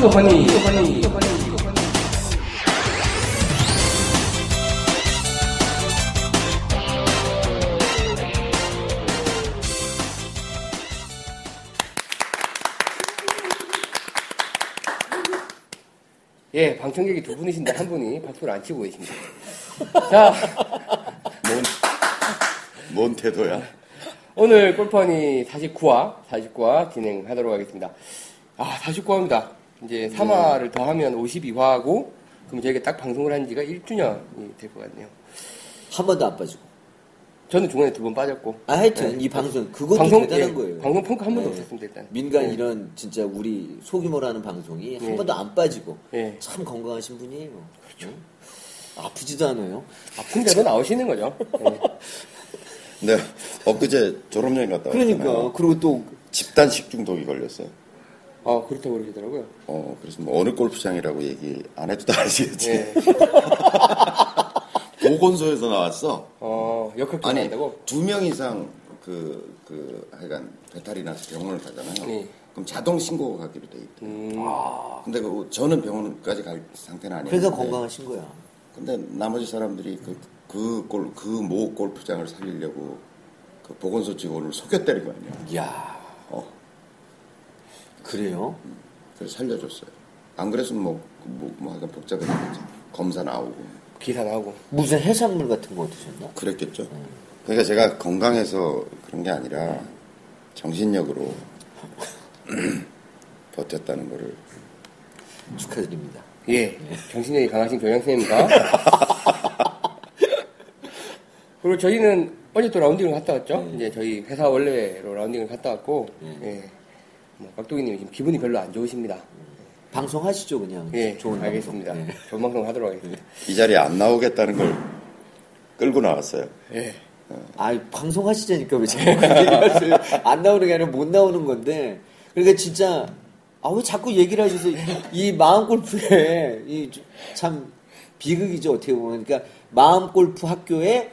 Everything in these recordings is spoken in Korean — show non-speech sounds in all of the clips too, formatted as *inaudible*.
골프 허니. 예, 방청객이 두 분이신데 한 분이 박수를 안 치고 계십니다. 자, 뭔, 뭔 태도야? 오늘 골퍼니 49화, 49화 진행하도록 하겠습니다. 아, 49화입니다. 이제 3화를 더하면 52화고, 그럼 저희가 딱 방송을 한 지가 1주년이 될 것 같네요. 한 번도 안 빠지고. 저는 중간에 두 번 빠졌고. 아, 하여튼 이 방송 그것도 방송, 대단한 예, 거예요. 방송 평가 한 번도 네. 없었습니다, 일단. 민간 예. 이런 진짜 우리 소규모라는 방송이 한 예. 번도 안 빠지고 예. 참 건강하신 분이에요. 그렇죠. 아프지도 않아요. 아픈 대로 나오시는 거죠. 예. 네, 엊그제 졸업여행 갔다 왔잖아요. 그러니까 그리고 또 집단 식 중독이 걸렸어요. 아, 그렇다고 그러시더라고요. 어, 그래서 뭐 어느 골프장이라고 얘기 안 해도 다 아시겠지. 예. *laughs* 보건소에서 나왔어. 어, 역학기 아니, 한다고? 두 명 이상 그, 그, 하여간 배탈이 나서 병원을 가잖아요. 네. 그럼 자동 신고가 가기로 돼 있대. 음, 근데 그 저는 병원까지 갈 상태는 아니에요. 그래서 건강하신 거야. 근데 나머지 사람들이 그, 그 골, 그 모 골프장을 살리려고 그 보건소 직원을 때린 거 아니야. 이야, 어, 그래요? 그래서 살려줬어요. 안 그랬으면 뭐, 뭐, 뭐 하여간 복잡했겠지. 검사 나오고. 기사 나오고. 무슨 해산물 같은 거 드셨나? 그랬겠죠. 그러니까 제가 건강해서 그런 게 아니라 정신력으로 *clears throat* 버텼다는 거를 축하드립니다. 예, 정신력이 강하신 교장선생님입니다. *laughs* 그리고 저희는 어제 또 라운딩을 갔다 왔죠. 이제 저희 회사 원래로 라운딩을 갔다 왔고, 예. 뭐, 깍두기님이 지금 기분이 별로 안 좋으십니다. 방송하시죠 그냥. 예, 좋은 알겠습니다. 방송. 예. 좋은 방송 하도록 하겠습니다. 이 자리에 안 나오겠다는 걸 끌고 나왔어요. 예. 아, 방송하시자니까 왜 자꾸 그 얘기하세요? 안 나오는 게 아니라 못 나오는 건데. 그러니까 진짜, 아, 왜 자꾸 얘기를 하셔서, 이 마음 골프에, 이 참 비극이죠, 어떻게 보면. 그러니까 마음 골프 학교에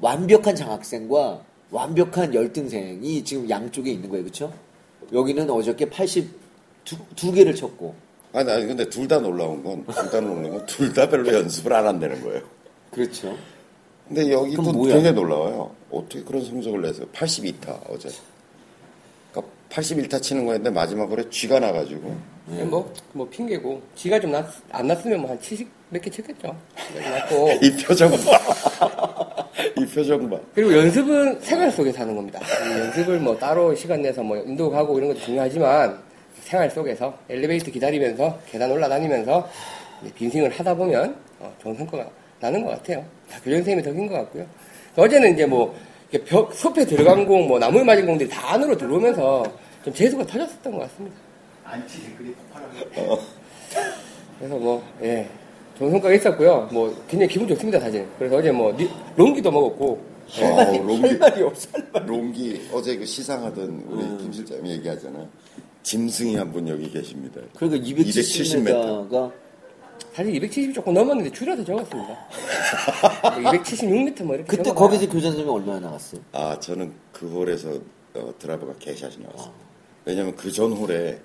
완벽한 장학생과 완벽한 열등생이 지금 양쪽에 있는 거예요, 그쵸? 여기는 어저께 82 개를 쳤고. 아니, 아니 근데 둘 다 놀라운 건, 둘 다 놀라운 건, 둘 다 별로 연습을 안 한다는 거예요. 그렇죠. 근데 여기도? 되게 놀라워요. 어떻게 그런 성적을 내서 82타 어제. 그러니까 81타 치는 거였는데 마지막으로 쥐가 나가지고 뭐, 뭐, 핑계고. 지가 좀 났, 안 났으면 뭐 한 70 몇 개 쳤겠죠. 났고. *laughs* 이 표정 봐. *laughs* 이 표정 봐. 그리고 연습은 생활 속에서 하는 겁니다. 이 연습을 뭐 따로 시간 내서 뭐 운동하고 이런 것도 중요하지만 생활 속에서 엘리베이터 기다리면서 계단 올라다니면서 빈스윙을 하다 보면 어, 좋은 성과가 나는 것 같아요. 다 교장 선생님이 덕인 것 같고요. 어제는 이제 뭐 벽, 숲에 들어간 공, 뭐 나무에 맞은 공들이 다 안으로 들어오면서 좀 재수가 터졌었던 것 같습니다. 안티 댓글이 폭발하고 그래서 뭐, 예. 좋은 성과가 있었고요. 뭐, 굉장히 기분 좋습니다, 사실. 그래서 어제 뭐, 니- 롱기도 먹었고, 어, 롱기, 할 말이 없어, 할 말이. 롱기 어제 그 시상하던 우리 김 실장이 얘기하잖아요. 짐승이 한 분 여기 계십니다. 그러니까 270m. 270m가 사실 270이 조금 넘었는데 줄여서 적었습니다. *laughs* 276m 뭐 이렇게. 그때 적어봐요. 거기서 교장 선생님이 얼마나 나갔어요? 아 저는 그 홀에서 어, 드라이버가 개샷이 나왔어요. 왜냐면 그 전 홀에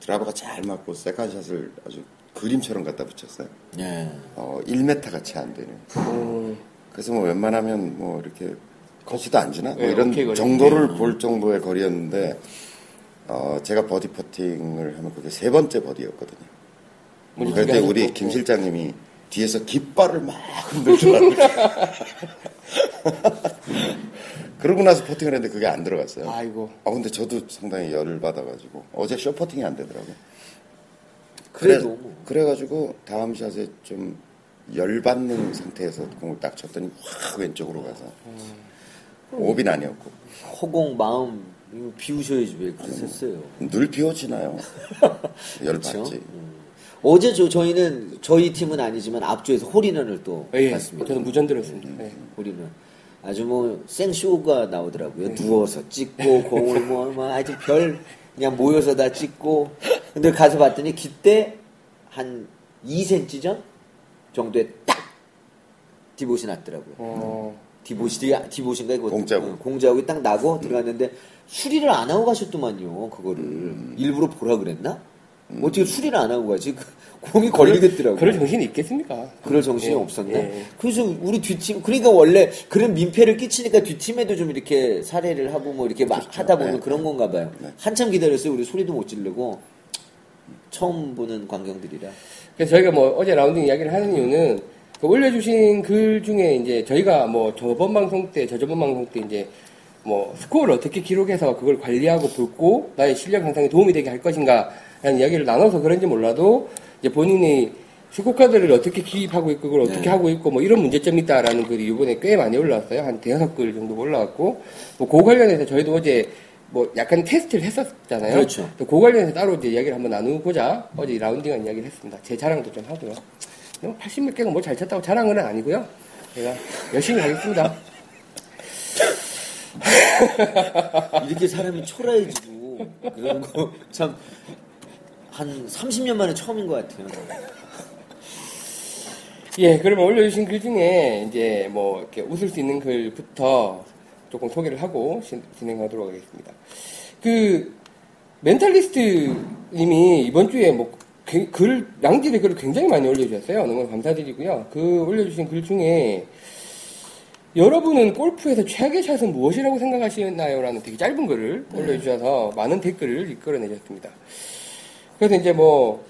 드라이버가 잘 맞고 세컨샷을 아주 그림처럼 갖다 붙였어요. 예. 어, 1m 같이 안 되는. 음, 그래서 뭐 웬만하면 뭐 이렇게 거시도 안 지나? 뭐 네, 이런 오케이. 정도를 볼 정도의 거리였는데, 어, 제가 버디 퍼팅을 하면 그게 세 번째 버디였거든요. 뭐 그때 우리. 김 실장님이 뒤에서 깃발을 막 흔들더라고요. *laughs* 그러고 나서 퍼팅을 했는데 그게 안 들어갔어요. 아이고. 아, 근데 저도 상당히 열을 받아가지고, 어제 쇼 퍼팅이 안 되더라고요. 그래도 그래, 뭐. 그래가지고 다음 샷에 좀 열받는 상태에서 공을 딱 쳤더니 확 왼쪽으로 가서 오빈 아니었고 허공 마음 비우셔야지 왜 그랬었어요. 늘 비워지나요? *laughs* 열받지. 음. 어제 저, 저희는 저희 팀은 아니지만 앞쪽에서 홀인원을 또 예, 봤습니다. 저는 무전 들었습니다. 예. 홀인원 아주 뭐 생쇼가 나오더라고요. 누워서 찍고 공을 뭐, 뭐 하여튼 별 그냥 모여서 다 찍고 근데 가서 봤더니 그때 한 2cm 전 정도에 딱 디봇이 났더라고요. 어, 디봇이 디봇인가 이거 공짜고. 어, 공짜고 딱 나고 들어갔는데 수리를 안 하고 가셨더만요 그거를 일부러 보라 그랬나? 어떻게 수리를 안 하고 가지? 그 공이 걸리겠더라고. 그럴 정신이 있겠습니까? 그럴 정신이 예, 없었네. 예. 그래서 우리 뒷팀, 그러니까 원래 그런 민폐를 끼치니까 뒷팀에도 좀 이렇게 살해를 하고 뭐 이렇게 막 하다 보면 네, 그런 건가 봐요. 네. 한참 기다렸어요. 우리 소리도 못 지르고. 처음 보는 광경들이라. 그래서 저희가 뭐 어제 라운딩 이야기를 하는 이유는 그 올려주신 글 중에 이제 저희가 뭐 저번 방송 때, 저저번 방송 때 이제 뭐 스코어를 어떻게 기록해서 그걸 관리하고 붓고 나의 실력 향상에 도움이 되게 할 것인가 라는 이야기를 나눠서 그런지 몰라도 이제 본인이 스코카드를 어떻게 기입하고 있고 그걸 어떻게 네. 하고 있고 뭐 이런 문제점이 있다라는 글이 이번에 꽤 많이 올라왔어요. 한 대여섯 글 정도 올라왔고 뭐 그 관련해서 저희도 어제 뭐 약간 테스트를 했었잖아요. 그렇죠. 그 관련해서 따로 이제 이야기를 한번 나누고자 어제 라운딩한 이야기를 했습니다. 제 자랑도 좀 하고요. 80몇 개가 뭐잘 쳤다고 자랑은 아니고요. 제가 열심히 하겠습니다. *laughs* 이렇게 사람이 초라해지고 그런 거 참 한 30년 만에 처음인 것 같아요. *laughs* 예, 그러면 올려주신 글 중에 이제 뭐 이렇게 웃을 수 있는 글부터 조금 소개를 하고 진- 진행하도록 하겠습니다. 그 멘탈리스트님이 이번 주에 뭐 글 양질의 글을 굉장히 많이 올려주셨어요. 너무 감사드리고요. 그 올려주신 글 중에 여러분은 골프에서 최악의 샷은 무엇이라고 생각하시나요? 라는 되게 짧은 글을 올려주셔서 많은 댓글을 이끌어내셨습니다. 그래서 이제 뭐,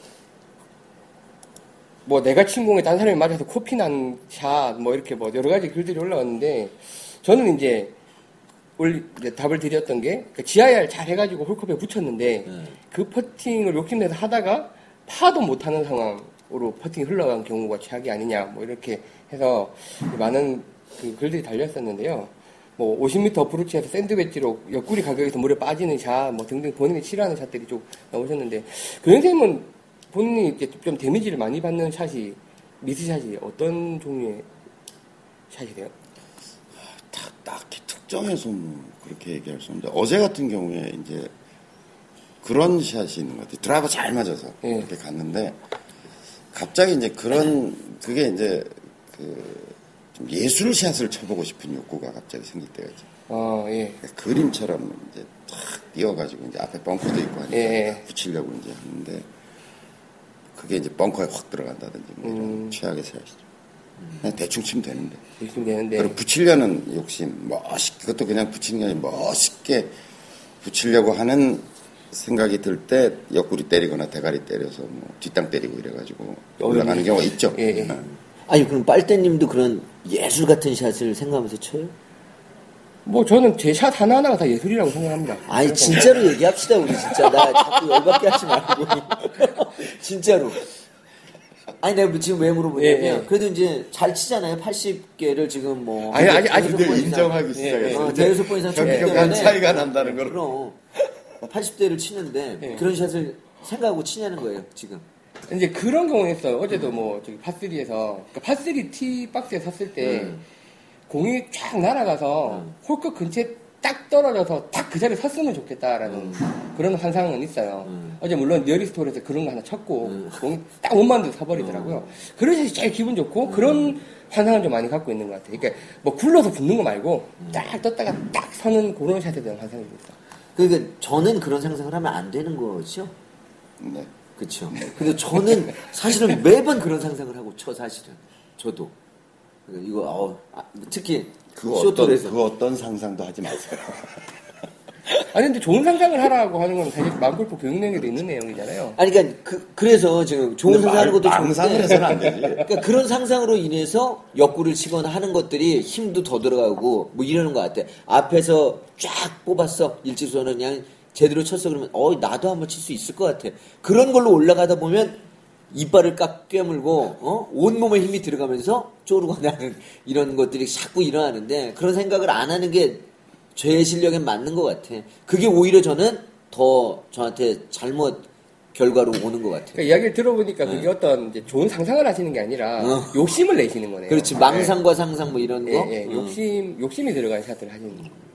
뭐 내가 침공에 딴 사람이 맞아서 코피 난 샷, 뭐 이렇게 뭐 여러 가지 글들이 올라왔는데, 저는 이제, 올, 이제 답을 드렸던 게, 그 GIR 잘 해가지고 홀컵에 붙였는데, 네. 그 퍼팅을 욕심내서 하다가 파도 못하는 상황으로 퍼팅이 흘러간 경우가 최악이 아니냐, 뭐 이렇게 해서 많은 그 글들이 달렸었는데요. 뭐 50m 어프로치에서 샌드웨지로 옆구리 가격에서 물에 빠지는 샷, 뭐 등등 본인이 싫어하는 샷들이 쭉 나오셨는데 그 선생님은 본인이 이제 좀 데미지를 많이 받는 샷이 미스샷이 어떤 종류의 샷이세요? 딱, 딱히 특정해서 뭐 그렇게 얘기할 수 없는데 어제 같은 경우에 이제 그런 샷이 있는 것 같아요. 드라이버 잘 맞아서 예. 이렇게 갔는데 갑자기 이제 그런 그게 이제 그 좀 예술 샷을 쳐보고 싶은 욕구가 갑자기 생길 때가 있죠. 아 예. 그러니까 그림처럼 이제 탁 띄어가지고 이제 앞에 벙커도 있고 하니까 예, 예. 붙이려고 이제 하는데 그게 이제 벙커에 확 들어간다든지 뭐 이런 음. 최악의 샷이죠. 그냥 대충 치면 되는데. 열심히 되는데 그리고 붙이려는 욕심, 멋있게, 그것도 그냥 붙이는 게 아니라 멋있게 붙이려고 하는 생각이 들 때 옆구리 때리거나 대가리 때려서 뭐 뒷땅 때리고 이래가지고 올라가는 경우가 있죠. 예, 예. 네. 아니 그럼 빨대님도 그런 예술 같은 샷을 생각하면서 쳐요? 뭐 저는 제 샷 하나하나가 다 예술이라고 생각합니다. 아니 진짜로 얘기합시다 우리 진짜 나 자꾸 열받게 하지 말고 *laughs* 진짜로 아니 내가 지금 왜 물어보냐면 예, 예. 그래도 이제 잘 치잖아요 80개를 지금 뭐 아니, 아직- 아직 대여섯 근데. 인정하기 예, 시작했어요. 어, 대여섯 번 이상 쳤기 때문에 차이가 난다는 걸. 그럼 80대를 치는데 예. 그런 샷을 생각하고 치냐는 거예요 지금 이제 그런 경우는 있어요. 어제도 뭐 저기 파3에서 그 파3 티 박스에 섰을 때 음. 공이 쫙 날아가서 홀컵 근처에 딱 떨어져서 딱 그 자리에 섰으면 좋겠다라는 그런 환상은 있어요. 음. 어제 물론 리얼리스토리에서 그런 거 하나 쳤고 음. 공이 딱 원만도 서버리더라고요. 그런 샷이 제일 기분 좋고 그런 환상을 좀 많이 갖고 있는 것 같아요. 그러니까 뭐 굴러서 붙는 거 말고 딱 떴다가 딱 서는 그런 샷에 대한 환상입니다. 그러니까 저는 그런 상상을 하면 안 되는 거죠 네. 그렇죠. 근데 저는 사실은 매번 그런 상상을 하고 쳐 사실은 저도 이거 어, 아, 특히 그 어떤, 그 어떤 상상도 하지 마세요. *laughs* 아니 근데 좋은 상상을 하라고 하는 건 사실 마음골프 교육내용에도 있는 내용이잖아요. 아니 그러니까 그, 그래서 지금 좋은 상상하는 것도 좋은데 해서는 안 되지. 그러니까 그런 상상으로 인해서 옆구리를 치거나 하는 것들이 힘도 더 들어가고 뭐 이러는 것 같아. 앞에서 쫙 뽑았어 일직선은 그냥 제대로 쳤어 그러면 어 나도 한번 칠 수 있을 것 같아. 그런 걸로 올라가다 보면 이빨을 깍 깨물고 어? 온 몸에 힘이 들어가면서 쪼르고 나는 *laughs* 이런 것들이 자꾸 일어나는데 그런 생각을 안 하는 게 제 실력엔 맞는 것 같아. 그게 오히려 저는 더 저한테 잘못 결과로 오는 것 같아. 그러니까 이야기를 들어보니까 그게 어떤 좋은 상상을 하시는 게 아니라 어. 욕심을 내시는 거네요. 그렇지 망상과 상상 뭐 이런 예, 거. 예, 음. 욕심 욕심이 들어간 샷을 하시는.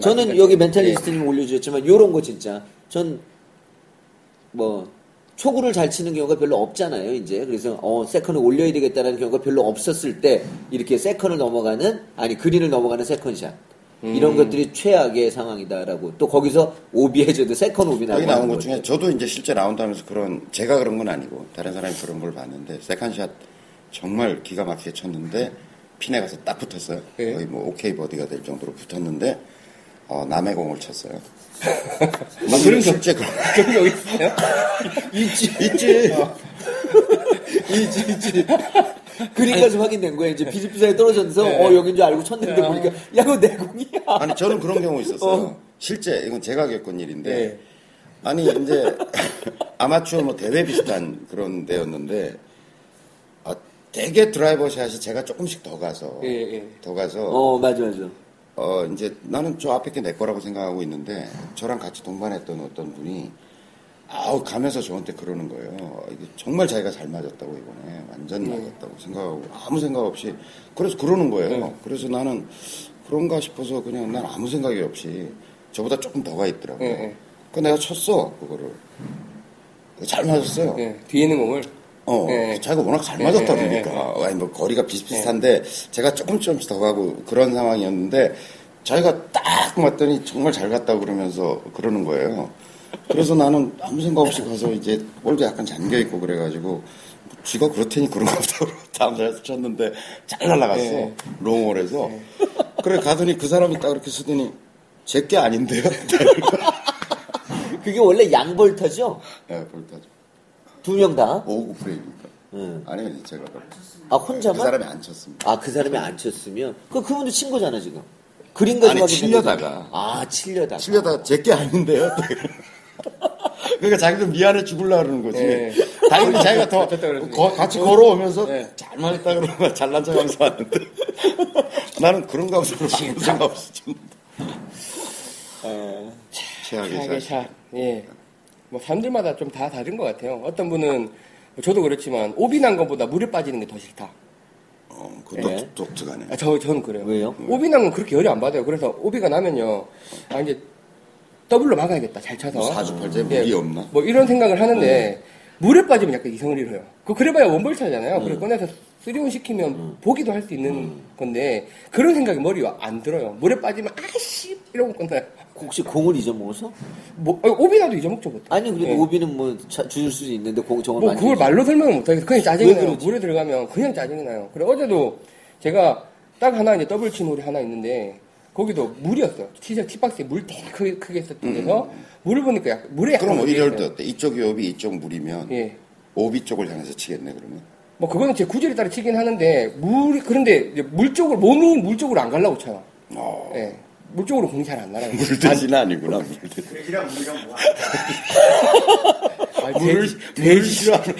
저는. 여기 예. 멘탈리스트님 올려주셨지만 요런 거 진짜 전 뭐 초구를 잘 치는 경우가 별로 없잖아요 이제 그래서 어 second을 올려야 되겠다는 경우가 별로 없었을 때 이렇게 second을 넘어가는 아니 그린을 넘어가는 second shot 이런 것들이 최악의 상황이다라고 또 거기서 오비 해줘도 second 오비 나고 여기 나온 것 거죠. 중에 저도 이제 실제 라운드하면서 그런 제가 그런 건 아니고 다른 사람이 그런 걸 봤는데 second shot 정말 기가 막히게 쳤는데 핀에 가서 딱 붙었어요. 예. 거의 뭐 오케이 버디가 될 정도로 붙었는데 어, 남의 공을 쳤어요. 아, 그런 실제 그런 그런 적 있어요? *laughs* 있지 있지. *laughs* *laughs* 있지 있지 그림까지 확인된 거예요 이제 비슷비슷하게 떨어져서 네. 어 여긴 줄 알고 쳤는데 네. 보니까 야 이거 내 공이야 아니 저는 그런 경우 있었어요. 어. 실제 이건 제가 겪은 일인데 네. 아니 이제 아마추어 뭐 대회 비슷한 그런 데였는데 아, 되게 드라이버 샷이 제가 조금씩 더 가서 예, 예. 더 가서 어 맞아 맞아 어, 이제 나는 저 앞에 게 내 거라고 생각하고 있는데 저랑 같이 동반했던 어떤 분이 아우 가면서 저한테 그러는 거예요. 이게 정말 자기가 잘 맞았다고 이번에 완전 네. 맞았다고 생각하고 아무 생각 없이 그래서 그러는 거예요. 네. 그래서 나는 그런가 싶어서 그냥 난 아무 생각이 없이 저보다 조금 더 가 있더라고요. 네, 네. 그 내가 쳤어 그거를 잘 맞았어요. 예, 뒤에 있는 공을. 어, 예. 자기가 워낙 잘 예, 맞았다 예, 예, 그러니까. 아니, 뭐, 거리가 비슷비슷한데, 제가 조금 조금씩 더 가고 그런 상황이었는데, 자기가 딱 맞더니 정말 잘 갔다고 그러면서 그러는 거예요. 그래서 나는 아무 생각 없이 가서 이제 볼도 약간 잠겨있고 그래가지고, 쥐가 그렇다니 그런가 보다 그러고 다음 날에서 쳤는데, 잘 날아갔어. 예. 롱홀에서. 그래, 가더니 그 사람이 딱 이렇게 쓰더니, 제게 아닌데요? *laughs* 그게 원래 양볼타죠 예, 볼타죠. 두 명 다? 오구 프레이니까. 응. 아니면 제가. 아그 혼자만? 사람이 안 쳤습니다. 아 그 사람이 안 쳤으면 그 그분도 친 거잖아 지금 그림 가지고 아니, 치려다가. 아 치려다가 치려다가 제게 아닌데요? *laughs* 그러니까 자기도 미안해 죽을라 그러는 거지. 예. 당연히 자기가 더. 거- 같이 걸어오면서 예. 잘 맞았다 그러는 거야. 잘난 척 하면서 왔는데. *laughs* 나는 그런가 보다 아무 생각 없이 쳤는데. 최악의. 샷. 예. 뭐 사람들마다 좀 다 다른 것 같아요. 어떤 분은 저도 그렇지만 오비 난 것보다 물에 빠지는 게 더 싫다. 어, 그 예. 독, 독특하네. 아, 저 저는 그래요. 왜요? 오비 난건 그렇게 열이 안 받아요. 그래서 오비가 나면요, 아 이제 더블로 막아야겠다. 잘 쳐서. 뭐 사주팔자에 예, 물이 없나? 뭐 이런 생각을 하는데 물에 빠지면 약간 이성을 잃어요. 그 그래봐야 one벌타잖아요. 음. 그래 꺼내서 three on 시키면 보기도 할 수 있는 건데 그런 생각이 머리에 안 들어요. 물에 빠지면 아씨 이러고 끝나요. 혹시 공을 잊어먹어서? 뭐 어, 오비나도 잊어먹죠 보통. 아니 그래도 예. 오비는 뭐 자- 주줄 수도 있는데 공 저걸 뭐 그걸. 말로 설명을 못하겠어. 그냥 짜증이 왜 나요. 물에 들어가면 그냥 짜증이 나요. 그래 어제도 제가 딱 하나 이제 더블 친 홀이 하나 있는데 거기도 물이었어요. 티샷 tee box에 물 되게 크게, 크게 있었던 데서 물을 보니까 약간 물에 약간 음. 그럼 이럴 때. 어때? 이쪽이 오비, 이쪽 물이면 예. 오비 쪽을 향해서 치겠네 그러면. 뭐 그거는 제 구질에 따라 치긴 하는데 물이 그런데 이제 물 쪽으로 몸이 물 쪽으로 안 가려고 쳐요. 어, 예. 물 쪽으로 공이 잘 안 날아요. 물대신 아니구나 물대. 그이랑 물이랑 뭐 아, 물을 돼지- 싫어하는.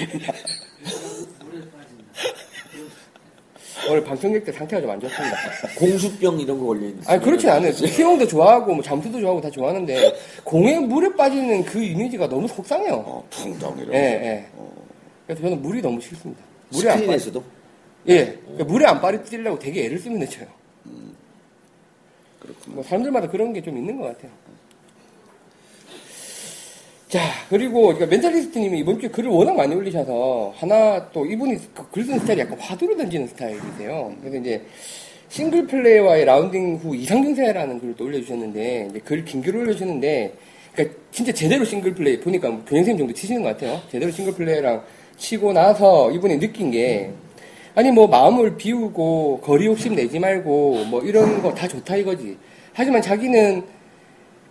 오늘 방청객 때 상태가 좀 안 좋습니다. 공수병 이런 거 걸려 있는. 아니 그렇진 않아요. 수영도 좋아하고 뭐 잠수도 좋아하고 다 좋아하는데 공에 물에 빠지는 그 이미지가 너무 속상해요. 어, 풍덩 이러면서. 예, 예. 그래서 저는 물이 너무 싫습니다. 물에 안 빠, 스크린에서도 예, 그러니까 물에 안 빠뜨리려고 되게 애를 쓰면 쳐요. 그렇구나. 뭐 사람들마다 그런 게 좀 있는 것 같아요. 자, 그리고 그러니까 멘탈리스트님이 이번 주에 글을 워낙 많이 올리셔서 하나 또 이분이 그글 쓰는 스타일이 약간 화두로 던지는 스타일이세요. 그래서 이제 싱글 플레이어와의 라운딩 후 이상 증세라는 글을 또 올려주셨는데 이제 글 긴 글을 올려주셨는데 그러니까 진짜 제대로 싱글 플레이어 보니까 뭐 교장선생님 정도 치시는 것 같아요. 제대로 싱글 플레이어랑 치고 나서 이분이 느낀 게 아니 뭐 마음을 비우고 거리 욕심 내지 말고 뭐 이런 거 다 좋다 이거지. 하지만 자기는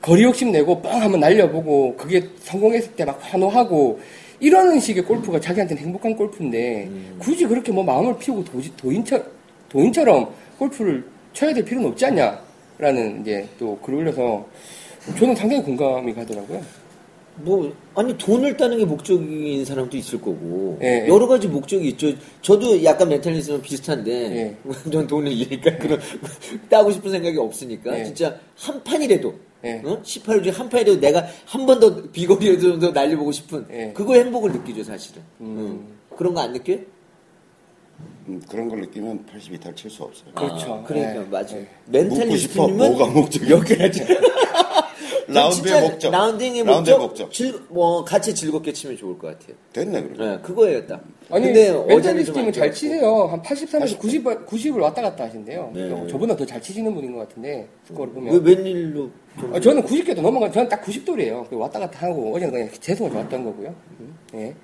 거리 욕심 내고 뻥 한번 날려보고 그게 성공했을 때 막 환호하고 이러는 식의 골프가 자기한테는 행복한 골프인데 굳이 그렇게 뭐 마음을 피우고 도지, 도인처, 도인처럼 골프를 쳐야 될 필요는 없지 않냐라는 이제 또 글을 올려서 저는 상당히 공감이 가더라고요. 뭐 아니 돈을 따는 게 목적인 사람도 있을 거고 예, 예. 여러 가지 목적이 있죠. 저도 약간 멘탈리즘은 비슷한데 예. *laughs* 전 돈을 잃으니까 그런 *laughs* 따고 싶은 생각이 없으니까 예. 진짜 한 판이라도 예. 어? 18호 중에 한 판이라도 내가 한 번 더 비거리라도 더 날려보고 싶은 예. 그거 행복을 느끼죠 사실은. 음. 응. 그런 거 안 느껴요? 음, 그런 걸 느끼면 82탈 칠 수 없어요. 그렇죠. 아, 그러니까 예. 맞아요. 예. 멘탈리스트님은 뭐가 목적이 여기까지 전 *laughs* 라운드의 진짜 목적. 라운딩의 라운드의 목적, 목적. 즐, 뭐 같이 즐겁게 치면 좋을 것 같아요. 됐네, 그러면. 네, 그거예요, 딱. 아니 좀안 잘. 치세요. 한 83에서 90, 90을 왔다 갔다 하신대요. 네. 저보다 더 잘 치시는 분인 것 같은데 스코어를 보면. 왜 웬일로 좀 아, 저는 90개도 넘어가, 저는 딱 90돌이에요. 왔다 갔다 하고, 어제는 그냥 재수가 좋았던 거고요. 음, 예.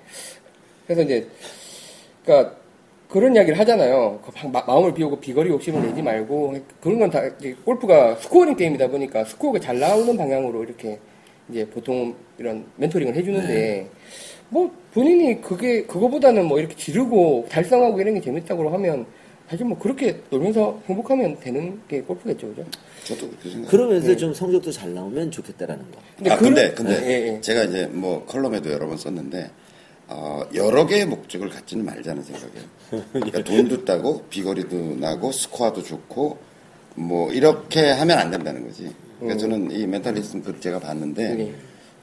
그래서 이제, 그니까, 그런 이야기를 하잖아요. 그 마- 마음을 비우고 비거리 욕심을 내지 말고, 그런 건 다, 이제 골프가 scoring 게임이다 보니까 스코어가 잘 나오는 방향으로 이렇게, 이제 보통 이런 멘토링을 해주는데, 뭐, 본인이 그게, 그거보다는 뭐 이렇게 지르고 달성하고 이런 게 재밌다고 하면, 사실 뭐 그렇게 놀면서 행복하면 되는 게 골프겠죠, 그죠? 저도 그렇게 생각해요. 그러면서 좀 성적도 잘 나오면 좋겠다라는 거. 근데 아, 그런- 근데, 근데, 예, 예. 제가 이제 뭐 컬럼에도 여러 번 썼는데, 어, 여러 개의 목적을 갖지는 말자는 생각이에요. 그러니까 *laughs* 돈도 따고, 비거리도 나고, 스코어도 좋고, 뭐, 이렇게 하면 안 된다는 거지. 그러니까 저는 이 멘탈리스트 글 제가 봤는데, 음. 네.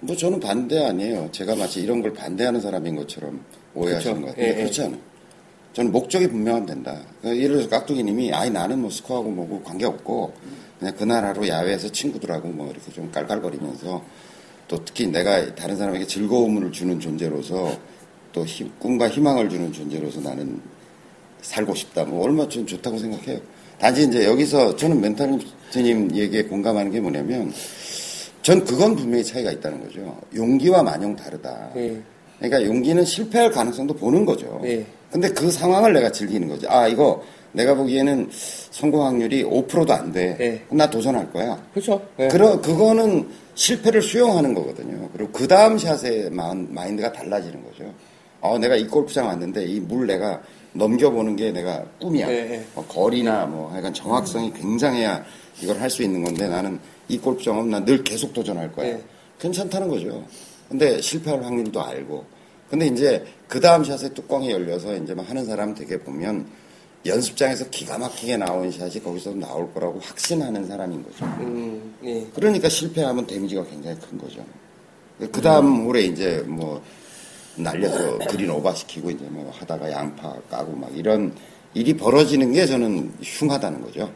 뭐 저는 반대 아니에요. 제가 마치 이런 걸 반대하는 사람인 것처럼 오해하시는 그렇죠. 것 같아요. 예, 그렇지 않아요. 저는 목적이 분명하면 된다. 그러니까 예를 들어서 깍두기님이 아이 나는 뭐 스코어하고 뭐고 관계없고 그냥 그날 하루 야외에서 친구들하고 뭐 이렇게 좀 깔깔거리면서 또 특히 내가 다른 사람에게 즐거움을 주는 존재로서 또 힘- 꿈과 희망을 주는 존재로서 나는 살고 싶다. 뭐 얼마 좀 좋다고 생각해요. 단지 이제 여기서 저는 멘탈리스트님 얘기에 공감하는 게 뭐냐면 전 그건 분명히 차이가 있다는 거죠. 용기와 만용 다르다. 예. 그러니까 용기는 실패할 가능성도 보는 거죠. 네. 근데 그 상황을 내가 즐기는 거죠. 아, 이거 내가 보기에는 성공 확률이 5%도 안 돼. 네. 나 도전할 거야. 그렇죠. 예. 그러, 그거는 실패를 수용하는 거거든요. 그리고 그 다음 샷의 마인드가 달라지는 거죠. 어, 내가 이 골프장 왔는데 이 물 내가 넘겨보는 게 내가 꿈이야. 네, 네. 뭐 거리나 뭐 하여간 정확성이 굉장해야 이걸 할 수 있는 건데 나는 이 골프장은 난늘 계속 도전할 거야. 네. 괜찮다는 거죠. 근데 실패할 확률도 알고. 근데 이제 그 다음 샷에 뚜껑이 열려서 이제 막 하는 사람 되게 보면 연습장에서 기가 막히게 나온 샷이 거기서 나올 거라고 확신하는 사람인 거죠. 음, 예. 그러니까 실패하면 데미지가 굉장히 큰 거죠. 그 다음 홀에 이제 뭐 날려서 그린 오버시키고 이제 뭐 하다가 양파 까고 막 이런 일이 벌어지는 게 저는 흉하다는 거죠.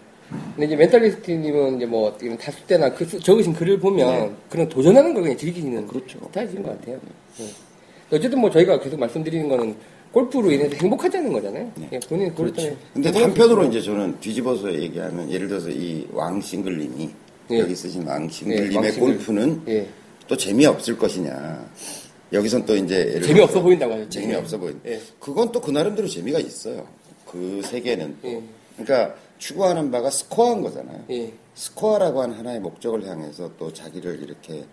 근데 이제 멘탈리스트님은 이제 뭐 이런 다수 때나 그 수- 적으신 글을 보면 그런 도전하는 걸 그냥 즐기시는 그렇죠. 스타일이신 것 같아요. 예. 어쨌든 뭐 저희가 계속 말씀드리는 거는 골프로 인해서 행복하자는 거잖아요. 예, 본인 골프 때문에 근데 한편으로. 이제 저는 뒤집어서 얘기하면 예를 들어서 이 왕싱글님이 예. 여기 쓰신 왕싱글님의 예. 골프는 예. 또 재미없을 것이냐. 여기선 또 이제 재미없어 보인다고 하죠. 재미없어 보인. 예. 그건 또 그 나름대로 재미가 있어요. 그 세계는 또. 예. 그러니까 추구하는 바가 스코어인 거잖아요. 예. 스코어라고 하는 하나의 목적을 향해서 또 자기를 이렇게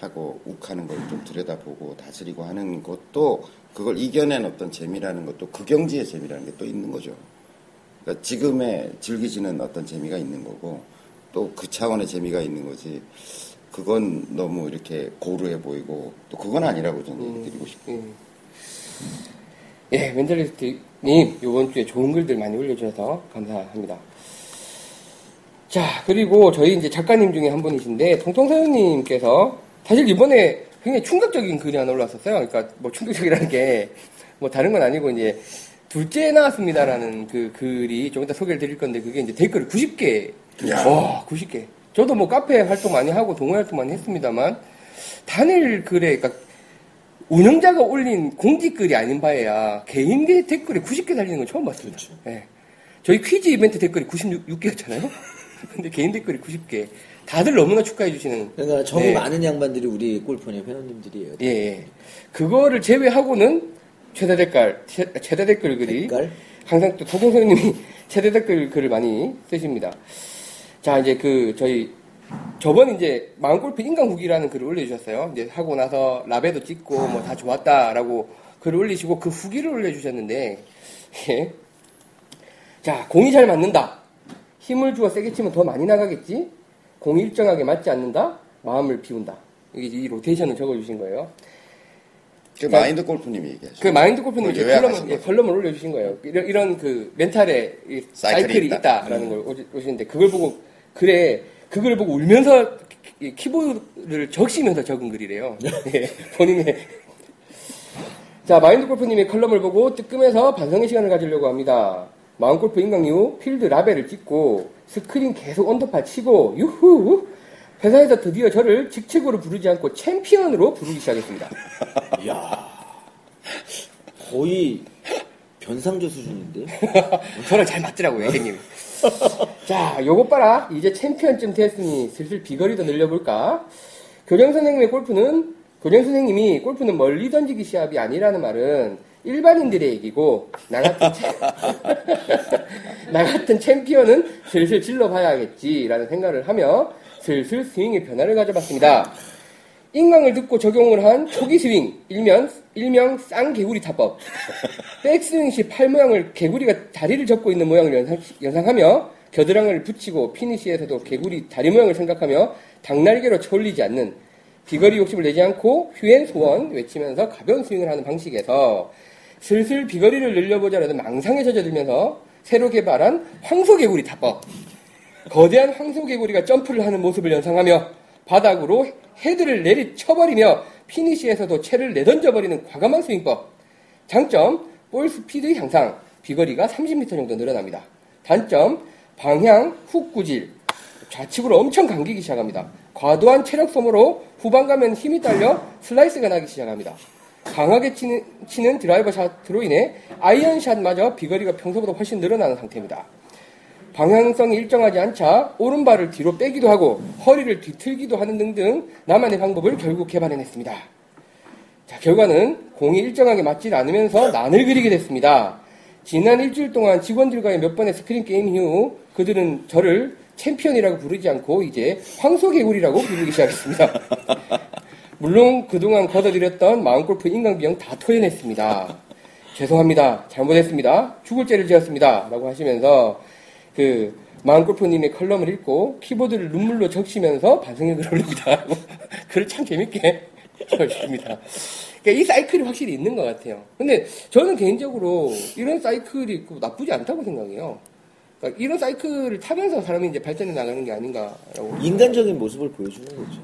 하고 욱하는 걸 좀 들여다보고 다스리고 하는 것도 그걸 이겨낸 어떤 재미라는 것도 그 경지의 재미라는 게 또 있는 거죠. 그러니까 지금의 즐기지는 어떤 재미가 있는 거고 또 그 차원의 재미가 있는 거지. 그건 너무 이렇게 고루해 보이고 또 그건 아니라고 저는 얘기 드리고 싶어요. 예. 예, 멘탈리스트님, 요번 주에 좋은 글들 많이 올려주셔서 감사합니다. 자, 그리고 저희 이제 작가님 중에 한 분이신데, 통통사연님께서, 사실 이번에 굉장히 충격적인 글이 하나 올라왔었어요. 그러니까 뭐 충격적이라는 게, 뭐 다른 건 아니고, 이제, 둘째 나왔습니다라는 그 글이 좀 이따 소개를 드릴 건데, 그게 이제 댓글 90개. 야. 와, 90개. 저도 뭐 카페 활동 많이 하고 동호회 활동 많이 했습니다만, 단일 글에, 그러니까 운영자가 올린 공지 글이 아닌 바에야 개인계 댓글이 90개 달리는 건 처음 봤습니다. 예. 저희 퀴즈 이벤트 댓글이 96개였잖아요. *laughs* 근데 개인 댓글이 90개. 다들 너무나 축하해 주시는. 그러니까 정이 네. 많은 양반들이 우리 골프님 회원님들이에요. 예, 예. 그거를 제외하고는 최다 댓글, 최, 최다 댓글 글이 댓글? 항상 또 도경 선생님이 *laughs* 최다 댓글 글을 많이 쓰십니다. 자, 이제 그 저희 저번 이제 마음골프 인간국이라는 글을 올려주셨어요. 이제 하고 나서 라베도 찍고 뭐 다 좋았다라고 글을 올리시고 그 후기를 올려주셨는데, 예. 자, 공이 잘 맞는다. 힘을 주어 세게 치면 더 많이 나가겠지. 공이 일정하게 맞지 않는다. 마음을 비운다. 이게 이 로테이션을 적어주신 거예요. 그 마인드 골프님이 얘기하죠. 그 마인드 골프님 그걸 컬럼을, 예. 컬럼을 올려주신 거예요. 이런, 이런 그 멘탈에 이 사이클이 사이클이 있다. 있다라는 걸 오시- 오시는데 그걸 보고 그래 그걸 보고 울면서 키- 키보드를 적시면서 적은 글이래요. *laughs* 예, 본인의 자 마인드 골프님의 컬럼을 보고 뜨끔해서 반성의 시간을 가지려고 합니다. 마음골프 인강 이후 필드 라베를 찍고 스크린 계속 언더파 치고 유후 회사에서 드디어 저를 직책으로 부르지 않고 챔피언으로 부르기 시작했습니다. *laughs* 이야. 거의 변상조 수준인데? *laughs* 저랑 잘 맞더라고요, 형님. *laughs* 자, 요것 봐라. 이제 챔피언쯤 됐으니 슬슬 비거리도 늘려볼까? 교장 선생님의 골프는, 교장 선생님이 골프는 멀리 던지기 시합이 아니라는 말은 일반인들의 얘기고, 나 같은, 챔- *laughs* 나 같은 챔피언은 슬슬 질러봐야겠지라는 생각을 하며 슬슬 스윙의 변화를 가져봤습니다. 인강을 듣고 적용을 한 초기 스윙, 일명, 일명 쌍개구리 타법. *laughs* 백스윙 시 팔 모양을 개구리가 다리를 접고 있는 모양을 연상, 연상하며 겨드랑이를 붙이고 피니시에서도 개구리 다리 모양을 생각하며 닭날개로 쳐올리지 않는 비거리 욕심을 내지 않고 휴엔 소원 외치면서 가벼운 스윙을 하는 방식에서 슬슬 비거리를 늘려보자라는 망상에 젖어들면서 새로 개발한 황소개구리 타법. 거대한 황소개구리가 점프를 하는 모습을 연상하며 바닥으로 헤드를 내리쳐버리며 피니시에서도 채를 내던져버리는 과감한 스윙법. 장점, 볼 스피드 향상, 비거리가 30m 정도 늘어납니다. 단점, 방향, 훅 구질, 좌측으로 엄청 감기기 시작합니다. 과도한 체력 소모로 후반 가면 힘이 딸려 슬라이스가 나기 시작합니다. 강하게 치는, 치는 드라이버 샷으로 인해 아이언 샷마저 비거리가 평소보다 훨씬 늘어나는 상태입니다. 방향성이 일정하지 않자 오른발을 뒤로 빼기도 하고 허리를 뒤틀기도 하는 등등 나만의 방법을 결국 개발해냈습니다. 자, 결과는 공이 일정하게 맞지 않으면서 난을 그리게 됐습니다. 지난 일주일 동안 직원들과의 몇 번의 스크린 게임 이후 그들은 저를 챔피언이라고 부르지 않고 이제 황소개구리라고 부르기 시작했습니다. 물론 그동안 걷어들였던 마음골프 인강비용 다 토해냈습니다. 죄송합니다. 잘못했습니다. 죽을 죄를 지었습니다. 라고 하시면서 그 마음골프님의 컬럼을 읽고 키보드를 눈물로 적시면서 반성의 글을 올립니다. *laughs* 글을 참 재밌게 *laughs* 써주십니다. 그러니까 이 사이클이 확실히 있는 것 같아요. 근데 저는 개인적으로 이런 사이클이 있고 나쁘지 않다고 생각해요. 그러니까 이런 사이클을 타면서 사람이 이제 발전해 나가는 게 아닌가라고. 인간적인 모습을 보여주는 거죠.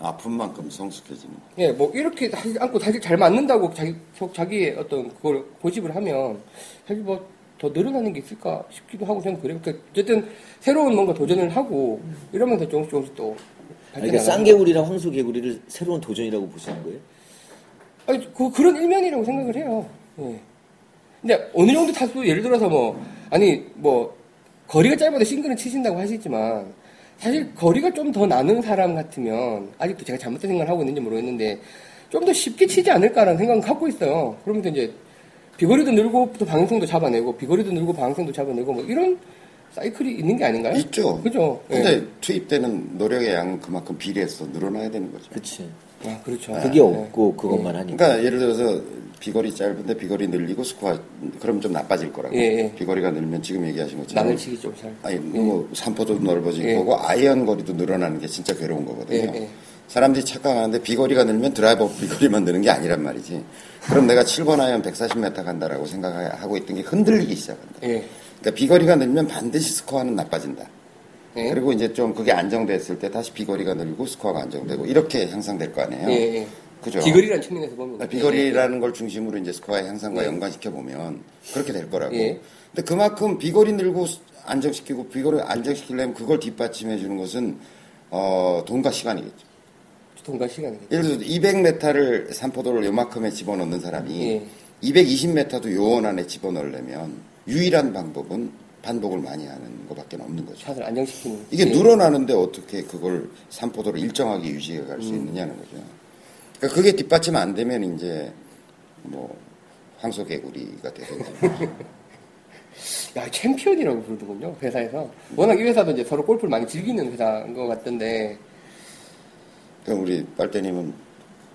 아픈 만큼 성숙해지는. 예, 뭐 이렇게 사실 않고 사실 잘 맞는다고 자기 속 자기의 어떤 그걸 고집을 하면 사실 뭐 더 늘어나는 게 있을까 싶기도 하고 저는 그래요. 그러니까 어쨌든 새로운 뭔가 도전을 하고 이러면서 조금씩 조금씩 또 그러니까 쌍개구리랑 황소개구리를 새로운 도전이라고 보시는 거예요? 아니, 그, 그런 일면이라고 생각을 해요. 예. 근데 어느 정도 타수, 예를 들어서 뭐, 아니, 뭐, 거리가 짧아도 싱글은 치신다고 하시지만, 사실 거리가 좀 더 나는 사람 같으면, 아직도 제가 잘못된 생각을 하고 있는지 모르겠는데, 좀 더 쉽게 치지 않을까라는 생각은 갖고 있어요. 그러면서 이제, 비거리도 늘고, 또 방향성도 잡아내고, 비거리도 늘고, 방향성도 잡아내고, 뭐, 이런 사이클이 있는 게 아닌가요? 있죠. 그죠? 예. 근데 투입되는 노력의 양은 그만큼 비례해서 늘어나야 되는 거죠. 그치. 아, 그렇죠. 그게 예. 없고 그것만 하니까. 그러니까 예를 들어서 비거리 짧은데 비거리 늘리고 스코어 그럼 좀 나빠질 거라고. 예, 예. 비거리가 늘면 지금 얘기하신 것처럼 나는 치기 좀 잘. 아니 뭐 산포도 넓어질 예. 거고 아이언 거리도 늘어나는 게 진짜 괴로운 거거든요. 예, 예. 사람들이 착각하는데 비거리가 늘면 드라이버 비거리만 느는 게 아니란 말이지. 그럼 내가 7번 아이언 140m 간다라고 생각하고 있던 게 흔들리기 시작한다. 예. 그러니까 비거리가 늘면 반드시 스코어는 나빠진다. 예. 그리고 이제 좀 그게 안정됐을 때 다시 비거리가 늘고 스코어가 안정되고 이렇게 향상될 거 아니에요. 예, 예. 그죠? 비거리라는 측면에서 보면. 그러니까 비거리라는 걸 중심으로 이제 스코어의 향상과 연관시켜 보면 그렇게 될 거라고. 예. 근데 그만큼 비거리 늘고 안정시키고 비거리 안정시키려면 그걸 뒷받침해 주는 것은 어, 돈과 시간이겠죠. 돈과 시간이겠죠. 예를 들어서 200m를 산포도를 요만큼에 집어넣는 사람이 예. 220m도 요원 안에 집어넣으려면 유일한 방법은 반복을 많이 하는 것밖에 없는 거죠. 샷을 안정시키는. 이게 예. 늘어나는데 어떻게 그걸 산포도를 일정하게 유지해 갈 음. 수 있느냐는 거죠. 그러니까 그게 뒷받침 안 되면 이제 뭐 황소개구리가 되든지. *laughs* 야, 챔피언이라고 부르더군요, 회사에서. 워낙 이 회사도 이제 서로 골프를 많이 즐기는 회사인 것 같던데. 그럼 우리 빨대님은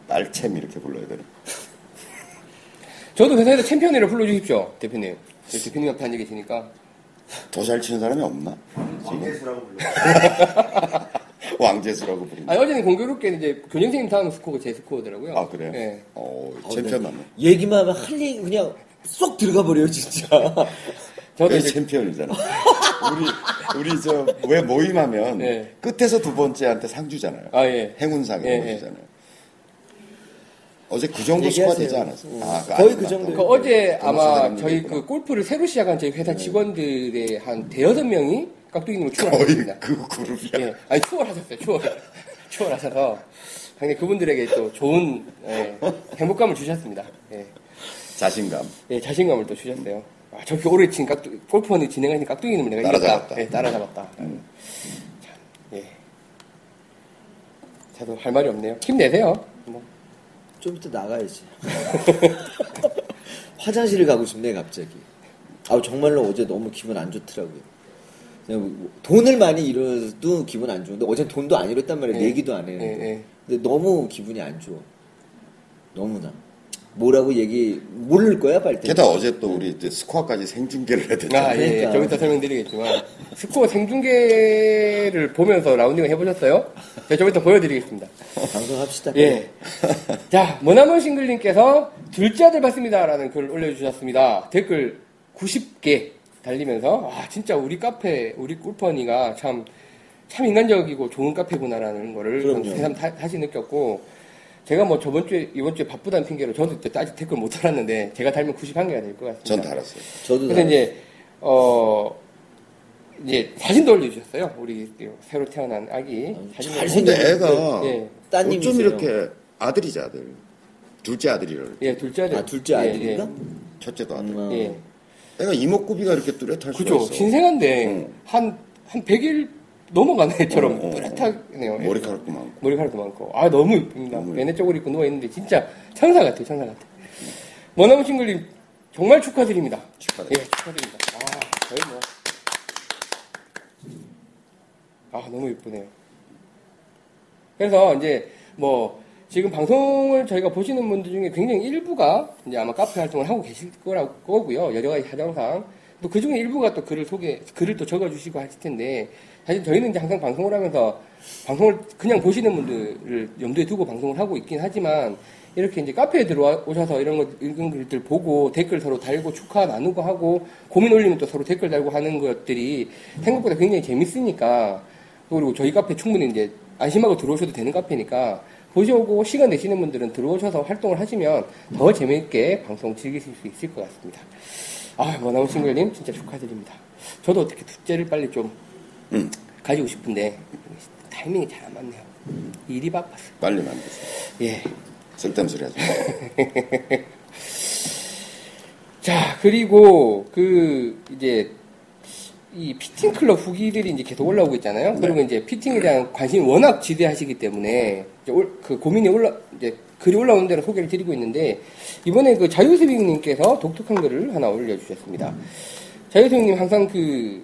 빨챔 이렇게 불러야 되는. *laughs* 저도 회사에서 챔피언이라고 불러주십시오, 대표님. 대표님 앞에 앉아 계시니까. 더 잘 치는 사람이 없나? 왕대수라고 불러. *laughs* 왕재수라고 부르는. 아니, 어제는 공교롭게 이제 교장선생님 다음 스코어가 제 스코어더라고요. 아 그래요? 예. 어 챔피언 맞네. 얘기만 하면 할 얘기 그냥 쏙 들어가 버려요, 진짜. *laughs* 저도 그 이제 챔피언이잖아. *laughs* 우리 우리 저 왜 모임하면 네. 끝에서 두 번째한테 상 주잖아요. 아, 예. 행운상 예, 이런 거 예. 주잖아요. 어제 그 정도 수가. 되지 않았어? 아, 거의 아닌가? 그 정도. 그 어제 더 아마 저희. 그 골프를 새로 시작한 저희 회사 직원들의 한 대여섯 명이 깍두기님을 추월하셨습니다. 그 그룹이야. 예, 아니 추월하셨어요. 추월, 추월하셔서 *laughs* 상당히 그분들에게 또 좋은 예, 행복감을 주셨습니다. 예, 자신감. 예, 자신감을 또 주셨어요. 아, 저렇게 오래 친 깍두, 골프원이 진행하신 깍두기님을 내가 따라잡았다. 이겼다. 예, 따라잡았다. 참, 예. 저도 할 말이 없네요. 힘내세요. 뭐. 좀 이따 나가야지. *laughs* 화장실을 가고 싶네 갑자기. 아 정말로 어제 너무 기분 안 좋더라고요. 그냥 뭐 돈을 많이 잃어도 기분 안 좋은데 어제 돈도 안 잃었단 말이야. 예. 내기도 안 해. 예, 예. 근데 너무 기분이 안 좋아. 너무나. 뭐라고 얘기 모를 거야 빨대. 게다가 어제 또 우리 이제 스코어까지 생중계를 해야. 아, 예, 예. 그러니까. 좀 이따 설명드리겠지만, 스코어 생중계를 보면서 라운딩을 해보셨어요? 제가 좀 이따 보여드리겠습니다. 방송합시다. 예. 자, 머나먼 싱글님께서 둘째 아들 봤습니다라는 글을 올려주셨습니다. 댓글 90개 달리면서, 아, 진짜 우리 카페, 우리 꿀퍼니가 참, 참 인간적이고 좋은 카페구나라는 거를 그럼요. 새삼 다- 다시 느꼈고, 제가 뭐 저번 주에, 이번 주에 바쁘다는 핑계로 저도 그때 아직 댓글 못 달았는데, 제가 달면 91개가 될 것 같습니다. 전 달았어요. 저도 그래서 다- 이제 어 이제 사진도 올려주셨어요. 우리 새로 태어난 아기 사진 잘 근데 생겼는데, 애가 예. 따님이세요. 어쩜 이렇게 아들이지 아들. 둘째 아들이를. 예 둘째 아들 아 둘째 예, 아들인가? 첫째도 아들. 음, 예, 예. 애가 이목구비가 이렇게 뚜렷할 수가 그죠 있어. 신생한데 응. 한한 100일 넘어간 애처럼 어, 어, 어. 뚜렷하네요. 예. 머리카락도 많고. 머리카락도 많고 아 너무 이쁩니다. 너무 얘네 쪽으로 입고 누워 있는데 진짜 천사 같아요, 천사 같아. 머나무 싱글님 정말 축하드립니다. 축하드립니다. 예, 축하드립니다. 아 거의 뭐. 아 너무 이쁘네요. 그래서 이제 뭐 지금 방송을 저희가 보시는 분들 중에 굉장히 일부가 이제 아마 카페 활동을 하고 계실 거라고 거고요. 여러 가지 사정상 또 그 중에 일부가 또 글을 소개 글을 또 적어주시고 하실 텐데 사실 저희는 이제 항상 방송을 하면서 방송을 그냥 보시는 분들을 염두에 두고 방송을 하고 있긴 하지만 이렇게 이제 카페에 들어오셔서 이런 거 읽은 글들 보고 댓글 서로 달고 축하 나누고 하고 고민 올리면 또 서로 댓글 달고 하는 것들이 생각보다 굉장히 재밌으니까 그리고 저희 카페 충분히 이제 안심하고 들어오셔도 되는 카페니까 보시고 시간 내시는 분들은 들어오셔서 활동을 하시면 더 재미있게 방송 즐기실 수 있을 것 같습니다. 아, 머나무 싱글님 진짜 축하드립니다. 저도 어떻게 둘째를 빨리 좀 응. 가지고 싶은데 타이밍이 잘 안 맞네요. 일이 바빴어요. 빨리 만드세요. 예. 쓸데없는 소리 하지 마. *laughs* 자, 그리고 그 이제 이 피팅 클럽 후기들이 이제 계속 올라오고 있잖아요. 그리고 이제 피팅에 대한 관심이 워낙 지대하시기 때문에 올- 그 고민이 올라 이제 글이 올라오는 대로 소개를 드리고 있는데 이번에 그 자유스윙님께서 독특한 글을 하나 올려주셨습니다. 자유스윙님 항상 그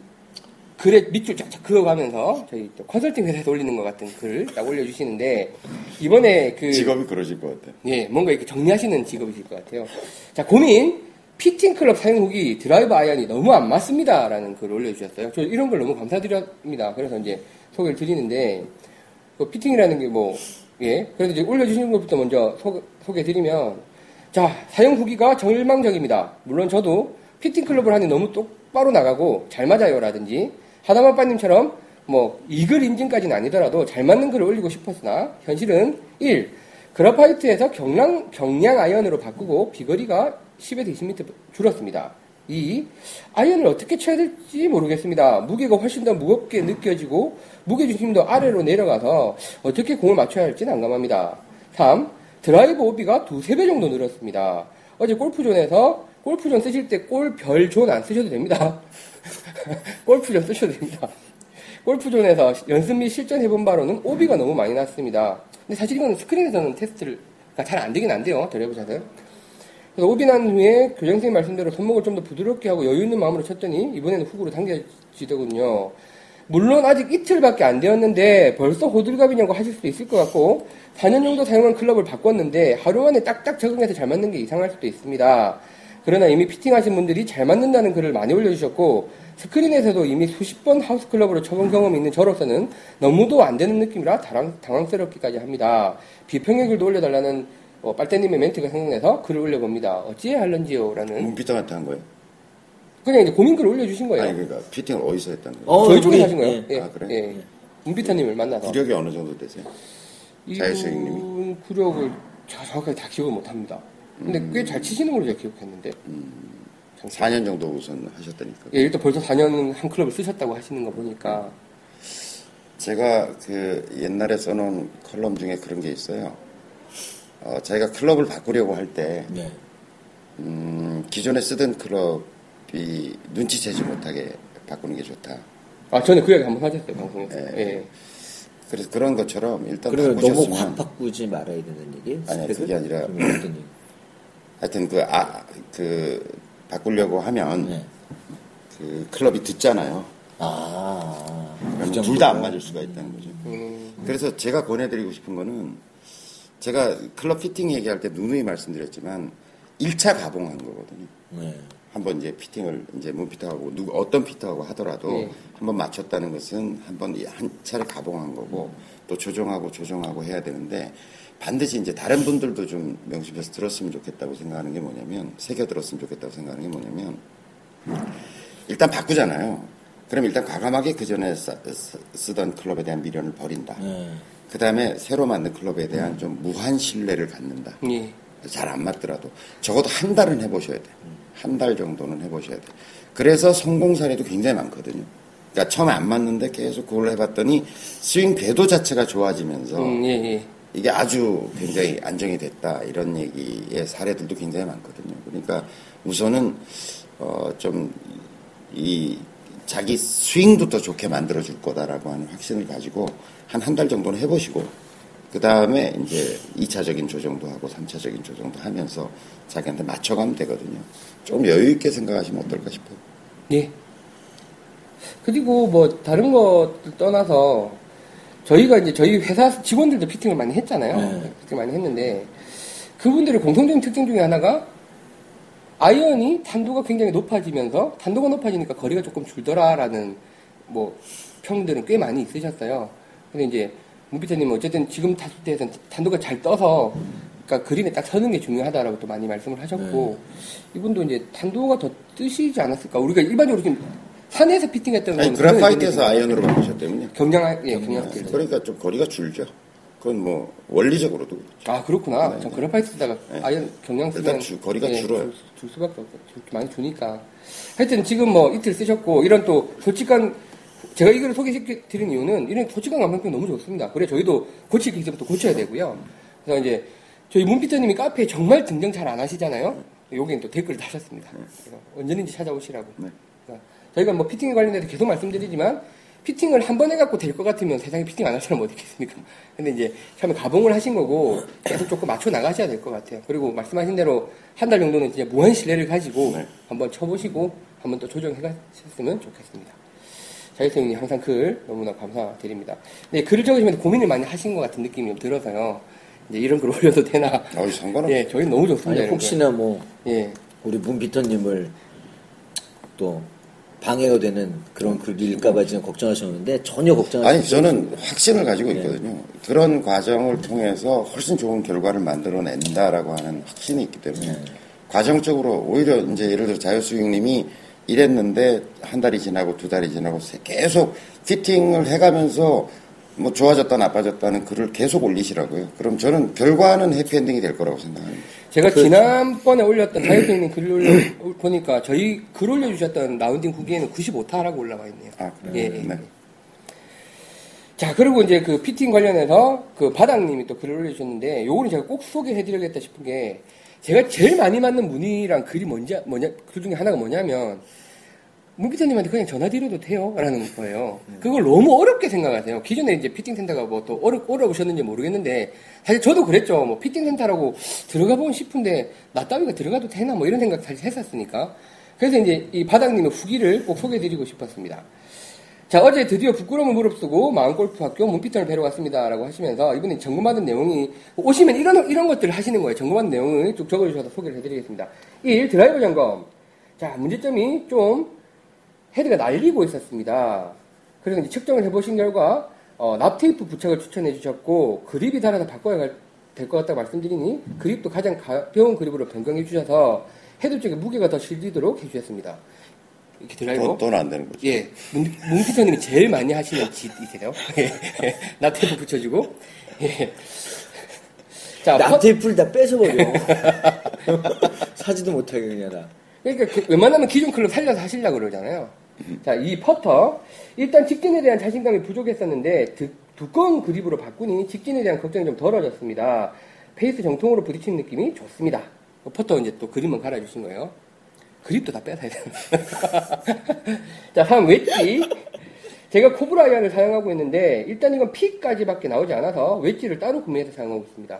글에 밑줄 쫙쫙 그어가면서 저희 또 컨설팅 회사에서 올리는 것 같은 글을 딱 올려주시는데 이번에 그 직업이 그러실 것 같아. 예, 뭔가 이렇게 정리하시는 직업이실 것 같아요. 자, 고민. 피팅 클럽 사용 후기 드라이버 아이언이 너무 안 맞습니다. 라는 글을 올려주셨어요. 저 이런 걸 너무 감사드립니다. 그래서 이제 소개를 드리는데, 그 피팅이라는 게 뭐, 예. 그래서 이제 올려주시는 것부터 먼저 소, 소개해드리면, 자, 사용 후기가 절망적입니다. 물론 저도 피팅 클럽을 하니 너무 똑바로 나가고 잘 맞아요. 라든지, 하다마빠님처럼 뭐, 이글 인증까지는 아니더라도 잘 맞는 글을 올리고 싶었으나, 현실은 1. 그라파이트에서 경량, 경량 아이언으로 바꾸고 비거리가 10에서 20m 줄었습니다. 2. 아이언을 어떻게 쳐야 될지 모르겠습니다. 무게가 훨씬 더 무겁게 느껴지고 무게중심도 아래로 내려가서 어떻게 공을 맞춰야 할지 난감합니다. 3. 드라이브 오비가 두세 배 정도 늘었습니다. 어제 골프존에서 골프존 쓰실 때 골프존 안 쓰셔도 됩니다. *laughs* 골프존 쓰셔도 됩니다. 골프존에서 연습 및 실전 해본 바로는 오비가 너무 많이 났습니다. 근데 사실 이건 스크린에서는 테스트를 잘 안 되긴 안 돼요. 드라이브 샷은. 그래서 오비 난 후에 교장선생님 말씀대로 손목을 좀 더 부드럽게 하고 여유 있는 마음으로 쳤더니 이번에는 훅으로 당겨지더군요. 물론 아직 이틀밖에 안 되었는데 벌써 호들갑이냐고 하실 수도 있을 것 같고 4년 정도 사용한 클럽을 바꿨는데 하루 만에 딱딱 적응해서 잘 맞는 게 이상할 수도 있습니다. 그러나 이미 피팅하신 분들이 잘 맞는다는 글을 많이 올려주셨고 스크린에서도 이미 수십 번 하우스 클럽으로 쳐본 경험이 있는 저로서는 너무도 안 되는 느낌이라 당황, 당황스럽기까지 합니다. 비평의 글도 올려달라는 어, 빨대님의 멘트가 생각나서 글을 올려봅니다. 어찌해야 할런지요? 라는 문피터한테 한 거예요? 그냥 이제 고민글 을 올려주신 거예요. 아니 그러니까 피팅을 어디서 했다는 거예요? 어, 저희 쪽에 우리- 하신 거예요. 예. 예. 아, 그래? 예. 문비타님을 만나서. 구력이 어느 정도 되세요? 자유스윙님이? 이분 구력을 자- 정확하게 다 기억을 못 합니다. 근데 꽤 잘 치시는 걸로 제가 기억했는데. 4년 정도 우선 하셨다니까. 예, 일단 벌써 4년 한 클럽을 쓰셨다고 하시는 거 보니까 제가 그 옛날에 써놓은 컬럼 중에 그런 게 있어요. 어, 자기가 클럽을 바꾸려고 할 때, 네. 음, 기존에 쓰던 클럽이 눈치채지 못하게 바꾸는 게 좋다. 아 저는 그 이야기 한번 하셨어요 방송에서. 네. 예. 그래서 그런 것처럼 일단 그러면 너무 바꾸셨으면 확 바꾸지 말아야 되는 얘기? 아니? 그게 아니라- 그러면 어떤 얘기? 하여튼 그, 아, 그, 바꾸려고 하면 네. 그 클럽이 듣잖아요. 아, 그러면 그둘다 안? 맞을 수가 있다는 거죠. 음, 그래서 제가 권해드리고 싶은 거는 제가 클럽 피팅 얘기할 때 누누이 말씀드렸지만 1차 가봉한 거거든요. 네. 한번 이제 피팅을 이제 문피터하고 누구 어떤 피터하고 하더라도 네. 한번 맞췄다는 것은 한번 이한 차를 가봉한 거고 또 조정하고 조정하고 해야 되는데 반드시 이제 다른 분들도 좀 명심해서 들었으면 좋겠다고 생각하는 게 뭐냐면 새겨 들었으면 좋겠다고 생각하는 게 뭐냐면 일단 바꾸잖아요. 그럼 일단 과감하게 그 전에 쓰던 클럽에 대한 미련을 버린다. 네. 그 다음에 새로 만든 클럽에 대한 좀 무한 신뢰를 갖는다. 예. 잘안 맞더라도 적어도 한 달은 해보셔야 돼. 한 달 정도는 해보셔야 돼. 그래서 성공 사례도 굉장히 많거든요. 그러니까 처음에 안 맞는데 계속 그걸 해봤더니 스윙 궤도 자체가 좋아지면서 음, 예, 예. 이게 아주 굉장히 안정이 됐다 이런 얘기의 사례들도 굉장히 많거든요. 그러니까 우선은 어 좀 이 자기 스윙부터 좋게 만들어 줄 거다라고 하는 확신을 가지고 한 한 달 정도는 해보시고 그 다음에 이제 2차적인 조정도 하고 3차적인 조정도 하면서 자기한테 맞춰가면 되거든요. 좀 여유 있게 생각하시면 어떨까 싶어요. 예. 그리고 뭐 다른 것들 떠나서 저희가 이제 저희 회사 직원들도 피팅을 많이 했잖아요. 네. 피팅 많이 했는데 그분들의 공통적인 특징 중에 하나가 아이언이 탄도가 굉장히 높아지면서 탄도가 높아지니까 거리가 조금 줄더라라는 뭐 평들은 꽤 많이 있으셨어요. 근데 이제 문피터님은 어쨌든 지금 때에는 탄도가 잘 떠서 그러니까 그린에 딱 서는 게 중요하다라고 또 많이 말씀을 하셨고 이분도 이제 탄도가 더 뜨시지 않았을까? 우리가 일반적으로 지금 산에서 피팅했던 건 그라파이트에서 아이언으로 바꾸셨다면요. 경량 예 경량 스틸. 그러니까 좀 거리가 줄죠. 그건 뭐 원리적으로도 그렇죠. 아 그렇구나. 네, 전 네. 그래파이트 쓰다가 네. 아이언 경량 일단 주- 거리가 예, 줄어요. 줄, 줄 수밖에. 줄- 많이 주니까. 하여튼 지금 뭐 이틀 쓰셨고 이런 또 솔직한 제가 이걸 소개시켜드린 이유는 이런 솔직한 감상평 너무 좋습니다. 그래 저희도 고치기 전부터 고쳐야 되고요. 그래서 이제 저희 문피터님이 카페에 정말 등장 잘 안 하시잖아요. 여기는 또 댓글을 다셨습니다. 그래서 언제든지 찾아오시라고. 저희가 뭐 피팅 관련해서 계속 말씀드리지만 피팅을 한 번 해갖고 될 것 같으면 세상에 피팅 안 할 사람 어디 있겠습니까? *laughs* 근데 이제 처음에 가봉을 하신 거고 계속 조금 맞춰 나가셔야 될 것 같아요. 그리고 말씀하신 대로 한 달 정도는 진짜 무한 신뢰를 가지고 네. 한번 쳐보시고 한번 또 조정해 가셨으면 좋겠습니다. 자유생님 항상 글 너무나 감사드립니다. 네, 글을 적으시면서 고민을 많이 하신 것 같은 느낌이 좀 들어서요. 이제 이런 글 올려도 되나? 어이 상관없어. 예, 저희 너무 좋습니다. 아니. 혹시나 뭐 예, 우리 문비터님을 또 방해가 되는 그런 글일까봐 지금 걱정하셨는데 전혀 걱정하지 아니 저는 확신을 가지고 네. 있거든요. 그런 과정을 통해서 훨씬 좋은 결과를 만들어낸다라고 하는 확신이 있기 때문에 네. 과정적으로 오히려 이제 예를 들어 자유수익님이 이랬는데 한 달이 지나고 두 달이 지나고 세- 계속 피팅을 해가면서 뭐 좋아졌다 나빠졌다는 글을 계속 올리시라고요. 그럼 저는 결과는 해피엔딩이 될 거라고 생각합니다. 제가 그렇죠. 지난번에 올렸던 다이어트님 글을 올려 *clears throat* 보니까 저희 글 올려주셨던 라운딩 후기에는 95타라고 올라와 있네요. 아, 그래요? 예, 예. 네. 자, 그리고 이제 그 피팅 관련해서 그 바닥님이 또 글을 올려주셨는데, 요거는 제가 꼭 소개해드려야겠다 싶은 게, 제가 제일 많이 받는 문의랑 글이 뭔지, 뭐냐, 그 중에 하나가 뭐냐면, 문피터님한테 그냥 전화 드려도 돼요? 라는 거예요. 그걸 너무 어렵게 생각하세요. 기존에 이제 피팅센터가 뭐 또 어려, 어려우셨는지 모르겠는데, 사실 저도 그랬죠. 뭐 피팅센터라고 들어가 보면 싶은데, 나 따위가 들어가도 되나? 뭐 이런 생각 사실 했었으니까. 그래서 이제 이 바닥님의 후기를 꼭 소개해드리고 싶었습니다. 자, 어제 드디어 부끄러움을 무릅쓰고 마음골프학교 문피터를 뵈러 왔습니다 라고 하시면서 이분이 점검받은 내용이 오시면 이런 이런 것들을 하시는 거예요. 점검받은 내용을 쭉 적어주셔서 소개를 해드리겠습니다. 1. 드라이버 점검. 자, 문제점이 좀 헤드가 날리고 있었습니다. 그래서 이제 측정을 해보신 결과 어, 납테이프 부착을 추천해 주셨고 그립이 달아서 바꿔야 될 것 같다고 말씀드리니 그립도 가장 가벼운 그립으로 변경해 주셔서 헤드 쪽에 무게가 더 실리도록 해주셨습니다. 이렇게 드라이버 돈, 돈안 되는 거죠. 예, 문, 문피터님이 제일 많이 하시는 짓이세요. 예, *laughs* 납테이프 붙여주고. 예. 자, 납테이프를 다 뺏어버려 *laughs* 사지도 못하게 그냥 다 그러니까 그- 웬만하면 기존 클럽 살려서 하시려고 그러잖아요. 자, 이 퍼터. 일단 직진에 대한 자신감이 부족했었는데 두, 두꺼운 그립으로 바꾸니 직진에 대한 걱정이 좀 덜어졌습니다. 페이스 정통으로 부딪히는 느낌이 좋습니다. 그 퍼터 이제 또 그립은 갈아주신 거예요. 그립도 다 뺏어야 돼요. *laughs* 자, 다음 웨지. 제가 코브라 아이언을 사용하고 있는데 일단 이건 P까지밖에 나오지 않아서 웨지를 따로 구매해서 사용하고 있습니다.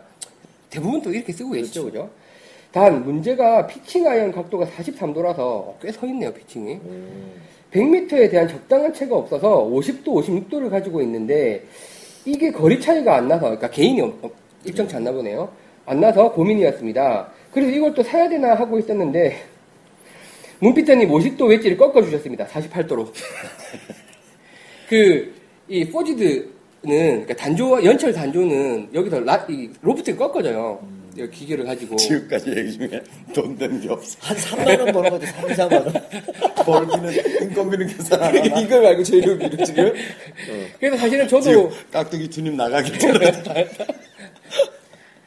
대부분 또 이렇게 쓰고 계시죠, 그죠? 단 문제가 피칭 아이언 각도가 43도라서 꽤 서 있네요, 피칭이. 100m에 대한 적당한 채가 없어서 50도, 56도를 가지고 있는데 이게 거리 차이가 안 나서 그러니까 갭이 없- 없- 일정치 않나 보네요. 안 나서 고민이었습니다. 그래서 이걸 또 사야 되나 하고 있었는데 문피터님 50도 웨지를 꺾어 주셨습니다. 48도로. *laughs* 그 이 forged는 그러니까 단조 연철 단조는 여기서 라, 이 로프트가 꺾어져요. 이 기계를 가지고 지금까지 얘기 중에 돈 되는 게 없어. 한 3만 원 버는 것도 3, 4만 원. *laughs* 벌기는 인건비는 계산 안 하나? 이걸 말고 재료비로 지금. 그래서 사실은 저도 깍두기 주님 나가기 전에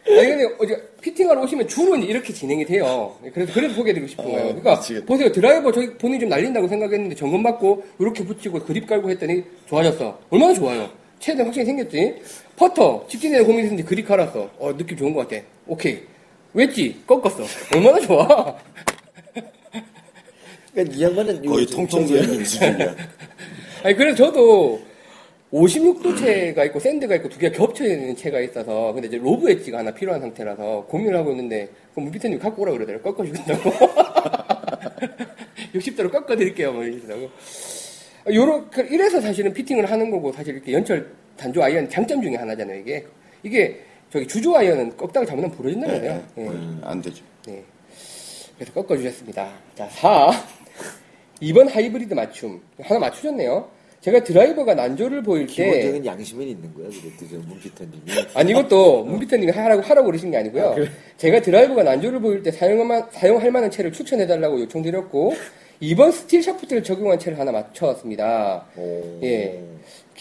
아니 근데 어제 피팅하러 오시면 이제 이렇게 진행이 돼요. 그래서 그래서 소개해드리고 싶은 거예요. 그러니까 미치겠다. 보세요 드라이버 저기 본인이 좀 날린다고 생각했는데 점검 받고 이렇게 붙이고 그립 갈고 했더니 좋아졌어. 얼마나 좋아요. 최대 확실히 생겼지. 퍼터 직진에 고민했는데 그립 갈았어. 어 느낌 좋은 것 같아. 오케이. 웨지 꺾었어. 얼마나 좋아. *laughs* 그러니까 이 양반은 거의 통통부님 수준이야. *laughs* 아니 그래서 저도 56도 채가 있고 샌드가 있고 두 개가 겹쳐 있는 채가 있어서 근데 이제 로브 웨지가 하나 필요한 상태라서 고민을 하고 있는데 그럼 문피터님 갖고 오라 그러더라고요 꺾어주겠다고 *laughs* 60도로 꺾어드릴게요 뭐 이러시다고 요런 그 이래서 사실은 피팅을 하는 거고 사실 이렇게 연철 단조 아이언 장점 중에 하나잖아요 이게 이게 저기 주조 아이언은 꺾다가 잘못하면 부러진다는 거예요 예. 안 되죠. 네. 그래서 꺾어주셨습니다. 자, 4. 2번 *laughs* 하이브리드 맞춤. 하나 맞추셨네요. 제가 드라이버가 난조를 보일 때. 기본적인 양심은 있는 거야. 저 문피터님이. *laughs* 아니, 이것도 문피터님이 하라고, 하라고 그러신 게 아니고요. 제가 드라이버가 난조를 보일 때 사용할, 사용할 만한 채를 추천해달라고 요청드렸고, 2번 스틸 샤프트를 적용한 채를 하나 맞춰왔습니다. 오. 예.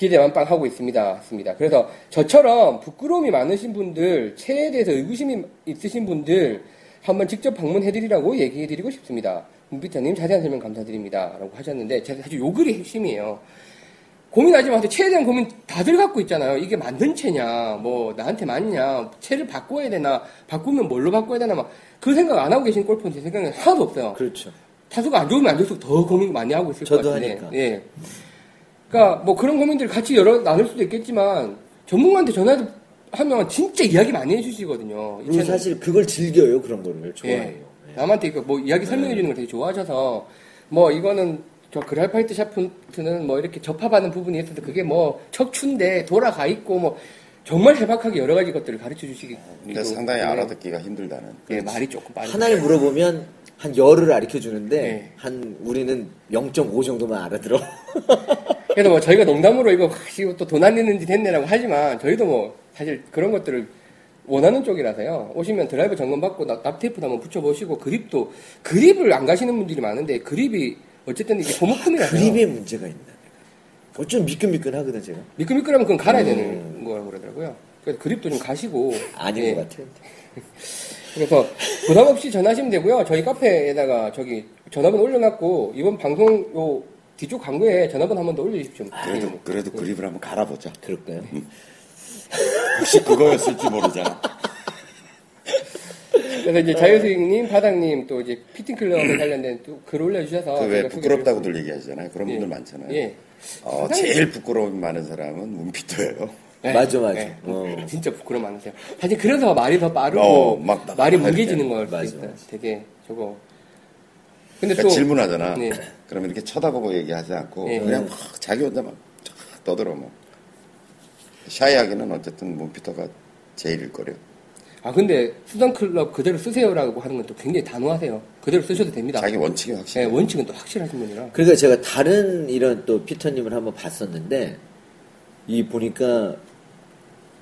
기대 만빵 하고 있습니다. 했습니다. 그래서 저처럼 부끄러움이 많으신 분들, 체에 대해서 의구심이 있으신 분들, 한번 직접 방문해드리라고 얘기해드리고 싶습니다. 문피터님 자세한 설명 감사드립니다. 라고 하셨는데, 제가 사실 요 글이 핵심이에요. 고민하지 마세요. 체에 대한 고민 다들 갖고 있잖아요. 이게 맞는 채냐, 뭐, 나한테 맞냐, 채를 바꿔야 되나, 바꾸면 뭘로 바꿔야 되나, 막, 그 생각 안 하고 계신 골프는 제 생각엔 하나도 없어요. 그렇죠. 타수가 안 좋으면 안 좋을수록 더 고민 많이 하고 있을 것 저도 같은데. 하니까. 예. 그러니까 뭐 그런 고민들을 같이 여러 나눌 수도 있겠지만 전문가한테 전화해서 하면 진짜 이야기 많이 해주시거든요. 채널. 사실 그걸 즐겨요. 그런 거를 좋아해요. 예. 남한테 이거 뭐 이야기 설명해 주는 걸 되게 좋아하셔서 뭐 이거는 저 그랄파이트 샤프트는 뭐 이렇게 접합하는 부분이 있어서 그게 뭐 척추인데 돌아가 있고 뭐 정말 해박하게 여러 가지 것들을 가르쳐 주시기 그러니까 상당히 알아듣기가 힘들다는. 예, 말이 조금 빠르 하나를 물어보면 한 열을 가르쳐 주는데 네. 한 우리는 0.5 정도만 알아들어. *laughs* 그래서 뭐 저희가 농담으로 이거 혹시 또돈 안 내는 짓 했네라고 하지만 저희도 뭐 사실 그런 것들을 원하는 쪽이라서요. 오시면 드라이버 점검 받고 납- 납테이프도 한번 붙여보시고 그립도 그립을 안 가시는 분들이 많은데 그립이 어쨌든 이게 고무품이라서 그립에 문제가 있나. 어쩜 미끈미끈하거든 제가. 미끌미끌하면 그건 갈아야 음. 되는 거라고 그러더라고요. 그래서 그립도 좀 가시고 아닌 예. 것 같아요. *laughs* 그래서 부담 없이 전화하시면 되고요. 저희 카페에다가 저기 전화번호 올려놨고 이번 방송 요 뒤쪽 광고에 전화번호 한 번 더 올려주십시오. 그래도 예. 그래도 그립을 한번 갈아보자. 그럴까요? 혹시 그거였을지 모르잖아. 그래서 이제 자유수익님, 바닥님 또 이제 피팅 클럽에 관련된 또 글 올려주셔서 그왜 저희가 부끄럽다고들 얘기하잖아요. 그런 예. 분들 많잖아요. 예. 어, 제일 부끄러움이 많은 사람은 문피터예요. 네. 맞아, 맞아. 네. 어. *laughs* 진짜 부끄러움 많으세요. 사실 그래서 말이 더 빠르고 어, 막 말이 막 뭉개지는. 맞아. 되게 저거. 근데 그러니까 또 질문하잖아. 네. 그러면 이렇게 쳐다보고 얘기하지 않고 예. 그냥 막 자기 혼자 막 떠들어 뭐. 샤이하기는 어쨌든 문피터가 제일일 거래요. 아 근데 수단 클럽 그대로 쓰세요라고 하는 건 또 굉장히 단호하세요. 그대로 쓰셔도 됩니다. 자기 원칙이 네, 확실해. 원칙은 또 확실하신 분이라. 그러니까 제가 다른 이런 또 피터님을 한번 봤었는데 이 보니까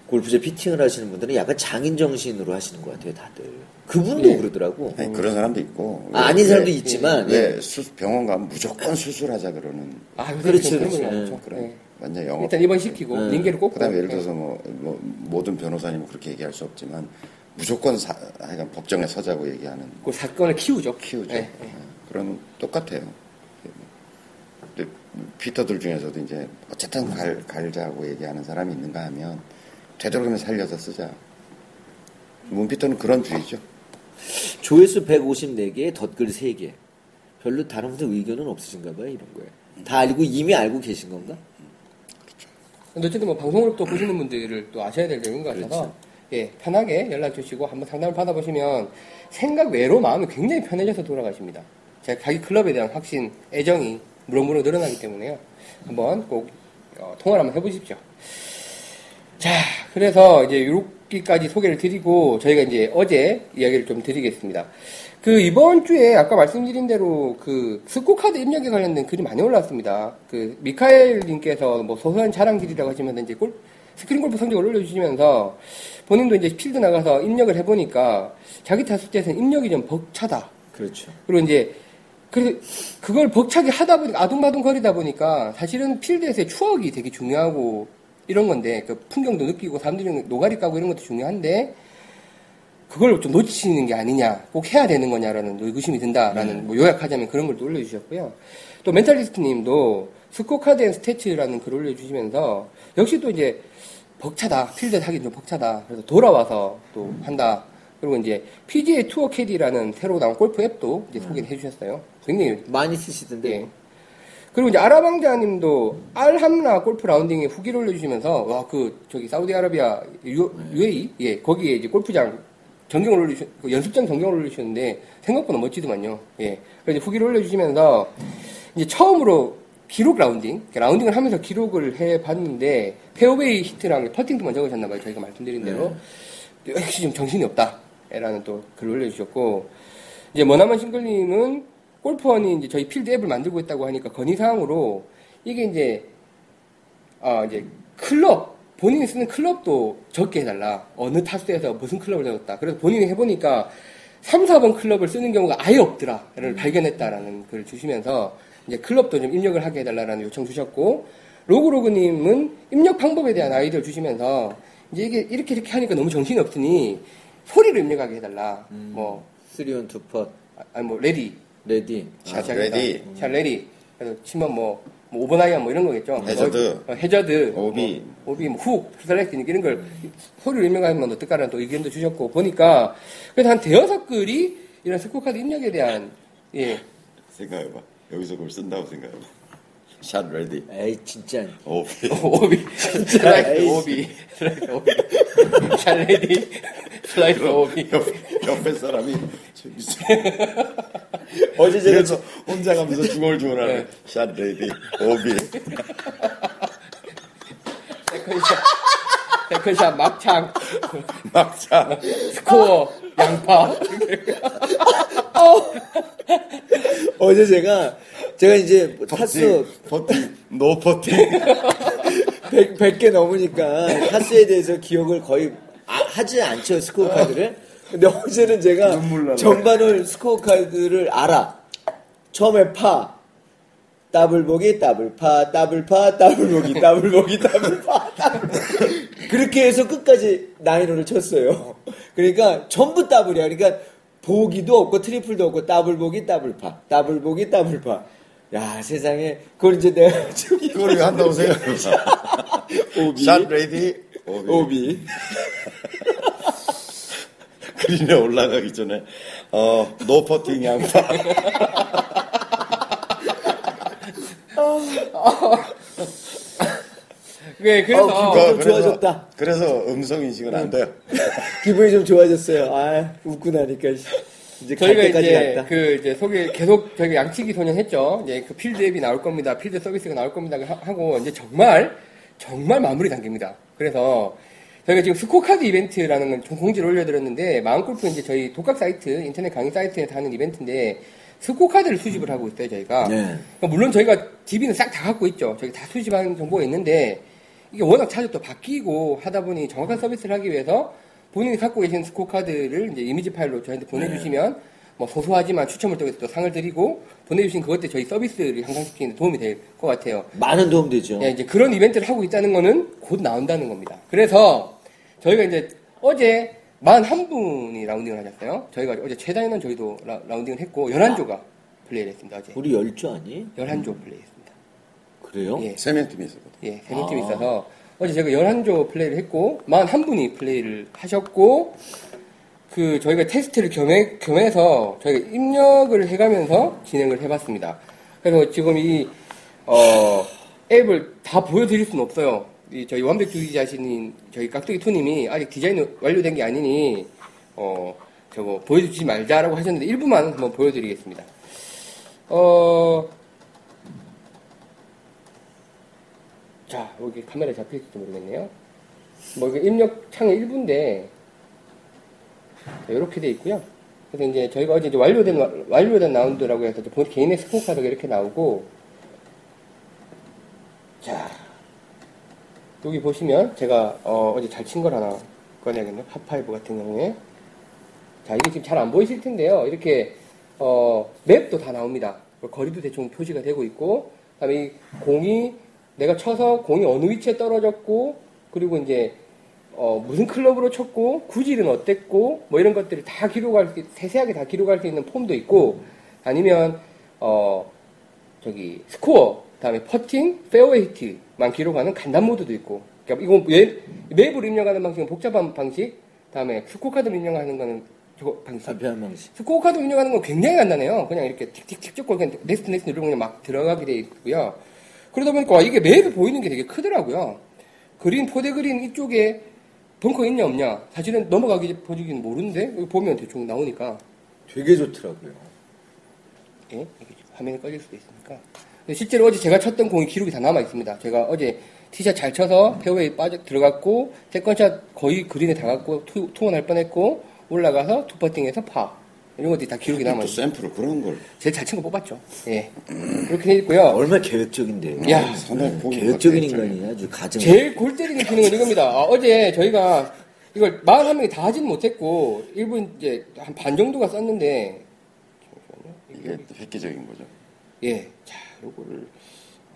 골프제 피팅을 하시는 분들은 약간 장인 정신으로 하시는 것 같아요, 다들. 그분도 네. 그러더라고. 아니, 그런 사람도 있고. 아, 아닌 왜- 사람도 있지만 예. 왜 수- 병원 가면 무조건 수술하자 그러는 아 네, 많죠. 그런 네. 완전 영어. 일단 입원시키고 네. 링게를 꽂고. 그다음에 예를 네. 들어서 뭐, 뭐 모든 변호사님은 그렇게 얘기할 수 없지만 무조건 사, 하여간 법정에 서자고 얘기하는 그 사건을 키우죠. 키우죠. 네, 네. 그런 똑같아요. 피터들 중에서도 이제 어쨌든 갈, 갈자고 얘기하는 사람이 있는가 하면 되도록이면 살려서 쓰자. 문피터는 그런 주의죠. 조회수 154개, 덧글 3개. 별로 다른 분들 의견은 없으신가 봐요, 이런 거에. 다 알고, 이미 알고 계신 건가? 근데 어쨌든 뭐 방송을 또 보시는 분들을 또 아셔야 될 내용인 것 같아서 그렇죠. 예 편하게 연락 주시고 한번 상담을 받아보시면 생각 외로 마음이 굉장히 편해져서 돌아가십니다. 제가 자기 클럽에 대한 확신, 애정이 무럭무럭 늘어나기 때문에요. 한번 꼭 어, 통화를 한번 해보십시오. 자, 그래서 이제 이렇게까지 소개를 드리고 저희가 이제 어제 이야기를 좀 드리겠습니다. 그 이번 주에 아까 말씀드린 대로 그 스코카드 입력에 관련된 글이 많이 올라왔습니다. 그 미카엘 님께서 뭐 소소한 자랑질이라고 하시면서 이제 골 스크린 골프 성적을 올려주시면서 본인도 이제 필드 나가서 입력을 해보니까 자기 타수제에서는 입력이 좀 벅차다. 그렇죠. 그리고 이제 그 그걸 벅차게 하다 보니까 아둥바둥 거리다 보니까 사실은 필드에서의 추억이 되게 중요하고 이런 건데 그 풍경도 느끼고 사람들이 노가리 까고 이런 것도 중요한데 그걸 좀 놓치는 게 아니냐 꼭 해야 되는 거냐라는 의구심이 든다라는 뭐 요약하자면 그런 걸 또 올려주셨고요. 또 멘탈리스트님도 scorecard and stats라는 글을 올려주시면서 역시 또 이제 벅차다 필드 하기 좀 벅차다 그래서 돌아와서 또 한다. 그리고 이제 PGA 투어 캐디라는 새로 나온 골프 앱도 이제 소개를 해주셨어요. 굉장히 많이 쓰시던데. 예. 그리고 이제 아라방자님도 알함라 골프 라운딩에 후기를 올려주시면서 와 그 저기 사우디아라비아 유, UAE 예 거기에 이제 골프장 전경을 올리시 그 연습장 전경을 올리셨는데 생각보다 멋지더만요. 예. 그래서 후기를 올려주시면서 이제 처음으로 기록 라운딩 라운딩을 하면서 기록을 해봤는데 페어웨이 히트랑 퍼팅도만 적으셨나봐요. 저희가 말씀드린 대로 역시 좀 정신이 없다 라는 또 글을 올려주셨고 이제 머나먼 싱글님은 골프원이 이제 저희 필드 앱을 만들고 있다고 하니까 건의사항으로 이게 이제 아 이제 클럽 본인이 쓰는 클럽도 적게 해달라. 어느 타수에서 무슨 클럽을 적었다. 그래서 본인이 해보니까 3, 4번 클럽을 쓰는 경우가 아예 없더라를 발견했다라는 글을 주시면서 이제 클럽도 좀 입력을 하게 해달라는 요청 주셨고 로그로그님은 입력 방법에 대한 아이디어를 주시면서 이제 이게 이렇게 이렇게 하니까 너무 정신이 없으니 소리를 입력하게 해달라. 뭐 3온 투 펏, 아, 아니 뭐 ready ready. 샷 시작했다. ready. 샷 ready. 그래서 치면 뭐, 뭐 5번 아이언 뭐 이런 거겠죠. 해저드. 어, 해저드. 오비. 뭐, 오비, 뭐 훅, 슬렉트 이런 걸 소리를 입력하면 어떨까라는 또 의견도 주셨고 보니까 그래서 한 대여섯 글이 이런 스코카드 입력에 대한 예. 생각해봐. 여기서 그걸 쓴다고 생각해봐. 샷 ready. 에이, 진짜. 오비. *laughs* 오비, 슬라이스 오비, 슬라이스 오비, 샷 ready, 슬라이스 오비. 옆, 옆에 사람이 *laughs* 어제 제가 혼자 가면서 중얼중얼하네. 네. 샷 ready. 오비. *laughs* 세컨샷, 세컨샷 막창, 막자. 스코어, 양파. 어제 제가 제가 이제 타수 퍼팅. no 퍼팅. 100, 100개 넘으니까 타수에 대해서 기억을 거의 아- 하지 않죠 스코어 카드를. 근데 어제는 제가. 전반을 스코어 카드를 알아. 처음에 파, 더블 보기, 더블 파, 더블 파, 더블 보기, 더블 보기, 더블 파, 더블. 그렇게 해서 끝까지 nine홀을 쳤어요. *laughs* 그러니까 전부 더블이야. 그러니까 보기도 없고 트리플도 없고 더블 보기, 더블 파, 더블 보기, 더블 파. 야 세상에 그걸 이제 내가 *laughs* 저기 그걸 왜 한다고 생각해봐. *laughs* 오비. 샷 ready. 오비. 오비. 그린에 올라가기 전에 어, no 퍼팅 양파. 네, 그래서 어, 그거- 좀 좋아졌다. 그래서 음성 인식은 안 돼요. 기분이 좀 좋아졌어요. 아, 웃고 나니까 이제 갈 저희가 이제 갔다. 그 이제 소개 계속 저희가 양치기 소년 했죠. 이제 그 필드 앱이 나올 겁니다. 필드 서비스가 나올 겁니다. 하- 하고 이제 정말 정말 마무리 단계입니다. 그래서 저희가 지금 스코카드 이벤트라는 걸좀 공지를 올려드렸는데 마음골프 이제 저희 독학 사이트 인터넷 강의 사이트에서 하는 이벤트인데 스코카드를 수집을 하고 있어요 저희가. 네. 그러니까 물론 저희가 DB는 싹 다 갖고 있죠. 저희 다 수집한 정보가 있는데 이게 워낙 자주 또 바뀌고 하다 보니 정확한 서비스를 하기 위해서 본인이 갖고 계신 스코카드를 이제 이미지 파일로 저희한테 보내주시면 뭐 소소하지만 추첨을 통해서 또 상을 드리고 보내주신 그것 때 저희 서비스를 향상시키는 데 도움이 될 것 같아요. 많은 도움 되죠. 예, 이제 그런 이벤트를 하고 있다는 거는 곧 나온다는 겁니다. 그래서 저희가 이제 어제 만 한 분이 라운딩을 하셨어요. 저희가 어제 최다 인원 저희도 라, 운딩을 했고 11조가 플레이를 했습니다. 어제 우리 열주 아니? 11조 플레이했습니다. 그래요? 예. 세 명 팀이 있었거든. 예, 세 명 팀이 아. 있어서 어제 제가 11조 플레이를 했고 41분이 플레이를 하셨고 그 저희가 테스트를 겸해, 겸해서 저희가 입력을 해가면서 진행을 해봤습니다. 그래서 지금 이 어, 앱을 다 보여드릴 수는 없어요. 이 저희 완벽주의자신인 저희 깍두기 투님이 아직 디자인이 완료된 게 아니니 어 저거 보여주지 말자라고 하셨는데 일부만 한번 보여드리겠습니다. 어 자, 여기 카메라 잡힐지 모르겠네요. 뭐, 이게 입력 창이 1부인데, 이렇게 돼 있고요. 그래서 이제 저희가 어제 이제 완료된, 와- 완료된 라운드라고 해서 개인의 스코어 카드가 이렇게 나오고, 자, 여기 보시면 제가 어, 제 잘 친 걸 하나 꺼내야겠네요. 팝파이브 같은 경우에. 자, 이게 지금 잘 안 보이실 텐데요. 이렇게, 어, 맵도 다 나옵니다. 뭐 거리도 대충 표시가 되고 있고, 그 다음에 이 공이, 내가 쳐서 공이 어느 위치에 떨어졌고, 그리고 이제, 어, 무슨 클럽으로 쳤고, 구질은 어땠고, 뭐 이런 것들을 다 기록할 수, 세세하게 다 기록할 수 있는 폼도 있고, 아니면, 어, 저기, 스코어, 그 다음에 퍼팅, 페어웨이 히트만 기록하는 간단 모드도 있고, 그러니까 이건 웹, 맵으로 입력하는 방식은 복잡한 방식, 그 다음에 스코어 카드로 입력하는 거는 저 방식. 간편한 방식. 스코어 카드 입력하는 건 굉장히 간단해요. 그냥 이렇게 틱틱틱 찍고 그냥 next next 그냥 막 들어가게 돼 있고요. 그러다 보니까 와, 이게 맵에 보이는 게 되게 크더라고요. 그린 포대 그린 이쪽에 벙커 있냐 없냐 사실은 넘어가기 보기는 모르는데 여기 보면 대충 나오니까 되게 좋더라고요. 예? 화면이 꺼질 수도 있으니까. 실제로 어제 제가 쳤던 공이 기록이 다 남아 있습니다. 제가 어제 티샷 잘 쳐서 페어웨이 빠져 들어갔고 세컨샷 거의 그린에 닿았고 투, 투온할 뻔했고 올라가서 투퍼팅해서 파 이런 것들이 다 기록이 남아 또 있어요. 샘플을 그런 걸. 제일 잘 친 거 뽑았죠. 예. 그렇게 돼 있고요. 얼마나 계획적인데. 야, 선을 보고 계획적인 인간이 아주 가정. 제일 골 때리는 기능은 이겁니다. 아, 어제 저희가 이걸 41명이 다 하지는 못했고, 일부 이제 한 반 정도가 썼는데, 잠시만요. 이게 또 획기적인 거죠. 예. 자, 요거를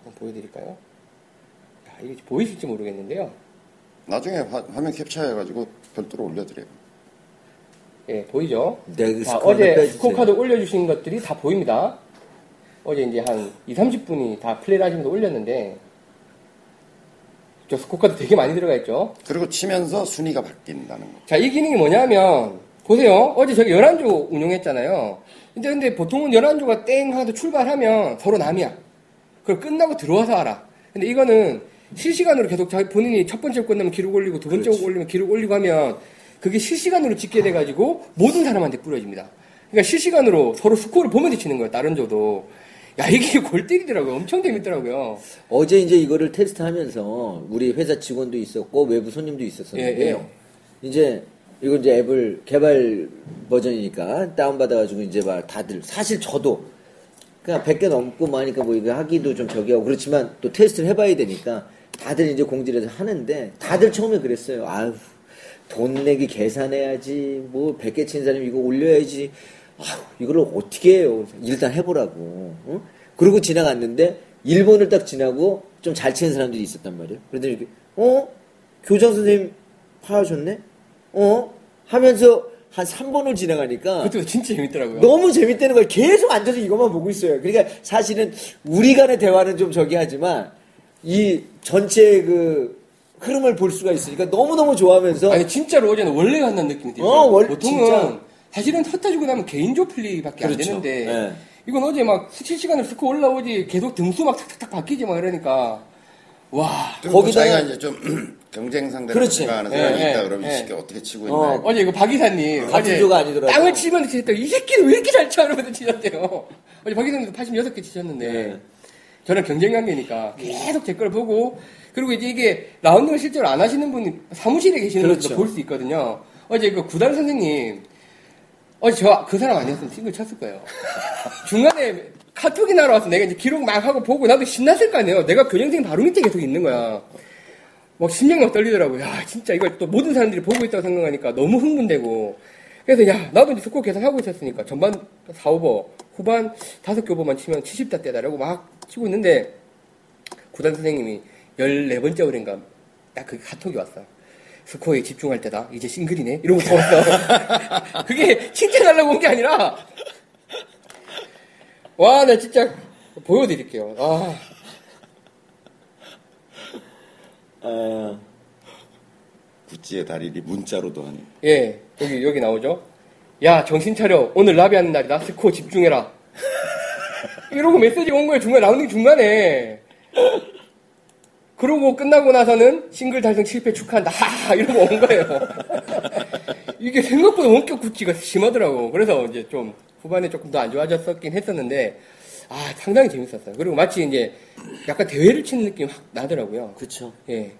한번 보여드릴까요? 야, 이게 보이실지 모르겠는데요. 나중에 화, 면 캡처해가지고 별도로 올려드려요. 예, 보이죠? 자, 스코어를 어제 빼주세요. 스코어 카드 올려주신 것들이 다 보입니다. 어제 이제 한 2, 30분이 다 플레이를 하시면서 올렸는데, 저 스코어 카드 되게 많이 들어가 있죠? 그리고 치면서 순위가 바뀐다는 거. 자, 이 기능이 뭐냐면, 보세요. 어제 저기 11조 운영했잖아요. 근데, 근데 보통은 11조가 땡 하고 출발하면 서로 남이야. 그걸 끝나고 들어와서 알아. 근데 이거는 실시간으로 계속 자기 본인이 첫 번째 끝나면 기록 올리고 두 번째 그렇지. 올리면 기록 올리고 하면 그게 실시간으로 찍게 돼가지고 모든 사람한테 뿌려집니다. 그러니까 실시간으로 서로 스코어를 보면서 치는 거예요. 다른 조도. 야, 이게 *laughs* 골 때리더라고요. 엄청 재밌더라고요. 어제 이제 이거를 테스트하면서 우리 회사 직원도 있었고 외부 손님도 있었었는데요. 예, 이제 이거 이제 앱을 개발 버전이니까 다운 받아가지고 이제 막 다들 사실 저도 그냥 100개 넘고 마니까 뭐 이거 하기도 좀 저기 하고 그렇지만 또 테스트를 해봐야 되니까 다들 이제 공지를 하는데 다들 처음에 그랬어요. 아유 돈 내기 계산해야지 뭐 100개 친 사람이 이거 올려야지 아유 이걸 어떻게 해요 일단 해보라고 응? 그러고 지나갔는데 1번을 딱 지나고 좀 잘 치는 사람들이 있었단 말이에요 그러더니 이렇게 어? 교장 선생님 파하셨네? 어? 하면서 한 3번을 지나가니까 그것도 진짜 재밌더라고요. 너무 재밌다는 걸 계속 앉아서 이것만 보고 있어요. 그러니까 사실은 우리 간의 대화는 좀 저기 하지만 이 전체 그 흐름을 볼 수가 있으니까 너무너무 좋아하면서 아니 진짜로 어제는 원래 만난 느낌이 들어요. 어, 원- 보통은 진짜. 사실은 흩어지고 나면 개인조 플레이밖에 안 그렇죠. 되는데 네. 이건 어제 막 실시간으로 스코어 올라오지 계속 등수 막 탁탁탁 바뀌지 막 이러니까 와 거기다가- 자기가 이제 좀 *clears throat* 경쟁 상대로 그렇지. 생각하는 예, 사람이 예, 있다 그러면 예. 이 새끼 어떻게 치고 어, 있나. 어제 이거 박 이사님 같은 어제 조가 아니더라도. 땅을 치면서 치셨다고 이 새끼는 왜 이렇게 잘 쳐? 이러면서 치셨대요. 어제 박 이사님도 86개 치셨는데 네. 저는 경쟁 관계니까 계속 제 걸 보고 그리고 이제 이게 라운딩을 실제로 안 하시는 분이 사무실에 계시는 분도 그렇죠. 볼수 있거든요. 어제 그 구단 선생님 어제 저 그 사람 아니었으면 싱글 쳤을 거예요. *laughs* 중간에 카톡이 날아와서 내가 이제 기록 막 하고 보고 나도 신났을 거 아니에요. 내가 교정생 바로 밑에 계속 있는 거야. 막 심장이 막 떨리더라고. 야, 진짜 이걸 또 모든 사람들이 보고 있다고 생각하니까 너무 흥분되고. 그래서 야, 나도 이제 스코어 계산 하고 있었으니까 전반 4오버, 후반 5개 오버만 치면 70다 떼다라고 막 치고 있는데 구단 선생님이 14번째 오랜가 딱 그 카톡이 왔어. 스코어에 집중할 때다. 이제 싱글이네. 이러고 적었어. *laughs* 그게 칭찬하려고 온 게 아니라 와, 나 진짜 보여드릴게요. 아, 아, 구찌의 달인이 문자로도 하는. 예, 여기, 여기 나오죠? 야, 정신 차려. 오늘 라비하는 날이다. 스코어 집중해라. 이러고 메시지 온 거예요. 중간에, 라운딩 중간에. 그러고 끝나고 나서는 싱글 달성 실패 축하한다. 하하! 이러고 온 거예요. *laughs* 이게 생각보다 원격 구찌가 심하더라고. 그래서 이제 좀 후반에 조금 더 안 좋아졌었긴 했었는데, 아, 상당히 재밌었어요. 그리고 마치 이제 약간 대회를 치는 느낌이 확 나더라고요. 그쵸. 예.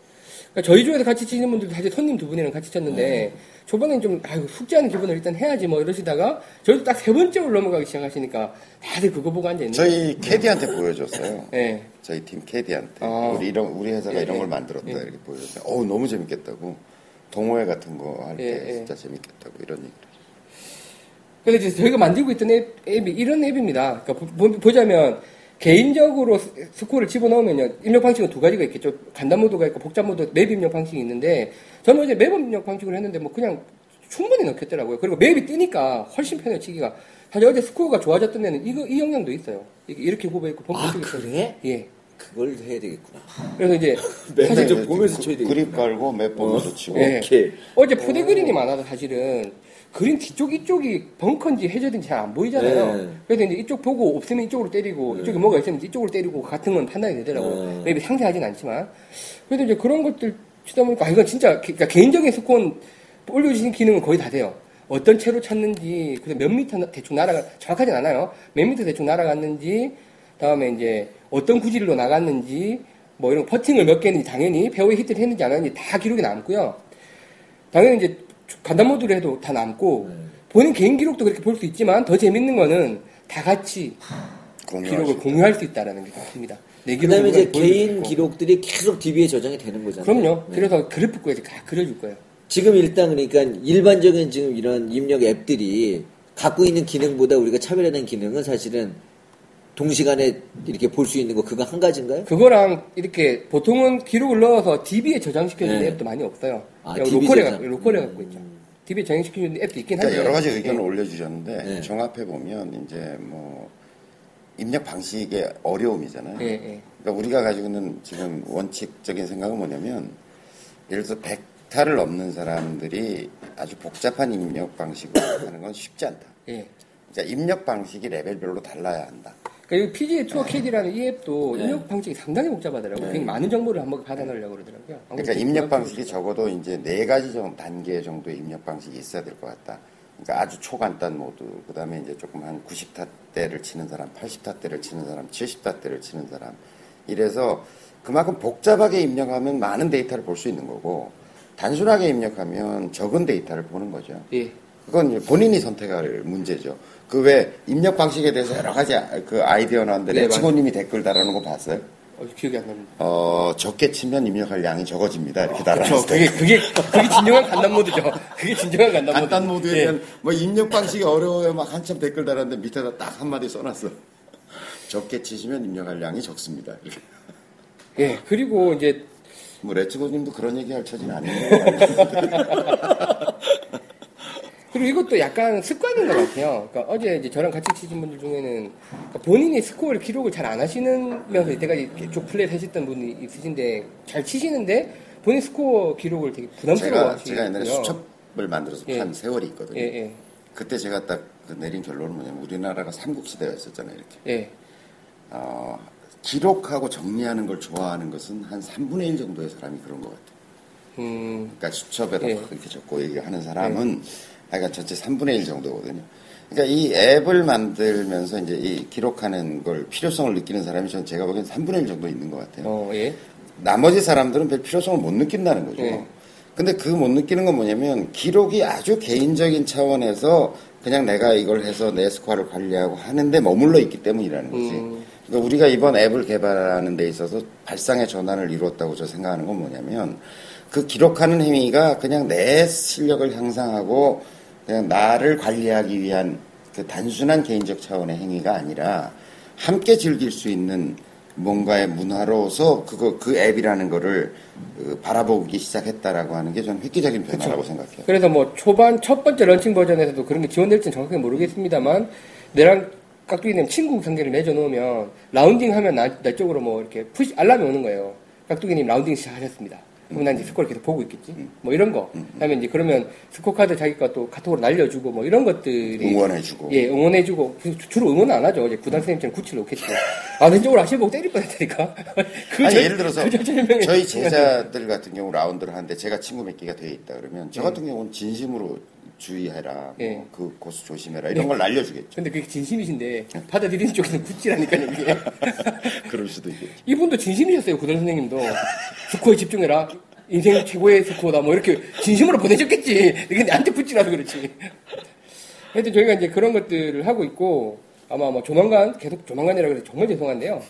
그러니까 저희 조에서 같이 치는 분들도 사실 손님 두 분이랑 같이 쳤는데 초반엔 좀 아이고 숙제하는 기분을 일단 해야지 뭐 이러시다가 저희도 딱 세 번째 홀 넘어가기 시작하시니까 다들 그거 보고 앉아 있는. 저희 캐디한테 보여줬어요. 예. 저희 팀 캐디한테 아. 우리 이런 우리 회사가 예, 이런 예. 걸 만들었다 예. 이렇게 보여줬어요. 어우 너무 재밌겠다고 동호회 같은 거 할때 예, 예. 진짜 재밌겠다고 이런 얘기. 그래서 이제 저희가 만들고 있던 앱, 앱이 이런 앱입니다. 그러니까 보, 보자면 개인적으로 스- 스코어를 집어넣으면요 입력 방식은 두 가지가 있겠죠. 간단 모드가 있고 복잡 모드 map 입력 방식이 있는데 저는 어제 map 입력 방식으로 했는데 뭐 그냥 충분히 넣겠더라고요. 그리고 맵이 뜨니까 훨씬 편해요 치기가. 사실 어제 스코어가 좋아졌던 데는 이거 이 영향도 있어요. 이게 이렇게 굽어 있고 아. 그래? 예. 그걸 해야 되겠구나. 그래서 이제 *laughs* 사실 좀 보면서 쳐야 되겠다. 그립 깔고 몇 번도 치고 예. 오케이. 어제 포대 그린이 많아서 사실은 그린 뒤쪽 이쪽이 벙커인지 해저든지 잘 안 보이잖아요. 네. 그래서 이제 이쪽 보고 없으면 이쪽으로 때리고 이쪽에 뭐가 있으면 이쪽으로 때리고 같은 건 판단이 되더라고요. 네. maybe 상세하진 않지만 그래도 이제 그런 것들 치다 보니까 아, 이건 진짜 기- 그러니까 개인적인 스코어는 올려주신 기능은 거의 다 돼요. 어떤 채로 쳤는지 그래서 몇 미터 나- 대충 날아가 정확하진 않아요. 몇 미터 대충 날아갔는지 다음에 이제 어떤 구질로 나갔는지 뭐 이런 퍼팅을 몇개 했는지 당연히 페어웨이 히트를 했는지 안 했는지 다 기록이 남고요. 당연히 이제 간단 모드로 해도 다 남고 네. 본인 개인 기록도 그렇게 볼 수 있지만 더 재밌는 거는 다 같이 기록을. 공유할 수 있다라는 게 좋습니다. 내그 다음에 기록을 이제 개인. 기록들이 계속 DB에 저장이 되는 거잖아요. 그럼요. 네. 그래서 그래프까지 다 그려줄 거예요. 지금 일단 그러니까 일반적인 지금 이런 입력 앱들이 갖고 있는 기능보다 우리가 차별화된 기능은 사실은 동시간에 이렇게 볼 수 있는 거 그거 한 가지인가요? 그거랑 이렇게 보통은 기록을 넣어서 DB에 저장시켜주는 네. 앱도 많이 없어요. 아, DB 로컬에, 저장. 갖고, 로컬에 갖고 있죠. DB에 저장시켜주는 앱도 있긴 한데. 그러니까 여러 가지 의견을 올려주셨는데 네. 종합해 보면 이제 뭐 입력 방식의 어려움이잖아요. 예, 예. 그러니까 우리가 가지고 있는 지금 원칙적인 생각은 뭐냐면 예를 들어서 100타를 넘는 사람들이 아주 복잡한 입력 방식으로 하는 건 쉽지 않다. 예. 그러니까 입력 방식이 레벨별로 달라야 한다. 그러니까 이 PGA 투어 KD라는 이 앱도 네. 입력 방식이 상당히 복잡하더라고요. 굉장히 많은 정보를 한번 받아 넣으려고 그러더라고요. 그러니까 입력 방식이 적어도 이제 네 가지 정 단계 정도의 입력 방식이 있어야 될 것 같다. 그러니까 아주 초간단 모드, 그 다음에 이제 조금 한 90타 대를 치는 사람, 80타 대를 치는 사람, 70타 대를 치는 사람. 이래서 그만큼 복잡하게 입력하면 많은 데이터를 볼 수 있는 거고, 단순하게 입력하면 적은 데이터를 보는 거죠. 예. 그건 본인이 선택할 문제죠. 그외 입력 방식에 대해서 여러 가지 아- 그 아이디어 나왔는데 네, 레츠고님이 댓글 달아놓은 거 봤어요? 어, 기억이 안 납니다. 어, 적게 치면 입력할 양이 적어집니다. 이렇게 그렇죠. 달아놨어요. 그게, 그게, 그게 진정한 간단 모드죠. 그게 진정한 간단 모드. 간단 모드에 예. 대한 뭐 입력 방식이 어려워요. 막 한참 댓글 달았는데 밑에다 딱 한마디 써놨어. 적게 치시면 입력할 양이 적습니다. 이렇게. 예. 그리고 이제 뭐 레츠고님도 그런 얘기 할 처지는 아니에요. *laughs* 그리고 이것도 약간 습관인 것 같아요. 그러니까 어제 이제 저랑 같이 치신 분들 중에는 그러니까 본인이 스코어를 기록을 잘 안 하시면서 이때까지 쭉 플레이 하셨던 분이 있으신데 잘 치시는데 본인 스코어 기록을 되게 부담스러워 제가, 하시고요. 제가 옛날에 수첩을 만들어서 예. 판 세월이 있거든요. 예, 예, 그때 제가 딱그 내린 결론은 뭐냐면 우리나라가 삼국시대였었잖아요. 이렇게. 예. 어, 기록하고 정리하는 걸 좋아하는 것은 한 3분의 1 정도의 사람이 그런 것 같아요. 음, 그러니까 수첩에다 예. 막 이렇게 적고 얘기하는 사람은 하여간 전체 3분의 1 정도거든요. 그러니까 이 앱을 만들면서 이제 이 기록하는 걸 필요성을 느끼는 사람이 전 제가 보기엔 3분의 1 정도 있는 것 같아요. 어, 예. 나머지 사람들은 별 필요성을 못 느낀다는 거죠. 예. 근데 그 못 느끼는 건 뭐냐면 기록이 아주 개인적인 차원에서 그냥 내가 이걸 해서 내 스코어를 관리하고 하는데 머물러 있기 때문이라는 거지. 음. 그러니까 우리가 이번 앱을 개발하는 데 있어서 발상의 전환을 이루었다고 저 생각하는 건 뭐냐면 그 기록하는 행위가 그냥 내 실력을 향상하고 그냥 나를 관리하기 위한 그 단순한 개인적 차원의 행위가 아니라 함께 즐길 수 있는 뭔가의 문화로서 그거 그 앱이라는 거를 그 바라보기 시작했다라고 하는 게 저는 획기적인 변화라고 생각해요. 그래서 뭐 초반 첫 번째 런칭 버전에서도 그런 게 지원될지는 정확하게 모르겠습니다만 내랑 깍두기님 친구 관계를 맺어놓으면 라운딩 하면 나, 나 쪽으로 뭐 이렇게 push 알람이 오는 거예요. 깍두기님 라운딩 시작하셨습니다. 그러면 난 이제 스코어를 계속 보고 있겠지. 뭐 이런 거. 그다음에 이제 그러면 스코어 카드 자기가 또 카톡으로 날려주고 뭐 이런 것들이 응원해주고. 예, 응원해주고 주- 주로 응원 안 하죠. 이제 구단 선생님처럼 구찌를 놓겠죠. 아, 왼쪽으로 아시를 보고 때릴 뻔했다니까. *laughs* 그 아니 저- 예를 들어서 그 저희. *laughs* 제자들 같은 경우 라운드를 하는데 제가 친구 맺기가 돼 있다 그러면 저 같은 경우는 진심으로 주의해라, 예. 뭐 그 고수 조심해라 이런 걸 날려주겠죠. 근데 그게 진심이신데 받아들이는 쪽에는 구찌라니까요 이게. *laughs* 그럴 수도 있겠죠. 이분도 진심이셨어요 구단 선생님도 스코어에 집중해라. 인생 최고의 스코어다 뭐 이렇게 진심으로 보내줬겠지. 이게 나한테 붙지라서 그렇지. 하여튼 저희가 이제 그런 것들을 하고 있고 아마 뭐 조만간 계속 조만간이라 그래서 정말 죄송한데요.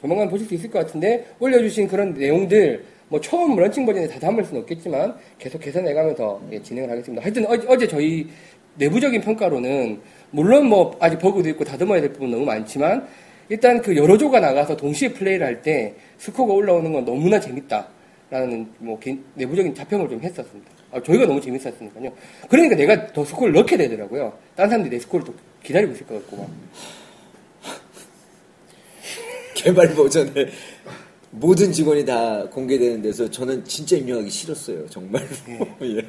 조만간 보실 수 있을 것 같은데 올려주신 그런 내용들 뭐 처음 런칭 버전에 다 담을 수는 없겠지만 계속 개선해가면서 예, 진행을 하겠습니다. 하여튼 어제, 어제 저희 내부적인 평가로는 물론 뭐 아직 버그도 있고 다듬어야 될 부분 너무 많지만 일단 그 여러 조가 나가서 동시에 플레이를 할 때 스코어가 올라오는 건 너무나 재밌다라는 뭐 개인- 내부적인 자평을 좀 했었습니다. 아, 저희가 너무 재밌었으니까요. 그러니까 내가 더 스코어를 넣게 되더라고요. 다른 사람들이 내 스코어를 또 기다리고 있을 것 같고 막. 개발 버전에 모든 직원이 다 공개되는 데서 저는 진짜 입력하기 싫었어요. 정말로. *laughs* 예.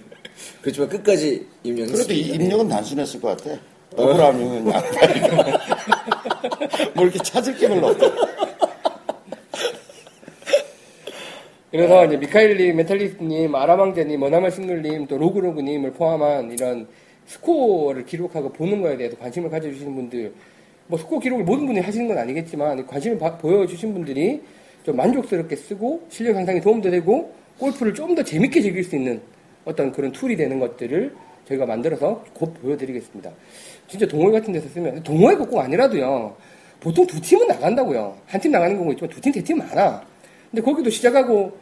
그렇지만 끝까지 입력했습니다. 그래도 이 입력은 단순했을 것 같아. 더블하면 양파니까. 뭐 이렇게 찾을 게 별로 없다. 그래서 이제 미카엘님, 멘탈리스트님, 아라망제님, 머나먼 싱글님, 또 로그로그님을 포함한 이런 스코어를 기록하고 보는 거에 대해서 관심을 가져주시는 분들, 뭐 스코어 기록을 모든 분이 하시는 건 아니겠지만 관심을 바- 보여주신 분들이 좀 만족스럽게 쓰고 실력 향상에 도움도 되고 골프를 좀 더 재밌게 즐길 수 있는 어떤 그런 툴이 되는 것들을 저희가 만들어서 곧 보여드리겠습니다. 진짜 동호회 같은 데서 쓰면 동호회가 꼭 아니라도요. 보통 두 팀은 나간다고요. 한 팀 나가는 경우 있지만 두 팀, 세 팀 많아. 근데 거기도 시작하고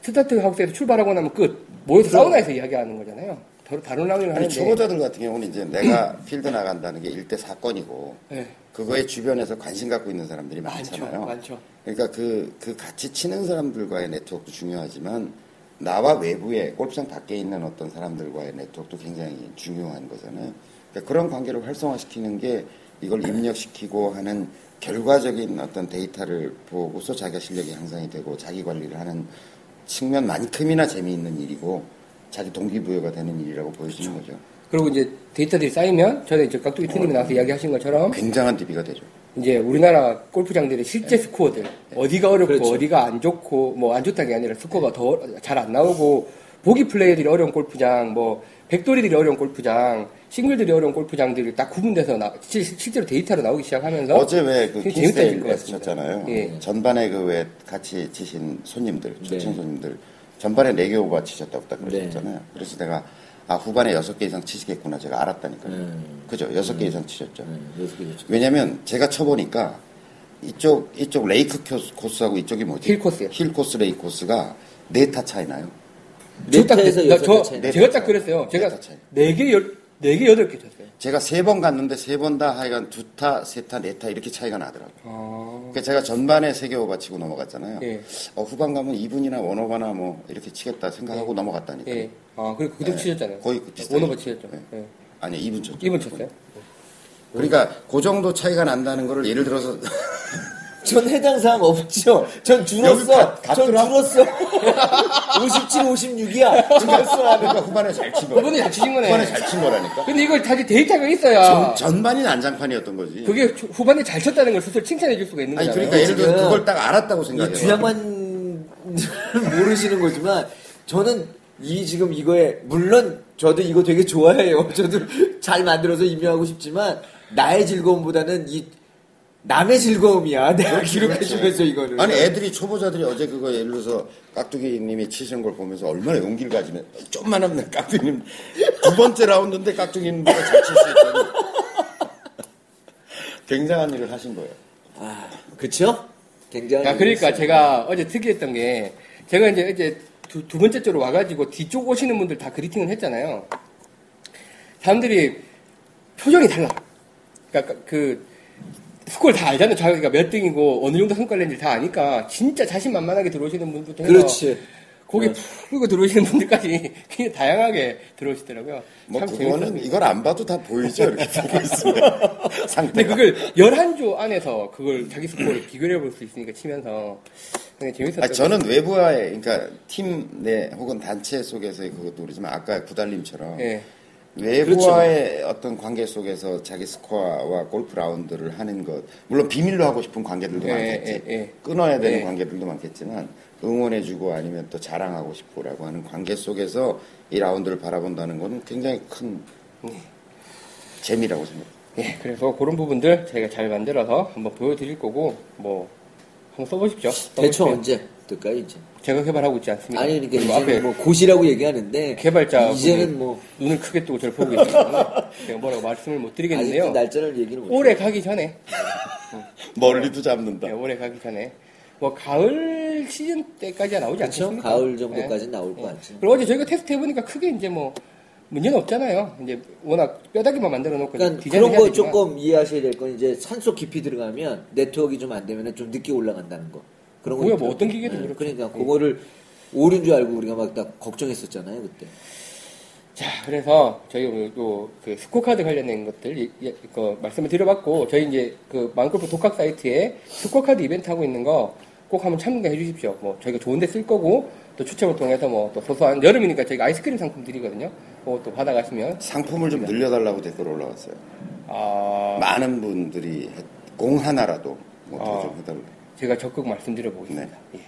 스타트 하우스에서 출발하고 나면 끝. 모여서 사우나에서 이야기하는 거잖아요. 더- 다른 라운을 아니, 하는데. 초보자들 같은 경우는 이제 내가 필드 나간다는 게 일대 사건이고 네. 그거에 주변에서 관심 갖고 있는 사람들이 많죠, 많잖아요. 많죠. 그러니까 그, 그 같이 치는 사람들과의 네트워크도 중요하지만 나와 외부에 골프장 밖에 있는 어떤 사람들과의 네트워크도 굉장히 중요한 거잖아요. 그러니까 그런 관계를 활성화시키는 게 이걸 입력시키고 하는 결과적인 어떤 데이터를 보고서 자기가 실력이 향상이 되고 자기 관리를 하는 측면만큼이나 재미있는 일이고 자기 동기부여가 되는 일이라고 보여지는 거죠. 그리고 이제 데이터들이 쌓이면 전에 이제 깍두기 트님이 나와서 이야기하신 것처럼 굉장한 DB가 되죠. 이제 우리나라 골프장들의 실제 스코어들 어디가 어렵고 그렇죠. 어디가 안 좋고 뭐 안 좋다는 게 아니라 스코어가 더 잘 안 나오고 보기 플레이들이 어려운 골프장 뭐 백돌이들이 어려운 골프장 싱글들이 어려운 골프장들이 딱 구분돼서 나, 실, 실제로 데이터로 나오기 시작하면서 어제 왜그 같습니다. 쳤잖아요. 예. 전반에 그 왜 같이 치신 손님들, 네. 초청 손님들 전반에 4개 오버 치셨다고 딱 그러셨잖아요. 그래서 내가 아 후반에 6개 이상 치시겠구나 제가 알았다니까요. 음. 그죠? 6개 이상 치셨죠. 네, 여섯 개 됐죠. 왜냐면 제가 쳐보니까 이쪽 이쪽 레이크 코스- 코스하고 이쪽이 뭐지? 힐 코스요. 힐 코스 레이크 코스가 네 타 차이 나요. 저 딱- 네타에서 나- 여섯 저, 개 차이. 네 제가 타딱 그랬어요. 제가 네타 차이. 네 개, 열, 네 개, 여덟 개 쳤어요. 제가 세 번 갔는데 세 번 다 하여간 두 타, 세 타, 네 타 이렇게 차이가 나더라고요. 아, 그러니까 제가 전반에 세 개 오버 치고 넘어갔잖아요. 예. 어, 후반 가면 even이나 one over나 뭐 이렇게 치겠다 생각하고 넘어갔다니까. 예. 아, 그리고 그대로 네. 치셨잖아요. 거의 그 비슷하게. one over 치셨죠. 네. 예. 아니 even 쳤죠. even 쳤어요. 그러니까 그 정도 차이가 난다는 거를 예를 들어서 전 해당 사항 없죠. 전 줄었어. 가- 전? 줄었어. 57, 56이야. 줄었어. 그러니까 후반에 잘 친 거. 그분이 잘 치신 거네. 후반에 잘 친 거라니까. 근데 이걸 다시 데이터가 있어야 전, 전반이 난장판이었던 거지. 그게 후- 후반에 잘 쳤다는 걸 스스로 칭찬해 줄 수가 있는 아니 거잖아요. 그러니까 예를 들어 그걸 딱 알았다고 이 생각해요. 주양만 *laughs* 모르시는 거지만 저는 이 지금 이거에 물론 저도 이거 되게 좋아해요. *laughs* 저도 잘 만들어서 임명하고 싶지만 나의 즐거움보다는 이 남의 즐거움이야. *laughs* 내가 기록해주면서 이거는. 아니 애들이 초보자들이 어제 그거 예를 들어서 깍두기님이 치신 걸 보면서 얼마나 용기를 가지면 좀만 하면 깍두기님 두 번째 라운드인데 깍두기님보다 잘칠수 있다니 *laughs* 굉장한 일을 하신 거예요. 아, 그쵸? 굉장히. 야, 그러니까 제가 어제 특이했던 게, 제가 이제, 이제 두, 두 번째 쪽으로 와가지고 뒤쪽 오시는 분들 다 그리팅을 했잖아요. 사람들이 표정이 달라. 그러니까 그, 스코어를 다 알잖아요. 자기가 몇 등이고 어느 정도 성과를 낸지 다 아니까 진짜 자신만만하게 들어오시는 분부터 해서 그렇지. 거기 푹 들어오시는 분들까지 *laughs* 굉장히 다양하게 들어오시더라고요. 뭐 참 그거는. 이걸 안 봐도 다 보이죠 이렇게 들고 있으면 *laughs* 근데 상태가. 그걸 11조 안에서 그걸 자기 스코어를 비교해 볼 수 있으니까 치면서 굉장히 재밌었어요. 아, 저는 외부와의 그러니까 팀 내 혹은 단체 속에서의 그것도 그렇지만 아까 구달님처럼 예. 외부와의 어떤 관계 속에서 자기 스코어와 골프 라운드를 하는 것 물론 비밀로 하고 싶은 관계들도 예, 많겠지 예, 예. 끊어야 되는 예. 관계들도 많겠지만 응원해주고 아니면 또 자랑하고 싶고라고 하는 관계 속에서 이 라운드를 바라본다는 것은 굉장히 큰 재미라고 생각합니다. 예, 그래서 그런 부분들 저희가 잘 만들어서 한번 보여드릴 거고, 뭐, 한번 써보십시오. 대충 써보십시오. 언제 뜰까요 이제? 제가 개발하고 있지 않습니다. 아니 그러니까 이제는 앞에 뭐 고시라고 얘기하는데 개발자 이제는 뭐 눈을 크게 뜨고 저를 보고 때문에 *laughs* 제가 뭐라고 말씀을 못 드리겠는데요. 날짜를 얘기를 못. 올해 가기 전에, *laughs* 멀리도 잡는다. 네, 올해 가기 전에, 뭐, 가을 시즌 때까지야 나오지 그렇죠. 않겠습니까? 가을 정도까지 네. 나올 예. 것 같지. 그리고 어제 저희가 테스트 해보니까 크게 이제 뭐, 문제는 없잖아요. 이제 워낙 뼈다귀만 만들어 놓고 그러니까 그런 거 되지만 조금 이해하셔야 될 건 이제 산속 깊이 들어가면 네트워크가 좀안 되면 좀 늦게 올라간다는 거. 그런 거. 뭐 어떤 기계든 예, 그렇죠. 그러니까 예. 그거를 오류인 줄 알고 우리가 막 다 걱정했었잖아요 그때. 자, 그래서 저희 오늘 또그 스코어 카드 관련된 것들 이- 이- 그 말씀을 드려봤고 저희 이제 그 마음골프 독학 사이트에 스코어 카드 이벤트 하고 있는 거 꼭 한번 참가해 주십시오. 뭐 저희가 좋은데 쓸 거고 또 추첨을 통해서 뭐 또 소소한 여름이니까 저희가 아이스크림 상품 드리거든요. 그것도 받아가시면 상품을 좀 늘려달라고 댓글 올라왔어요. 아 많은 분들이 했- 공 하나라도 뭐더 아. 좀 해달라. 제가 적극 말씀드려 보겠습니다. 네. 예.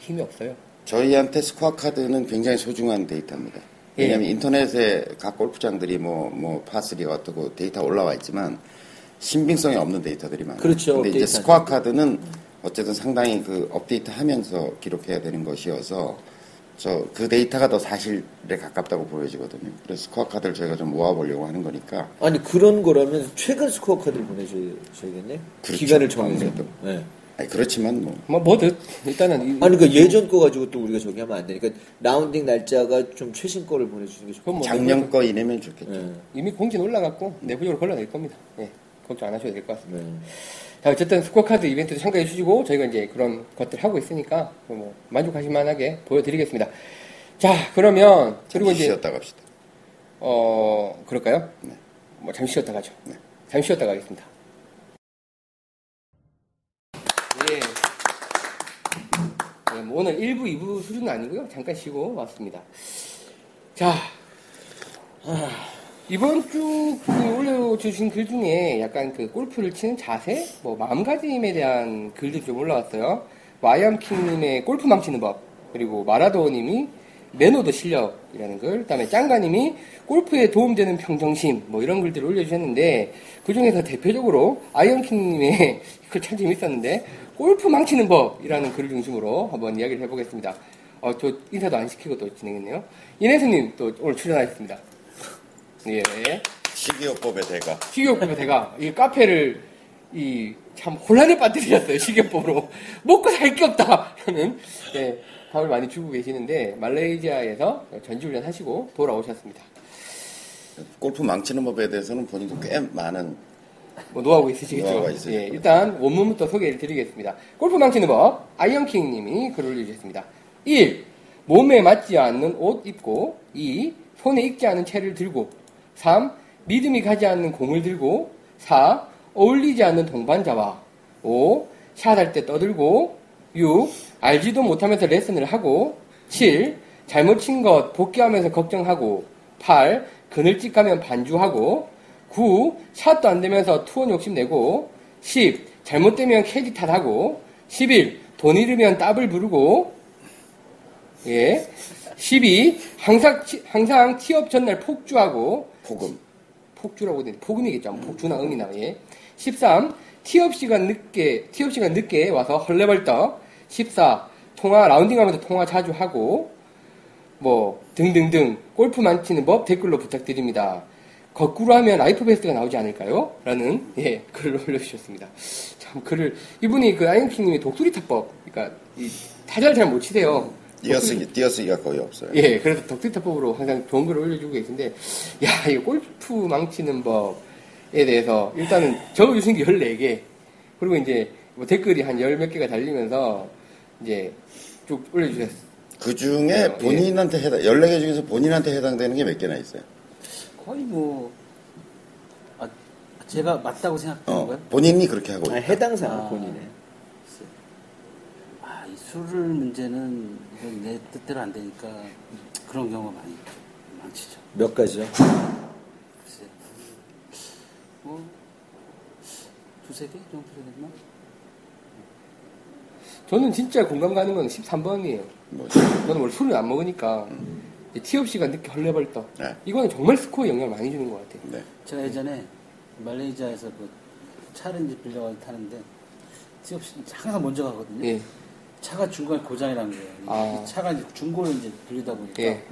힘이 없어요. 저희한테 스코어 카드는 굉장히 소중한 데이터입니다. 예. 왜냐하면 인터넷에 각 골프장들이 뭐, 뭐, 파3가 어떻고 데이터 올라와 있지만 신빙성이 없는 데이터들이 많아요. 그렇죠, 근데 이제. 스코어 카드는 어쨌든 상당히 그 업데이트 하면서 기록해야 되는 것이어서 저그 데이터가 더 사실에 가깝다고 보여지거든요. 그래서 스코어 카드를 저희가 좀 모아보려고 하는 거니까 아니 그런 거라면 최근 스코어 카드를 보내줘야겠네. 그렇죠. 기간을 정해서. 네. 아니, 그렇지만 뭐 뭐 뭐든 일단은 이- 아니 그러니까 예전 거 가지고 또 우리가 저기 하면 안 되니까 라운딩 날짜가 좀 최신 거를 보내주는 게 좋고. 뭐 작년 거 이내면 좋겠죠. 네. 이미 공지는 올라갔고 내부적으로 걸러낼 겁니다. 예. 걱정 안 하셔도 될 것 같습니다. 네. 자, 어쨌든 스코어카드 이벤트도 참가해 주시고, 저희가 이제 그런 것들 하고 있으니까, 뭐, 만족하실 만하게 보여드리겠습니다. 자, 그러면, 그리고 잠시 이제, 쉬었다 갑시다. 어, 그럴까요? 네. 뭐, 잠시 쉬었다 가죠. 네. 잠시 쉬었다 가겠습니다. 예. 네, 뭐 오늘 1부, 2부 수준은 아니고요. 잠깐 쉬고 왔습니다. 자, 이번 주그 올려주신 글 중에 약간 그 골프를 치는 자세, 뭐 마음가짐에 대한 글들이 좀 올라왔어요. 와이암킹님의 골프 망치는 법, 그리고 마라도님이 매너도 실력이라는 글, 그다음에 짱가님이 골프에 도움되는 평정심, 뭐 이런 글들을 올려주셨는데 그 중에서 대표적으로 아이언킹님의 글 *laughs* 참 재밌었는데 골프 망치는 법이라는 글을 중심으로 한번 이야기를 해보겠습니다. 어, 저 인사도 안 시키고 또 진행했네요. 이내수님 또 오늘 출연하셨습니다. 예. 식이요법의 대가. 식이요법의 대가 이 카페를 이 참 혼란에 빠뜨리셨어요 식이요법으로 *laughs* 먹고 살 게 없다 하는 예, 답을 많이 주고 계시는데 말레이시아에서 전지훈련 하시고 돌아오셨습니다. 골프 망치는 법에 대해서는 본인도 꽤 많은 뭐 노하우가 있으시겠죠. 노하우가 예. 일단 원문부터 소개를 드리겠습니다. 골프 망치는 법 아이언킹님이 글을 올려주셨습니다. 1. 몸에 맞지 않는 옷 입고 2. 손에 익지 않은 채를 들고 3. 믿음이 가지 않는 공을 들고 4. 어울리지 않는 동반자와 5. 샷할 때 떠들고 6. 알지도 못하면서 레슨을 하고 7. 잘못 친 것 복귀하면서 걱정하고 8. 그늘집 가면 반주하고 9. 샷도 안 되면서 투원 욕심내고 10. 잘못되면 캐디 탓하고 11. 돈 잃으면 따블 부르고 예. 12. 항상, 치- 항상 취업 전날 폭주하고 폭음. 폭주라고 되는 폭음이겠죠. 폭주나 음이나 예. 13. 티업 시간 늦게 티업 시간 늦게 와서 헐레벌떡. 14. 통화 라운딩하면서 통화 자주 하고 뭐 등등등 골프만 치는 법 댓글로 부탁드립니다. 거꾸로 하면 life best가 나오지 않을까요? 라는 예 글을 올려주셨습니다. 참 글을 이분이 그 아이언킹님이 독수리 타법 그러니까 이 타자를 잘 못 치세요. 띄어쓰기, 띄어쓰기가 거의 없어요. 예, 그래서 독수리 타법으로 항상 좋은 글을 올려주고 계신데, 야, 이 골프 망치는 법에 대해서 일단은 적어주신 게 14개, 그리고 이제 뭐 댓글이 한 열 몇 개가 달리면서 이제 쭉 올려주셨, 그 중에 본인한테 해당, 14개 중에서 본인한테 해당되는 게 몇 개나 있어요? 거의 뭐 아, 제가 맞다고 생각하는 어, 거예요? 본인이 그렇게 하고 아, 있다. 해당 사항 아. 본인의. 아, 이 술을 문제는 내 뜻대로 안 되니까 그런 경우가 많이 많지죠. 몇 가지요? 글쎄. 뭐 두세 개 정도 되겠나? 저는 진짜 공감 가는 건 13번이에요. 뭐, 저는 원래 술을 안 먹으니까 이제 티 없이가 늦게 헐레벌떡. 네. 이거는 정말 스코어에 영향을 많이 주는 것 같아요. 네. 제가 예전에 말레이시아에서 그 차를 이제 빌려가서 타는데 티 없이 항상 먼저 가거든요. 예. 차가 중간에 고장이라는 거예요. 이- 아. 이 차가 이제 중고를 이제 빌리다 보니까 예.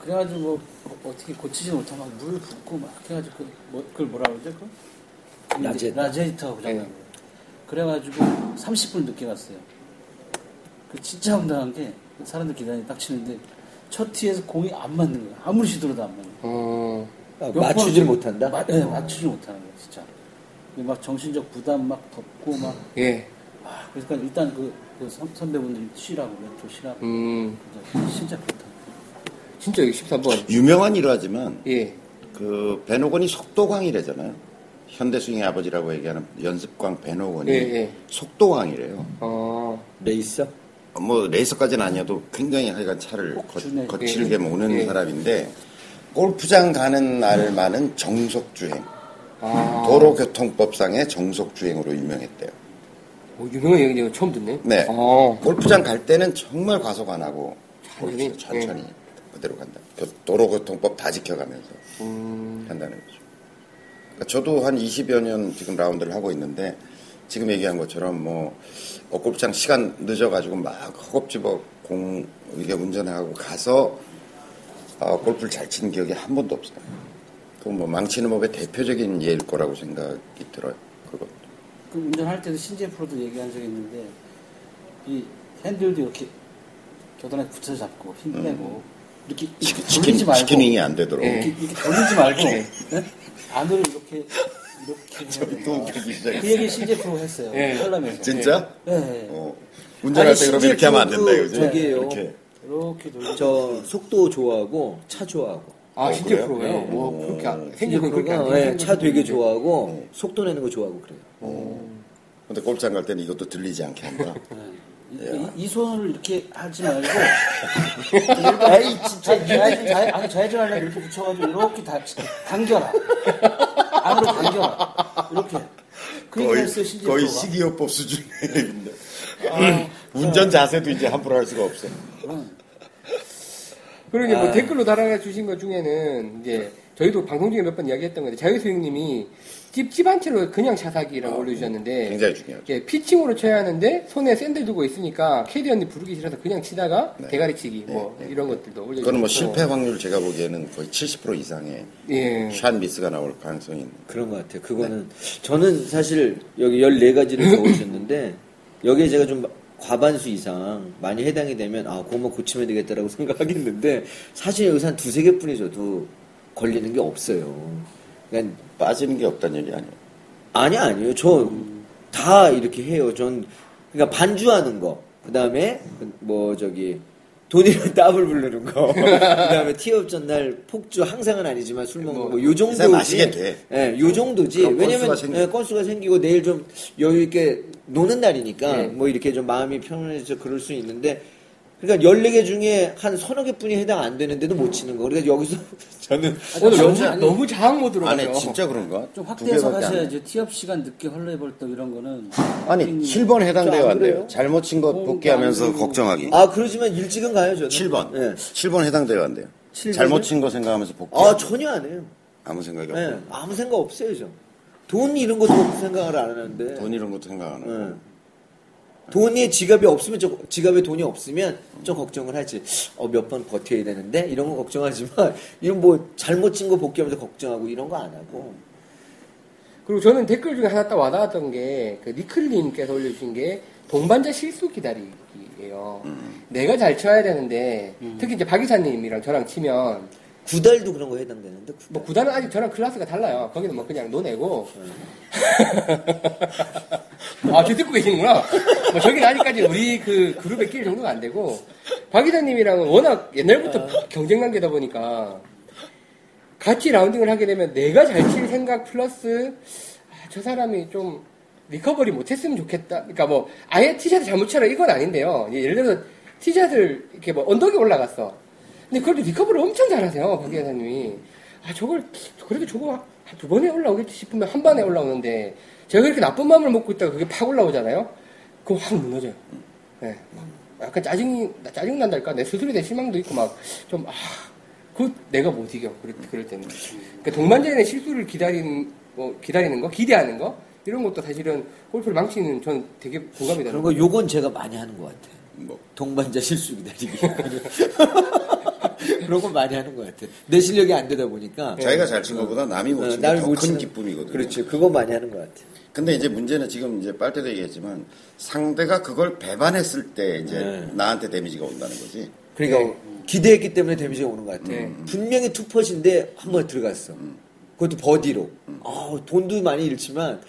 그래가지고 뭐 어- 어떻게 고치지 못하고 막 물을 붓고 막 해가지고 그 뭐, 그걸 뭐라 그러죠? 그 라제타. 라제이터가 고장난 예. 거예요. 그래가지고 30분 늦게 갔어요. 그 진짜 황당한 게 사람들 기다리니 딱 치는데 첫 티에서 공이 안 맞는 거예요. 아무리 시도해도 안 맞는 거예요. 어, 아, 몇 맞추질 번- 못한다? 마, 네, 맞추지 못하는 거예요, 진짜. 막 정신적 부담 막 덮고 막, 예. 아, 그러니까 일단 그, 그 선, 선배분들이 쉬라고, 몇초 쉬라고. 음, 그래서 진짜 그렇다. 진짜 여기 13번. 유명한 일화지만 예. 그 배노건이 속도광이래잖아요. 현대스윙의 아버지라고 얘기하는 연습광 배노건이 예, 예. 속도광이래요. 어, 레이서? 뭐 레이서까지는 아니어도 굉장히 하여간 차를 거, 주네. 거 칠게 예. 모는 예. 사람인데 골프장 가는 날만은 정속 주행, 아. 도로교통법상의 정속 주행으로 유명했대요. 어, 유명한 얘기 처음 듣네. 네. 어, 골프장 갈 때는 정말 과속 안 하고 천천히? 골프 천천히 그대로 간다. 교- 도로교통법 다 지켜가면서 음, 한다는 거죠. 그러니까 저도 한 20여 년 지금 라운드를 하고 있는데 지금 얘기한 것처럼 뭐 어, 골프장 시간 늦어가지고 막 허겁지겁 공 이게 운전하고 가서 어, 골프를 잘 치는 기억이 한 번도 없어요. 그건 뭐 망치는 법의 대표적인 예일 거라고 생각이 들어요. 그거. 그 운전할 때도 신재 프로도 얘기한 적이 있는데, 이 핸들도 이렇게 겨드랑이 붙여 잡고, 힘 빼고, 이렇게, 이렇게 치킨, 돌리지 말고, 치킨윙이 안 되도록. 예. 이렇게, 이렇게 돌리지 말고, 네? 안으로 이렇게, 이렇게. 해야 또 된다. 웃기기 시작했어. 그 얘기 신재 프로가 했어요. 예. 설람에서. 진짜? 네. 네. 어, 운전할 때 그러면 이렇게 하면 안 된다 이거지? 저기예요. 이렇게. 이렇게 돌리고. 저 속도 좋아하고 차 좋아하고. 아, 어, 신재 그래요? 프로예요? 네. 뭐, 그렇게, 안- 신재 생긴 건 그렇게 안 프로가 예, 생긴 차건 되게 생겼는데. 좋아하고 속도 내는 거 좋아하고 그래요. 근데 골프장 갈 때는 이것도 들리지 않게 한다. *laughs* 이, 이 손을 이렇게 하지 말고 *laughs* 에이 진짜 좌회전 좌회, 아니 좌회전 하려면 이렇게 붙여가지고 이렇게 다, 당겨라. 안으로 당겨라. 이렇게. 거의, 거의 식이요법 수준의 얘기인데. 운전 자세도 이제 함부로 할 수가 없어. 그리고 이제 뭐 아. 댓글로 달아주신 것 중에는 이제 저희도 방송 중에 몇 번 이야기했던 건데 자유수영님이 찝찝 한 채로 그냥 차사기라고 올려주셨는데 굉장히 중요하죠. 예, 피칭으로 쳐야 하는데 손에 샌들 두고 있으니까 캐디 언니 부르기 싫어서 그냥 치다가 네. 대가리 치기 뭐 이런 것들도 올려주고 그거는 뭐 실패 확률 제가 보기에는 거의 70% 이상의 예. 샷 미스가 나올 가능성이 있는. 그런 것 같아요. 그거는 저는 사실 여기 14가지를 *laughs* 적으셨는데 여기에 제가 좀 과반수 이상 많이 해당이 되면 아, 그거만 고치면 되겠다라고 *laughs* 생각하겠는데 사실 여기서 한 두세 개뿐이 저도 걸리는 게 없어요. 그러니까 빠지는 게 없다는 얘기 아니에요. 아니 아니요. 저 다 이렇게 해요. 전 그러니까 반주하는 거. 그다음에 그뭐 저기 돈이랑 *laughs* 따블 부르는 거. 그다음에 티업 전날 폭주 항상은 아니지만 술 먹는 거. 요 정도지. 마시게 돼. 예, 요 정도지. 왜냐면 건수가 생겨. 예, 건수가 생기고 내일 좀 여유 있게 노는 날이니까 네. 뭐 이렇게 좀 마음이 편안해져 그럴 수 있는데 그러니까 14개 중에 한 서너 개 뿐이 해당 안 되는데도 못 치는 거. 그러니까 여기서 *laughs* 저는 오늘 너무, 진짜- 너무 자학 모드로 아니. 진짜 그런가? 좀두 확대해서 하셔야죠 티업 시간 늦게 헐레벌떡 이런 거는 아니 음, 7번 해당돼요 안안 돼요? 그래요? 잘못 친것 어, 복귀하면서 안 되고. 걱정하기. 아, 그러지만 일찍은 가요, 저는. 7번. 예. 7번 해당돼요 안 돼요? 7번이요? 잘못 친 거 생각하면서 복귀. 아, 전혀 안 해요. 아무 생각이 예, 없고. 아무 생각 없어요, 저. 돈 이런 것도 생각을 안 하는데. 돈 이런 것도 생각 안 하고. 예. 돈이 지갑이 없으면 저 지갑에 돈이 없으면 좀 걱정을 하지. 어, 몇 번 버텨야 되는데 이런 거 걱정하지만 *laughs* 이런 뭐 잘못 친 거 복귀하면서 걱정하고 이런 거 안 하고. 그리고 저는 댓글 중에 하나 딱 와닿았던 게, 그 니클님께서 올려주신 게, 동반자 실수 기다리기예요 내가 잘 쳐야 되는데, 특히 이제 박 이사님이랑 저랑 치면, 구달도 그런 거 해당되는데 구달. 뭐 구단은 아직 저랑 클래스가 달라요. 거기는 뭐 그냥 노내고. *laughs* 아, 저 듣고 계시는구나. 뭐 저기는 아직까지 우리 그 그룹에 끼를 정도가 안 되고. 박 기자님이랑은 워낙 옛날부터 경쟁 관계다 보니까 같이 라운딩을 하게 되면 내가 잘 칠 생각 플러스 아, 저 사람이 좀 recovery 못했으면 좋겠다. 그러니까 뭐 아예 티샷을 잘못 쳐라 이건 아닌데요. 예를 들어서 티샷을 이렇게 뭐 언덕에 올라갔어. 근데 그래도 recovery 엄청 잘하세요, 박 기자님이. 아 저걸 그래도 저거 한 두 번에 올라오겠지 싶으면 한 번에 올라오는데 제가 그렇게 나쁜 마음을 먹고 있다가 그게 팍 올라오잖아요. 그럼 확 무너져요. 네, 막 약간 짜증이 나- 짜증 난달까 내 스스로에 대한 실망도 있고 막 좀 아, 그 내가 못 이겨 그럴, 그럴 때는. 그러니까 동반자의 실수를 기다리는 뭐 기다리는 거, 기대하는 거 이런 것도 사실은 골프를 망치는 전 되게 공감이 되는 그런 거 요건 제가 많이 하는 것 같아. 뭐 동반자 실수 기다리기. *laughs* 그런 거 많이 하는 것 같아. 내 실력이 안 되다 보니까. 자기가 잘 친 것보다 남이 못 어, 친 남이 게못더큰 치는- 기쁨이거든요. 그렇죠. 그거 많이 하는 것 같아. 근데 이제 문제는 지금 이제 빨대도 얘기했지만 상대가 그걸 배반했을 때 이제 네. 나한테 데미지가 온다는 거지. 그러니까 네. 기대했기 때문에 데미지가 오는 것 같아. 네. 분명히 투퍼신데 한 번 들어갔어. 그것도 버디로. 어, 돈도 많이 잃지만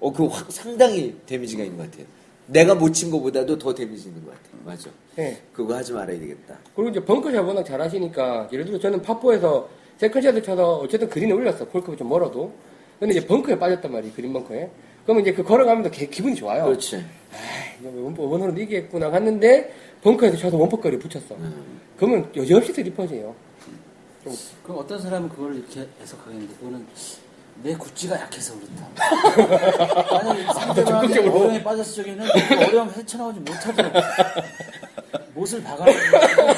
어, 그확 상당히 데미지가 있는 것 같아요. 내가 못 친 것보다도 더 데미지 있는 것 같아. 맞아. 네. 그거 하지 말아야 되겠다. 그리고 이제 벙커샷 워낙 잘 하시니까 예를 들어 저는 파포에서 second shot을 쳐서 어쨌든 그린에 올렸어 홀컵이 좀 멀어도 근데 이제 벙커에 빠졌단 말이에요 그린 벙커에 그러면 이제 그 걸어가면서 개- 기분이 좋아요 그렇지. 아이, 이제 원- 원으로 이기겠구나 갔는데 벙커에서 쳐서 one putt 거리 붙였어 그러면 여지없이 스리퍼지예요 그럼 어떤 사람은 그걸 이렇게 해석하겠는데 그거는 내 구찌가 약해서 그렇다. *laughs* 만약에 상대방이. 어려움에 빠졌을 적에는 그 어려움 헤쳐나오지 못하도록 못을 박아내지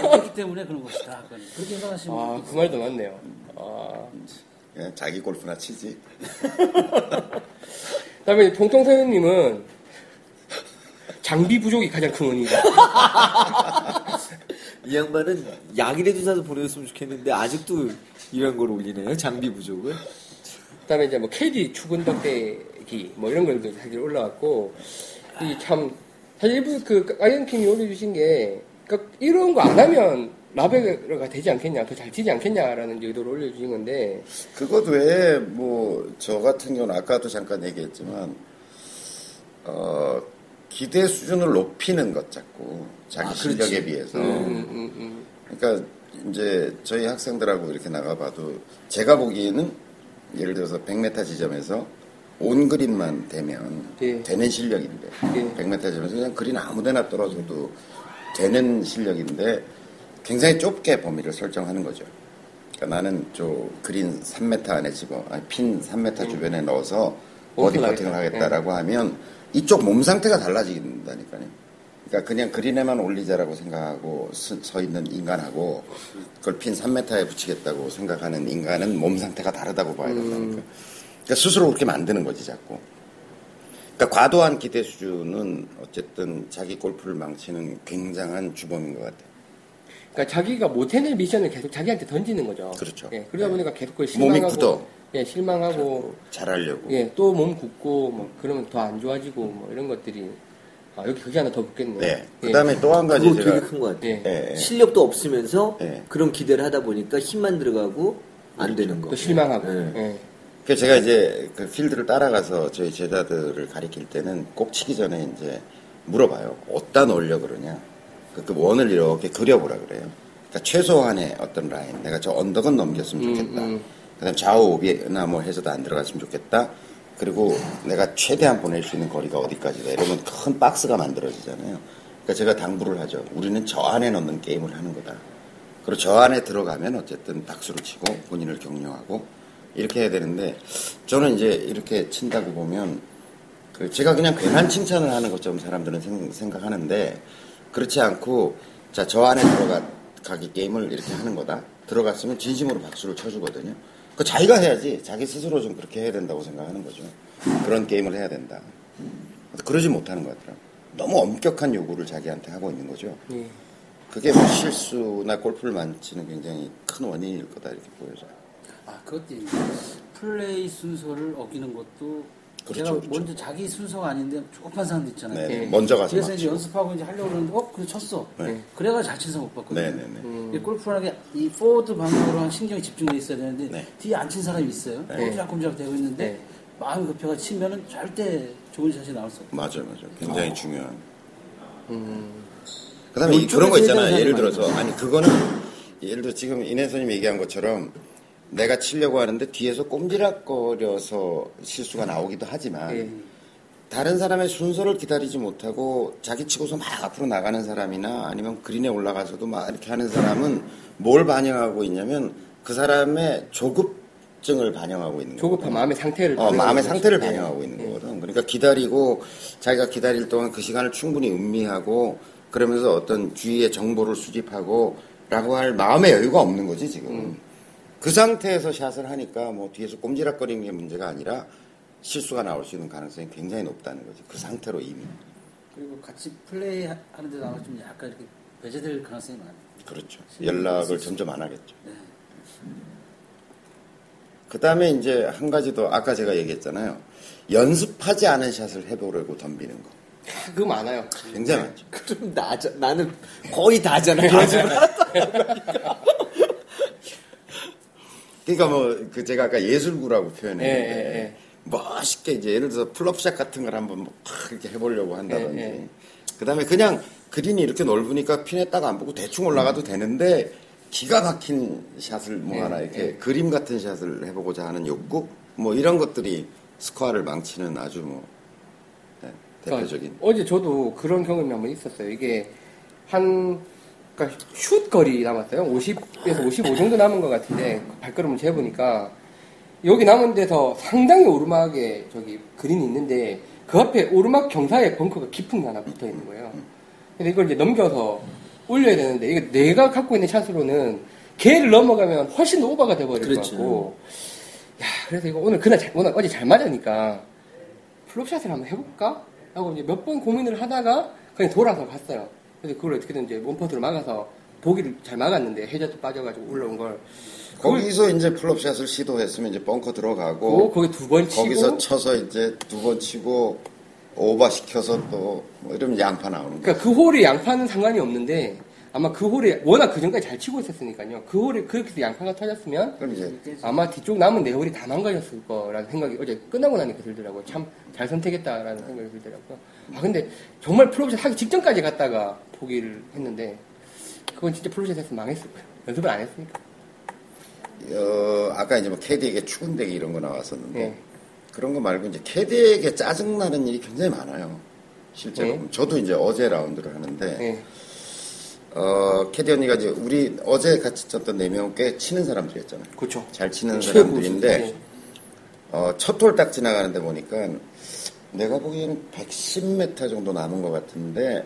못했기 때문에 그런 것이다. 그렇게 생각하시면 아 그 말도 맞네요 아. 그냥 자기 골프나 치지. *laughs* 그다음에 통통선생님은 장비 부족이 가장 큰 원인이다 *laughs* 이 양반은 약이라도 사서 보내줬으면 좋겠는데 아직도 이런 걸 올리네요. 장비 부족을. 그다음에 이제 뭐 KD 추근덕대기 뭐 이런 걸도 사실 올라왔고 이 참 사실 일부 그 아이언킴이 올려주신 게 그러니까 이런 거 안 하면 라베가 되지 않겠냐 더 잘 치지 않겠냐라는 의도로 올려주신 건데 그것 외에 뭐 저 같은 경우는 아까도 잠깐 얘기했지만 어 기대 수준을 높이는 것 자꾸 자기 아, 실력에. 비해서 음, 음, 음. 그러니까 이제 저희 학생들하고 이렇게 나가봐도 제가 보기에는 예를 들어서 100m 지점에서 온 그린만 되면 예. 되는 실력인데 예. 100m 지점에서 그냥 그린 아무데나 떨어져도 되는 실력인데 굉장히 좁게 범위를 설정하는 거죠. 그러니까 나는 저 그린 3m 안에 집어 아니, 핀 3m 주변에 넣어서 버디. 퍼팅을 하겠다라고 하면 이쪽 몸 상태가 달라진다니까요. 그러니까 그냥 그린에만 올리자라고 생각하고 서, 서 있는 인간하고 그걸 핀 3m에 붙이겠다고 생각하는 인간은 몸 상태가 다르다고 봐야 된다니까. 그러니까 스스로 그렇게 만드는 거지 자꾸. 그러니까 과도한 기대 수준은 어쨌든 자기 골프를 망치는 굉장한 주범인 것 같아요. 그러니까 자기가 못 해낼 미션을 계속 자기한테 던지는 거죠. 그렇죠. 예, 그러다 보니까 계속 그걸 몸이 실망하고 굳어. 예, 실망하고 잘하려고. 예, 또 몸 굳고 뭐 그러면 더 안 좋아지고 뭐 이런 것들이 아, 여기 그게 하나 더 붙겠네요. 네. 예. 그다음에 또한 가지 그거 되게 큰 것 같아. 예. 예, 예. 실력도 없으면서 예. 그런 기대를 하다 보니까 힘만 들어가고 안 되는 거. 또 실망하고. 예. 예. 그 제가 이제 그 필드를 따라가서 저희 제자들을 가리킬 때는 꼭 치기 전에 이제 물어봐요. 어디다 넣으려 그러냐. 그, 그 원을 이렇게 그려보라 그래요. 그러니까 최소한의 어떤 라인. 내가 저 언덕은 넘겼으면 좋겠다. 음, 음. 그다음 좌우 오비나 뭐 해서도 안 들어갔으면 좋겠다. 그리고 내가 최대한 보낼 수 있는 거리가 어디까지다. 이러면 큰 박스가 만들어지잖아요. 그러니까 제가 당부를 하죠. 우리는 저 안에 넣는 게임을 하는 거다. 그리고 저 안에 들어가면 어쨌든 박수를 치고 본인을 격려하고 이렇게 해야 되는데 저는 이제 이렇게 친다고 보면 그 제가 그냥 괜한 칭찬을 하는 것처럼 사람들은 생- 생각하는데 그렇지 않고 자 저 안에 들어가기 게임을 이렇게 하는 거다 들어갔으면 진심으로 박수를 쳐주거든요. 그 자기가 해야지 자기 스스로 좀 그렇게 해야 된다고 생각하는 거죠. 그런 게임을 해야 된다. 그러지 못하는 것 같더라고요. 너무 엄격한 요구를 자기한테 하고 있는 거죠. 예. 그게 뭐 실수나 골프를 망치는 굉장히 큰 원인일 거다 이렇게 보여져요. 아, 그것도 있네. 플레이 순서를 어기는 것도 그렇죠, 제가 그렇죠. 먼저 자기 순서가 아닌데 조급한 사람도 있잖아요. 네, 예. 먼저 가서 그래서 이제 맞추고. 연습하고 이제 하려고 그러는데 어? 그래 쳤어. 네. 그래가 잘 쳐서 못 봤거든요. 네, 네, 네. 음. 이 골프라는 게 이 forward 방향으로 한 신경이 집중돼 있어야 되는데 네. 뒤에 안 친 사람이 있어요. 네. 꼼짝꼼짝 되고 있는데 네. 마음이 급해가 치면은 절대 좋은 샷이 나올 수 없어요. 맞아요, 맞아요. 굉장히 중요한. 음. 그다음에 이- 이쪽에서 그런 거 있잖아요. 해야 되는 예를 들어서 아니 그거는 예를 들어 지금 인혜선님 얘기한 것처럼 내가 치려고 하는데 뒤에서 꼼지락거려서 실수가 나오기도 하지만 예. 다른 사람의 순서를 기다리지 못하고 자기 치고서 막 앞으로 나가는 사람이나 아니면 그린에 올라가서도 막 이렇게 하는 사람은 뭘 반영하고 있냐면 그 사람의 조급증을 반영하고 있는 거예요. 조급한 마음의 상태를 어, 마음의 상태를 거죠. 반영하고 예. 있는 거거든. 그러니까 기다리고 자기가 기다릴 동안 그 시간을 충분히 음미하고 그러면서 어떤 주위의 정보를 수집하고 라고 할 마음의 여유가 없는 거지 지금. 음. 그 상태에서 샷을 하니까 뭐 뒤에서 꼼지락거리는 게 문제가 아니라 실수가 나올 수 있는 가능성이 굉장히 높다는 거지. 그 상태로 이미. 그리고 같이 플레이 하- 하는데 아마 좀 약간 이렇게 배제될 가능성이 많아요. 그렇죠. 연락을 점점 안 하겠죠. 그 다음에 이제 한 가지 더 아까 제가 얘기했잖아요. 연습하지 않은 샷을 해보려고 덤비는 거. 아, 그거 많아요. 굉장히 많죠. 그럼 나자, 나는 거의 다잖아. 연습을 *laughs* *laughs* 그러니까 뭐 그 제가 아까 예술구라고 예, 표현했는데 예, 예. 멋있게 이제 예를 들어서 플럽샷 같은 걸 한번 뭐팍 이렇게 해보려고 한다든지 예, 예. 그다음에 그냥 그린이 이렇게 넓으니까 핀에 딱 안 보고 대충 올라가도 되는데 기가 막힌 샷을 뭐 예, 하나 이렇게 예. 그림 같은 샷을 해보고자 하는 욕구 뭐 이런 것들이 스코어를 망치는 아주 뭐 네, 대표적인 그러니까 어제 저도 그런 경험이 한 번 있었어요. 이게 한 그러니까 슛 거리 남았어요. 50에서 55 정도 남은 것 같은데 그 발걸음을 재보니까 여기 남은 데서 상당히 오르막에 저기 그린이 있는데 그 앞에 오르막 경사에 벙커가 깊은 게 하나 붙어 있는 거예요. 근데 이걸 이제 넘겨서 올려야 되는데 이거 내가 갖고 있는 샷으로는 걔를 넘어가면 훨씬 더 오버가 돼버릴 것 그렇죠. 같고 야 그래서 이거 오늘 그날 잘, 오늘 어제 잘 맞으니까 플롭샷을 한번 해볼까? 하고 이제 몇 번 고민을 하다가 그냥 돌아서 갔어요. 그래서 그걸 어떻게든 이제 원퍼트로 막아서 보기를 잘 막았는데 해저도 빠져가지고 올라온 걸 거기서 이제 플럽샷을 시도했으면 이제 벙커 그 들어가고 거기 두 번 치고 거기서 쳐서 이제 두 번 치고 오버 시켜서 또 뭐 이러면 양파 나오는 거야. 그러니까 그 홀에 양파는 상관이 없는데 아마 그 홀에 워낙 그 전까지 잘 치고 있었으니까요. 그 홀에 그렇게 해서 양파가 터졌으면 그럼 이제 아마 뒤쪽 남은 네 홀이 다 망가졌을 거라는 생각이 어제 끝나고 나니까 들더라고요. 참 잘 선택했다라는 생각이 들더라고요. 아 근데 정말 flop shot 하기 직전까지 갔다가 포기를 했는데 그건 진짜 flop shot 했으면 망했을 거예요. 연습을 안 했으니까. 어, 아까 이제 뭐 캐디에게 추근대기 이런 거 나왔었는데 예. 그런 거 말고 이제 캐디에게 짜증 나는 일이 굉장히 많아요. 실제로 예. 저도 이제 어제 라운드를 하는데 예. 어, 캐디 언니가 이제 우리 어제 같이 쳤던 네 명 꽤 치는 사람들이었잖아요. 그렇죠. 잘 치는 사람들인데 네. 어, 첫홀딱 지나가는데 보니까 내가 보기에는 110m 정도 남은 것 같은데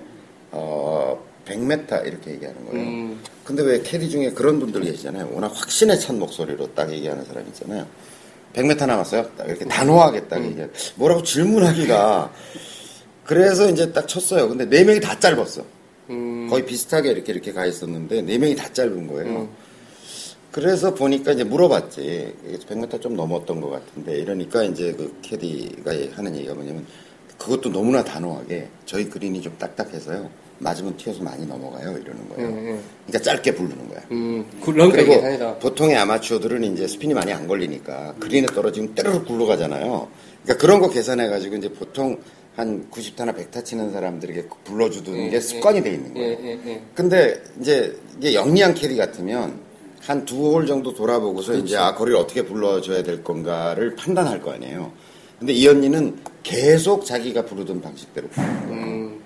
어, 100m 이렇게 얘기하는 거예요. 음. 근데 왜 캐디 중에 그런 분들 계시잖아요. 워낙 확신에 찬 목소리로 딱 얘기하는 사람 있잖아요. 100m 남았어요. 딱 이렇게 단호하게 딱 얘기해. 뭐라고 질문하기가. 그래서 이제 딱 쳤어요. 근데 네 명이 다 짧았어. 음. 거의 비슷하게 이렇게 이렇게 가 있었는데 네 명이 다 짧은 거예요. 음. 그래서 보니까 이제 물어봤지. 100m 좀 넘었던 것 같은데 이러니까 이제 그 캐디가 하는 얘기가 뭐냐면 그것도 너무나 단호하게 저희 그린이 좀 딱딱해서요. 맞으면 튀어서 많이 넘어가요. 이러는 거예요. 음, 음. 그러니까 짧게 부르는 거야. 음. 그 그리고. 보통의 아마추어들은 이제 스핀이 많이 안 걸리니까 그린에 떨어지면 때르륵 굴러가잖아요. 그러니까 그런 거 계산해 가지고 이제 보통 한 90타나 100타 치는 사람들에게 불러주던 예, 게 예. 습관이 돼 있는 거예요. 예, 예, 예. 근데 이제 이게 영리한 캐디 같으면 한 두 홀 정도 돌아보고서 이제 아 거리를 어떻게 불러줘야 될 건가를 판단할 거 아니에요. 근데 이 언니는 계속 자기가 부르던 방식대로 거예요. 음.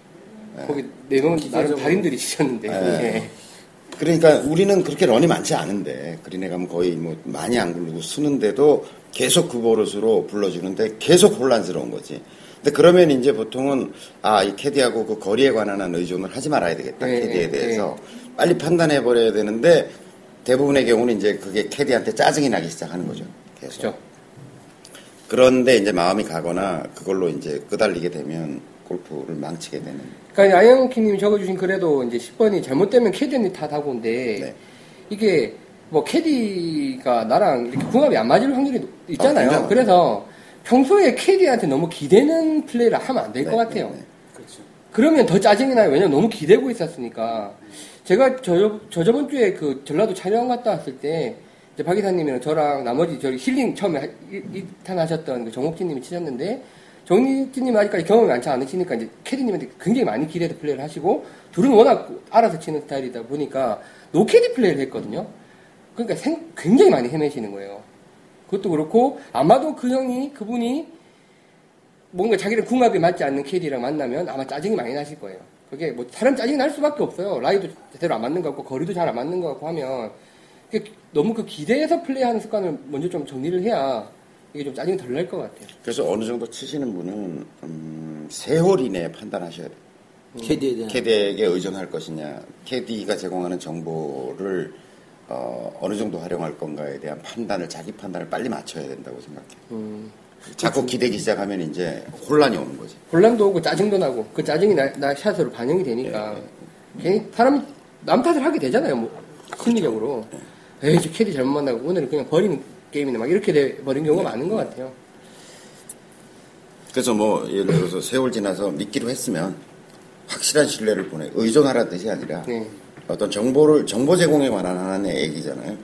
거기 내놓은 나름 달인들이 치셨는데. 네. 예. 그러니까 우리는 그렇게 런이 많지 않은데 그린에 가면 거의 뭐 많이 안 굴르고 쓰는데도 계속 그 버릇으로 불러주는데 계속 혼란스러운 거지. 근데 그러면 이제 보통은 아 이 캐디하고 그 거리에 관한 한 의존을 하지 말아야 되겠다 네, 캐디에 네, 대해서 빨리 판단해 버려야 되는데 대부분의 경우는 이제 그게 캐디한테 짜증이 나기 시작하는 거죠. 계속. 그렇죠. 그런데 이제 마음이 가거나 그걸로 이제 끄달리게 되면 골프를 망치게 되는. 그러니까 아영키님이 적어주신 글에도 이제 10번이 잘못되면 캐디언니 탓하고인데 네. 이게 뭐 캐디가 나랑 이렇게 궁합이 안 맞을 확률이 높- 있잖아요. 굉장히 그래서 평소에 캐디한테 너무 기대는 플레이를 하면 안 될것 네, 같아요. 네, 네. 그렇죠. 그러면 더 짜증이 나요. 왜냐면 너무 기대고 있었으니까. 제가 저, 저 저번 주에 그 전라도 촬영 갔다 왔을 때 이제 박 이사님이랑 저랑 나머지 저기 힐링 처음에 1탄 하셨던 그 정옥진님이 치셨는데 정리진님 아직까지 경험이 많지 않으시니까 이제 캐디님한테 굉장히 많이 기대해서 플레이를 하시고 둘은 워낙 알아서 치는 스타일이다 보니까 no caddie 플레이를 했거든요. 그러니까 생- 굉장히 많이 헤매시는 거예요. 그것도 그렇고 아마도 그 형이 그분이 뭔가 자기를 궁합이 맞지 않는 캐디랑 만나면 아마 짜증이 많이 나실 거예요. 그게 뭐 사람 짜증이 날 수밖에 없어요. 라이도 제대로 안 맞는 것 같고 거리도 잘 안 맞는 것 같고 하면 그게 너무 그 기대해서 플레이하는 습관을 먼저 좀 정리를 해야 이게 좀 짜증이 덜 날 것 같아요. 그래서 어느 정도 치시는 분은 음, 세월 이내에 판단하셔야 돼요. 캐디에 대한 캐디에게 의존할 것이냐, 캐디가 제공하는 정보를 어, 느 정도 활용할 건가에 대한 판단을 자기 판단을 빨리 맞춰야 된다고 생각해요. 음, 자꾸 기대기 시작하면 이제 혼란이 오는 거지. 혼란도 오고 짜증도 나고 그 짜증이 나, 나 샷으로 반영이 되니까 괜히 사람이 남 탓을 하게 되잖아요. 뭐 심리적으로 에이 저 캐디 잘못 만나고 오늘은 그냥 버리는 게임이네 막 이렇게 돼 버린 경우가 많은 것 같아요. 그래서 뭐 예를 들어서 세월 지나서 믿기로 했으면 확실한 신뢰를 보내 의존하라는 뜻이 아니라 네. 어떤 정보를 정보 제공에 관한 하나의 얘기잖아요.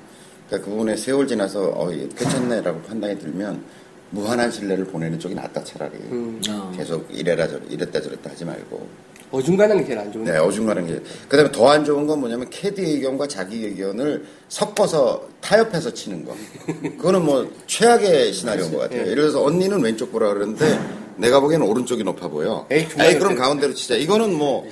그러니까 그분의 세월 지나서 어 괜찮네라고 판단이 들면 무한한 신뢰를 보내는 쪽이 낫다 차라리 음, 어. 계속 이래라 저 이랬다 저랬다 하지 말고 어중간한 게 제일 안 좋은데. 네 어중간한 게 그다음에 더 안 좋은 건 뭐냐면 캐디 의견과 자기 의견을 섞어서 타협해서 치는 거 그거는 뭐 최악의 시나리오인 것 같아요. 예. 예를 들어서 언니는 왼쪽 보라 그러는데 내가 보기에는 오른쪽이 높아 보여. 에이, 그럼? 가운데로 치자. 이거는 뭐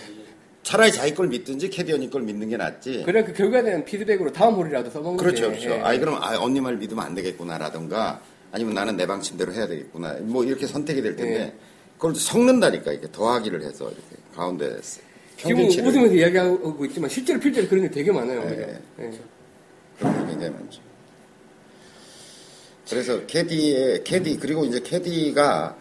차라리 자기 걸 믿든지 캐디 언니 걸 믿는 게 낫지. 그래 그 결과되는 피드백으로 다음 홀이라도 써먹는 그렇죠, 게, 그렇죠. 예. 아이 그럼 아 언니 말 믿으면 안 되겠구나라든가 아니면 나는 내 방침대로 해야 되겠구나. 뭐 이렇게 선택이 될 텐데 예. 그걸 섞는다니까 이렇게 더하기를 해서 이렇게 가운데 지금 평균치를 웃으면서 이야기하고 있지만 실제로 필제로 그런 게 되게 많아요. 예. 그런 게 굉장히 많죠. 그래서 캐디의 캐디 그리고 이제 캐디가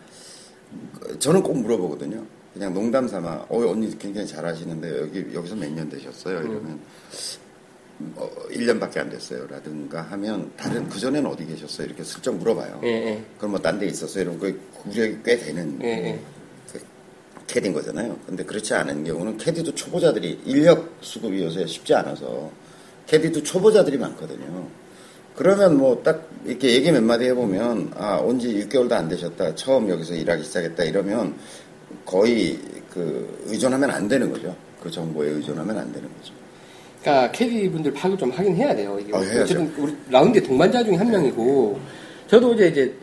저는 꼭 물어보거든요. 그냥 농담 삼아 어 언니 굉장히 잘하시는데 여기 여기서 몇 년 되셨어요? 이러면 어, 1년밖에 안 됐어요. 라든가 하면 다른 그 전에는 어디 계셨어요? 이렇게 슬쩍 물어봐요. 예, 예. 그럼 뭐 딴 데 있었어요? 이런 거 구력이 꽤 되는 예, 예. 그 캐디인 거잖아요. 근데 그렇지 않은 경우는 캐디도 초보자들이 인력 수급이 요새 쉽지 않아서 캐디도 초보자들이 많거든요. 그러면 뭐 딱 이렇게 얘기 몇 마디 해보면 아 온 지 6개월도 안 되셨다. 처음 여기서 일하기 시작했다. 이러면 거의 그 의존하면 안 되는 거죠. 그 정보에 의존하면 안 되는 거죠. 그러니까 캐디 분들 파악을 좀 하긴 해야 돼요. 이게 어. 어쨌든 우리 라운드의 동반자 중에 한 명이고 저도 이제 이제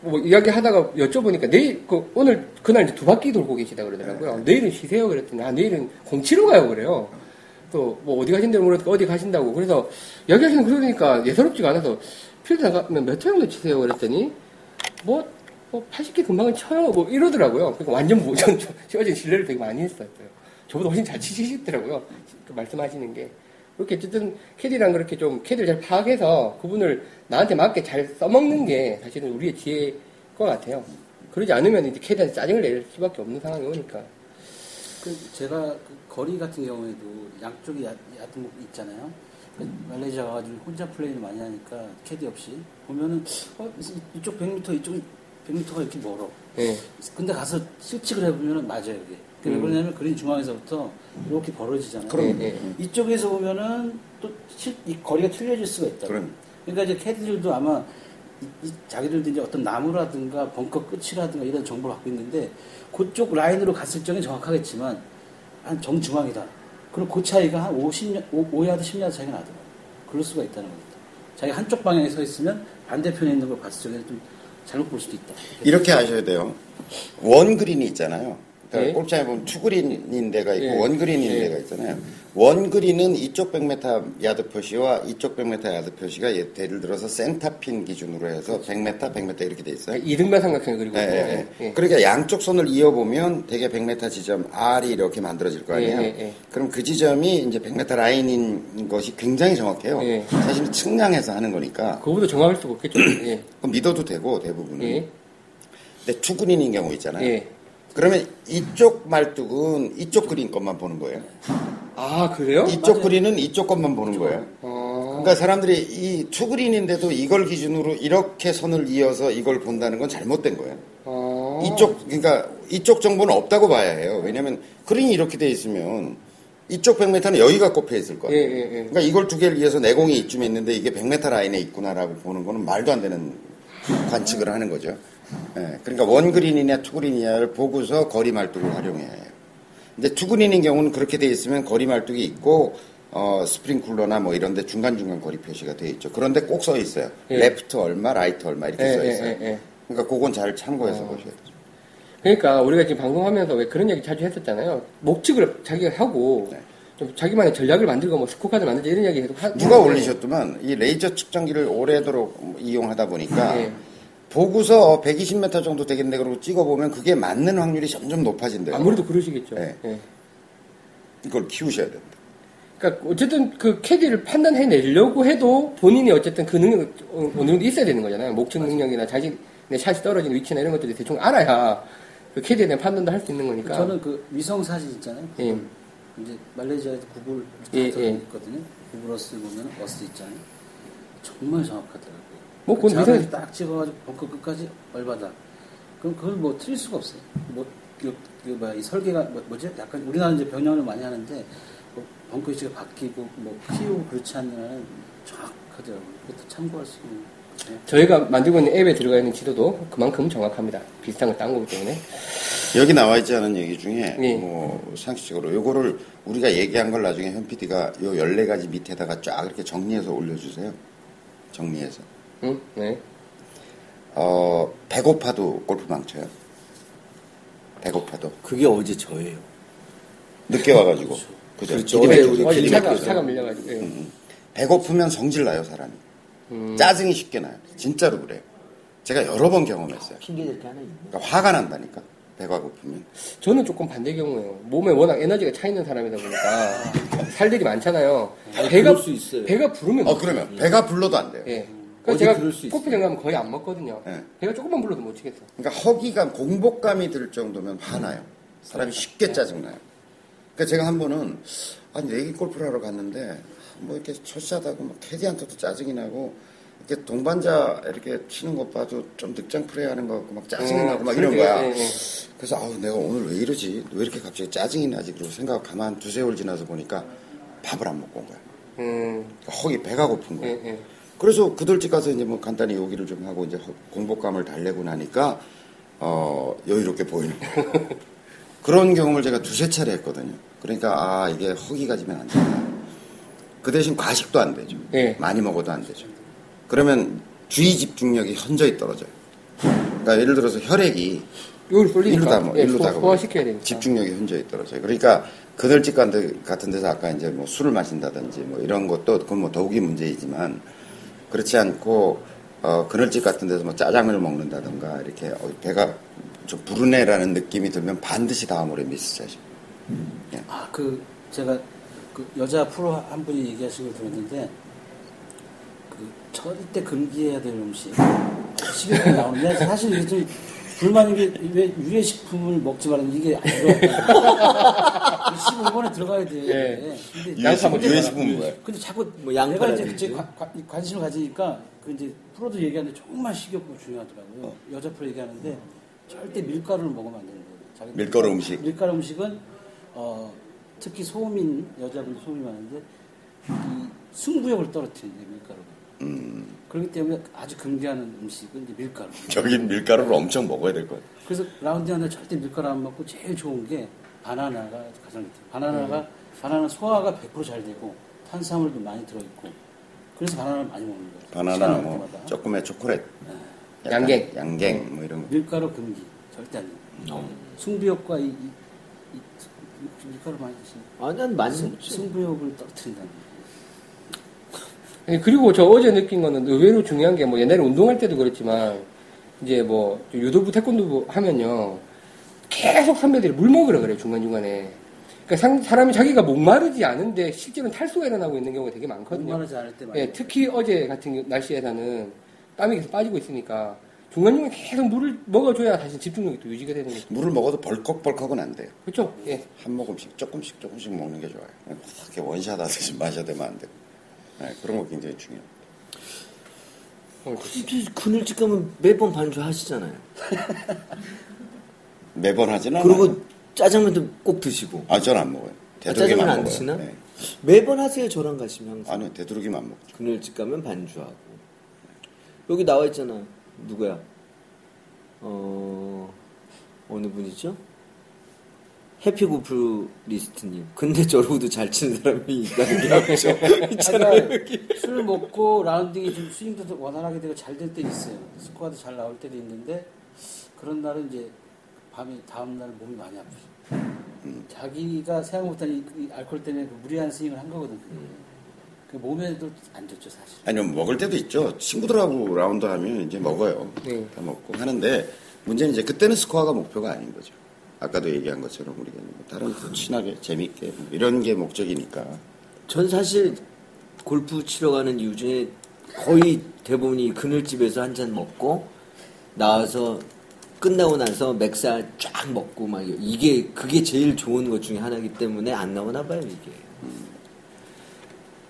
뭐 이야기하다가 여쭤보니까 내일 그 오늘 그날 이제 두 바퀴 돌고 계시다 그러더라고요. 내일은 쉬세요 그랬더니 아 내일은 공치러 가요 그래요. 또 뭐 어디 가신다고 모르니까 어디 가신다고 그래서 이야기하시는 거 그러니까 예사롭지가 않아서 필드 나가면 몇회 정도 치세요 그랬더니 뭐, 뭐 80개 금방은 쳐요 뭐 이러더라고요. 그러니까 완전 *laughs* 뭐 전 어제 신뢰를 되게 많이 했어요. 저보다 훨씬 잘 치시더라고요. 그 말씀하시는 게. 그렇게 어쨌든 캐디랑 그렇게 좀 캐디를 잘 파악해서 그분을 나한테 맞게 잘 써먹는 게 사실은 우리의 지혜인 것 같아요. 그러지 않으면 이제 캐디한테 짜증을 낼 수밖에 없는 상황이 오니까. 그 제가 그 거리 같은 경우에도 양쪽이 얕, 얕은 곳 있잖아요. 그 말레이시아 가가지고 혼자 플레이를 많이 하니까 캐디 없이 보면은 어, 이쪽 100m 이쪽 100m가 이렇게 멀어. 예. 근데 가서 실측을 해보면은 맞아요 이게. 왜 음. 그러냐면 그린 중앙에서부터 이렇게 벌어지잖아요. 그럼, 예, 예. 이쪽에서 보면은 또이 거리가 틀려질 수가 있다. 그럼. 그러니까 이제 캐디들도 아마 이- 이 자기들도 이제 어떤 나무라든가 벙커 끝이라든가 이런 정보를 갖고 있는데 그쪽 라인으로 갔을 적엔 정확하겠지만 한 정중앙이다. 그럼 그 차이가 한 50년, 5야드, 10야드 차이가 나더라고요. 그럴 수가 있다는 겁니다. 자기 한쪽 방향에 서 있으면 반대편에 있는 걸 봤을 적에는 좀 잘못 볼 수도 있다. 이렇게 하셔야 돼요. one green이 있잖아요. 그러니까 네. 골프장에 보면 two green인 데가 있고 네. one green인 네. 데가 있잖아요. one green은 이쪽 100m 야드 표시와 이쪽 100m 야드 표시가 예- 예를 들어서 center pin 기준으로 해서 100m, 100m 이렇게 돼 있어요. 이등변 삼각형 그리고 네, 네, 예, 네. 예. 그러니까 양쪽 손을 이어보면 되게 100m 지점 R이 이렇게 만들어질 거 아니에요. 예, 예, 예. 그럼 그 지점이 이제 100m 라인인 것이 굉장히 정확해요. 예. 사실은 측량해서 하는 거니까 그거보다 정확할 수가 없겠죠. *clears throat* 예. 그럼 믿어도 되고 대부분은. 예. 근데 투그린인 경우 있잖아요. 예. 그러면 이쪽 말뚝은 이쪽 그린 것만 보는 거예요. 아, 그래요? 이쪽 그린은 이쪽 것만 보는 거예요. 어. 그러니까 사람들이 이 투그린인데도 이걸 기준으로 이렇게 선을 이어서 이걸 본다는 건 잘못된 거예요. 어. 이쪽 그러니까 이쪽 정보는 없다고 봐야 해요. 왜냐하면 그린이 이렇게 돼 있으면 이쪽 100m는 여기가 꼽혀 있을 거예요. 예, 예, 예. 그러니까 이걸 두 개를 이어서 내공이 이쯤에 있는데 이게 100m 라인에 있구나라고 보는 거는 말도 안 되는 관측을 하는 거죠. 예, 그러니까 원그린이냐 투그린이냐를 보고서 거리 말뚝을 활용해야 해요. 근데 two green인 경우는 그렇게 돼 있으면 거리 말뚝이 있고 어, 스프링클러나 뭐 이런데 중간중간 거리 표시가 돼 있죠. 그런데 꼭 써 있어요. 예. 레프트 얼마, 라이트 얼마 이렇게 예, 써 예, 있어요. 예, 예. 그러니까 그건 잘 참고해서 보셔야 돼요. 그러니까 우리가 지금 방송하면서 왜 그런 얘기 자주 했었잖아요. 목적을 자기가 하고 네. 좀 자기만의 전략을 만들고 뭐 스코어카드 만들자 이런 이야기 계속 하, 누가 올리셨더만 이 레이저 측정기를 오래도록 이용하다 보니까 예. 보고서 120m 정도 되겠네 그러고 찍어보면 그게 맞는 확률이 점점 높아진대요. 아무래도 그러시겠죠. 네. 예. 이걸 키우셔야 된다. 그러니까 어쨌든 그 캐디를 판단해 내려고 해도 본인이 어쨌든 그 능력 어, 어느 정도 있어야 되는 거잖아요. 목적 능력이나 자신의 샷이 떨어지는 위치나 이런 것들이 대충 알아야 그 캐디에 대한 판단도 할 수 있는 거니까. 저는 그 위성 사진 있잖아요. 예. 이제 말레이시아에도 구글 예, 다 예. 있거든요. 구글 어스 보면 어스 있잖아요. 정말 정확하더라고요. 뭐 그건 자를 위성에서- 딱 찍어가지고 벙커 끝까지 얼마다. 그럼 그걸 뭐 틀릴 수가 없어요. 뭐, 그, 그 뭐야, 이 설계가 뭐, 뭐지? 약간 우리나라 이제 병영을 많이 하는데 뭐 벙커 위치가 바뀌고 뭐 키우고 그렇지 않는 정확하더라고요. 그것도 참고할 수 있는. 거예요. 저희가 만들고 있는 앱에 들어가 있는 지도도 그만큼 정확합니다. 비슷한 걸 딴 거기 때문에. 여기 나와 있지 않은 얘기 중에 예. 뭐 상식적으로 요거를 우리가 얘기한 걸 나중에 현 PD가 요 14가지 밑에다가 쫙 이렇게 정리해서 올려주세요. 정리해서. 응? 네. 어, 배고파도 골프망 쳐요. 배고파도. 그게 어제 저예요. 늦게 와가지고. 그죠? 그렇죠. 어제 우리 차가. 차가 밀려가지고. 예. 음. 배고프면 성질 나요, 사람이. 음. 짜증이 쉽게 나요. 진짜로 그래요. 제가 여러 번 경험했어요. 핑계 댈게 하나 있네. 그러니까 화가 난다니까. 배가 고프면. 저는 조금 반대 경우예요. 몸에 워낙 에너지가 차 있는 사람이다 보니까 *laughs* 살들이 많잖아요. 아니, 배가 그럴 수 있어요. 배가 부르면 어, 그러면 배가 불러도 안 돼요. 예. 어디 제가 그럴 수 있어요. 골프장 가면 거의 안 먹거든요. 예. 배가 조금만 불러도 못 치겠어. 그러니까 허기감, 공복감이 들 정도면 화나요. 사람이 쉽게 짜증나요. 그러니까 제가 한 번은 아니 내기 골프를 하러 갔는데 뭐 이렇게 첫샷하고 막 캐디한테도 짜증이 나고 이렇게 동반자 이렇게 치는 것 봐도 좀 늑장 플레이하는 것 같고 막 짜증이 음, 나고 막 이런 거야. 예, 예. 그래서 아우 내가 오늘 왜 이러지? 왜 이렇게 갑자기 짜증이 나지? 그리고 생각 가만 두세 올 지나서 보니까 밥을 안 먹고 온 거야. 음, 그러니까 허기 배가 고픈 거야. 예, 예. 그래서 그들집 가서 이제 뭐 간단히 요기를 좀 하고 이제 허- 공복감을 달래고 나니까 어 여유롭게 보이는 거예요. *laughs* 그런 경험을 제가 두세 차례 했거든요. 그러니까 아 이게 허기가 지면 안 된다. 그 대신 과식도 안 되죠. 예. 많이 먹어도 안 되죠. 그러면 주의 집중력이 현저히 떨어져요. 그러니까 예를 들어서 혈액이 이걸 쏠리니까 일로 다 뭐, 예, 일로 다 소- 소화시켜야 되니까. 집중력이 현저히 떨어져요. 그러니까 그들집 같은 같은 데서 아까 이제 뭐 술을 마신다든지 뭐 이런 것도 그건 뭐 더욱이 문제이지만 그렇지 않고 어 그늘집 같은 데서 뭐 짜장면을 먹는다든가 이렇게 어, 배가 좀 부르네라는 느낌이 들면 반드시 다음으로 미스샷이죠. 아, 그, 제가, 그, 여자 프로 한 분이 얘기하신 걸 들었는데, 그, 절대 금기해야 될 음식. 식욕이 나오는데, 사실 이게 좀, 불만인 게, 왜 유해식품을 먹지 말라는 이게 안 들어가. 15번에 들어가야 돼. 예. 근데 근데 유해식품은 뭐예요? 근데 자꾸 뭐 내가. 이제 제 관- 관- 관심을 가지니까 그 이제 프로도 얘기하는데 정말 식욕도 중요하더라고요. 어. 여자 프로 얘기하는데 절대 밀가루를 먹으면 안 된다고. 자기 밀가루 음식. 밀가루 음식은 어, 특히 소민 여자분들 소민이 많은데 이 승부욕을 떨어뜨린대 밀가루가. 음, 그렇기 때문에 아주 금기하는 음식은 이제 밀가루. *laughs* 저긴 밀가루를 엄청 먹어야 될 거예요. 그래서 라운드 하나 절대 밀가루 안 먹고 제일 좋은 게 바나나가 가장 좋대요. 바나나가 바나나 소화가 100%잘 되고 탄수화물도 많이 들어있고 그래서 바나나를 많이 먹는 거예요. 바나나 뭐 때마다. 조금의 초콜릿, 약간 양갱. 양갱 뭐 이런 거. 밀가루 금기 절대 안 돼요. 승부욕과 이, 이, 이 밀가루 많이 드시는 아, 난 많이 승, 먹지. 승부욕을 떨어뜨린다는 그리고 저 어제 느낀 거는 의외로 중요한 게 뭐 옛날에 운동할 때도 그렇지만 이제 뭐 유도부 태권도부 하면요 계속 선배들이 물 먹으라 그래요 중간중간에 그러니까 상- 사람이 자기가 목마르지 않은데 실제로는 탈수가 일어나고 있는 경우가 되게 많거든요 목마르지 않을 때 많이 예, 특히 어제 같은 날씨에서는 땀이 계속 빠지고 있으니까 중간중간에 계속 물을 먹어줘야 다시 집중력이 또 유지가 되는 거죠 물을 먹어도 벌컥벌컥은 안 돼요. 그렇죠 예. 한 모금씩 조금씩 조금씩 먹는 게 좋아요. 그냥 이렇게 원샷 하듯이 마셔야 되면 안 되고. 네, 그런 거 굉장히 중요해요. 오늘 또 그늘집 가면 매번 반주 하시잖아요. *laughs* 매번 그리고 않아요. 짜장면도 꼭 드시고. 아, 저는 안 먹어요. 아, 짜장면 안 먹어요. 드시나? 네. 매번 하세요, 저랑 가시면 항상. 아니요, 되도록이면 안 먹죠. 가면 반주하고. 여기 나와 있잖아. 누구야? 어 어느 분이죠? 해피고프 리스트님. 근데 저러고도 잘 치는 사람이 있다는 게 *laughs* 없죠. 있잖아요. 그러니까 술 먹고 라운딩이 좀 스윙도 더 원활하게 되고 잘 될 때 있어요. 스코어도 잘 나올 때도 있는데 그런 날은 이제 밤에 다음 날 몸이 많이 아프죠. 자기가 생각 못한 이, 이 알코올 때문에 그 무리한 스윙을 한 거거든. 그게. 그 몸에도 안 좋죠 사실. 아니면 먹을 때도 있죠. 친구들하고 라운드 하면 이제 먹어요. 네. 다 먹고 하는데 문제는 이제 그때는 스코어가 목표가 아닌 거죠. 아까도 얘기한 것처럼 우리가 뭐 다른 거 친하게 재밌게 뭐 이런 게 목적이니까. 전 사실 골프 치러 가는 이유 중에 거의 대부분이 그늘집에서 한 잔 먹고 나와서 끝나고 나서 맥살 쫙 먹고 막 이게 그게 제일 좋은 것 중에 하나이기 때문에 안 나오나 봐요 이게.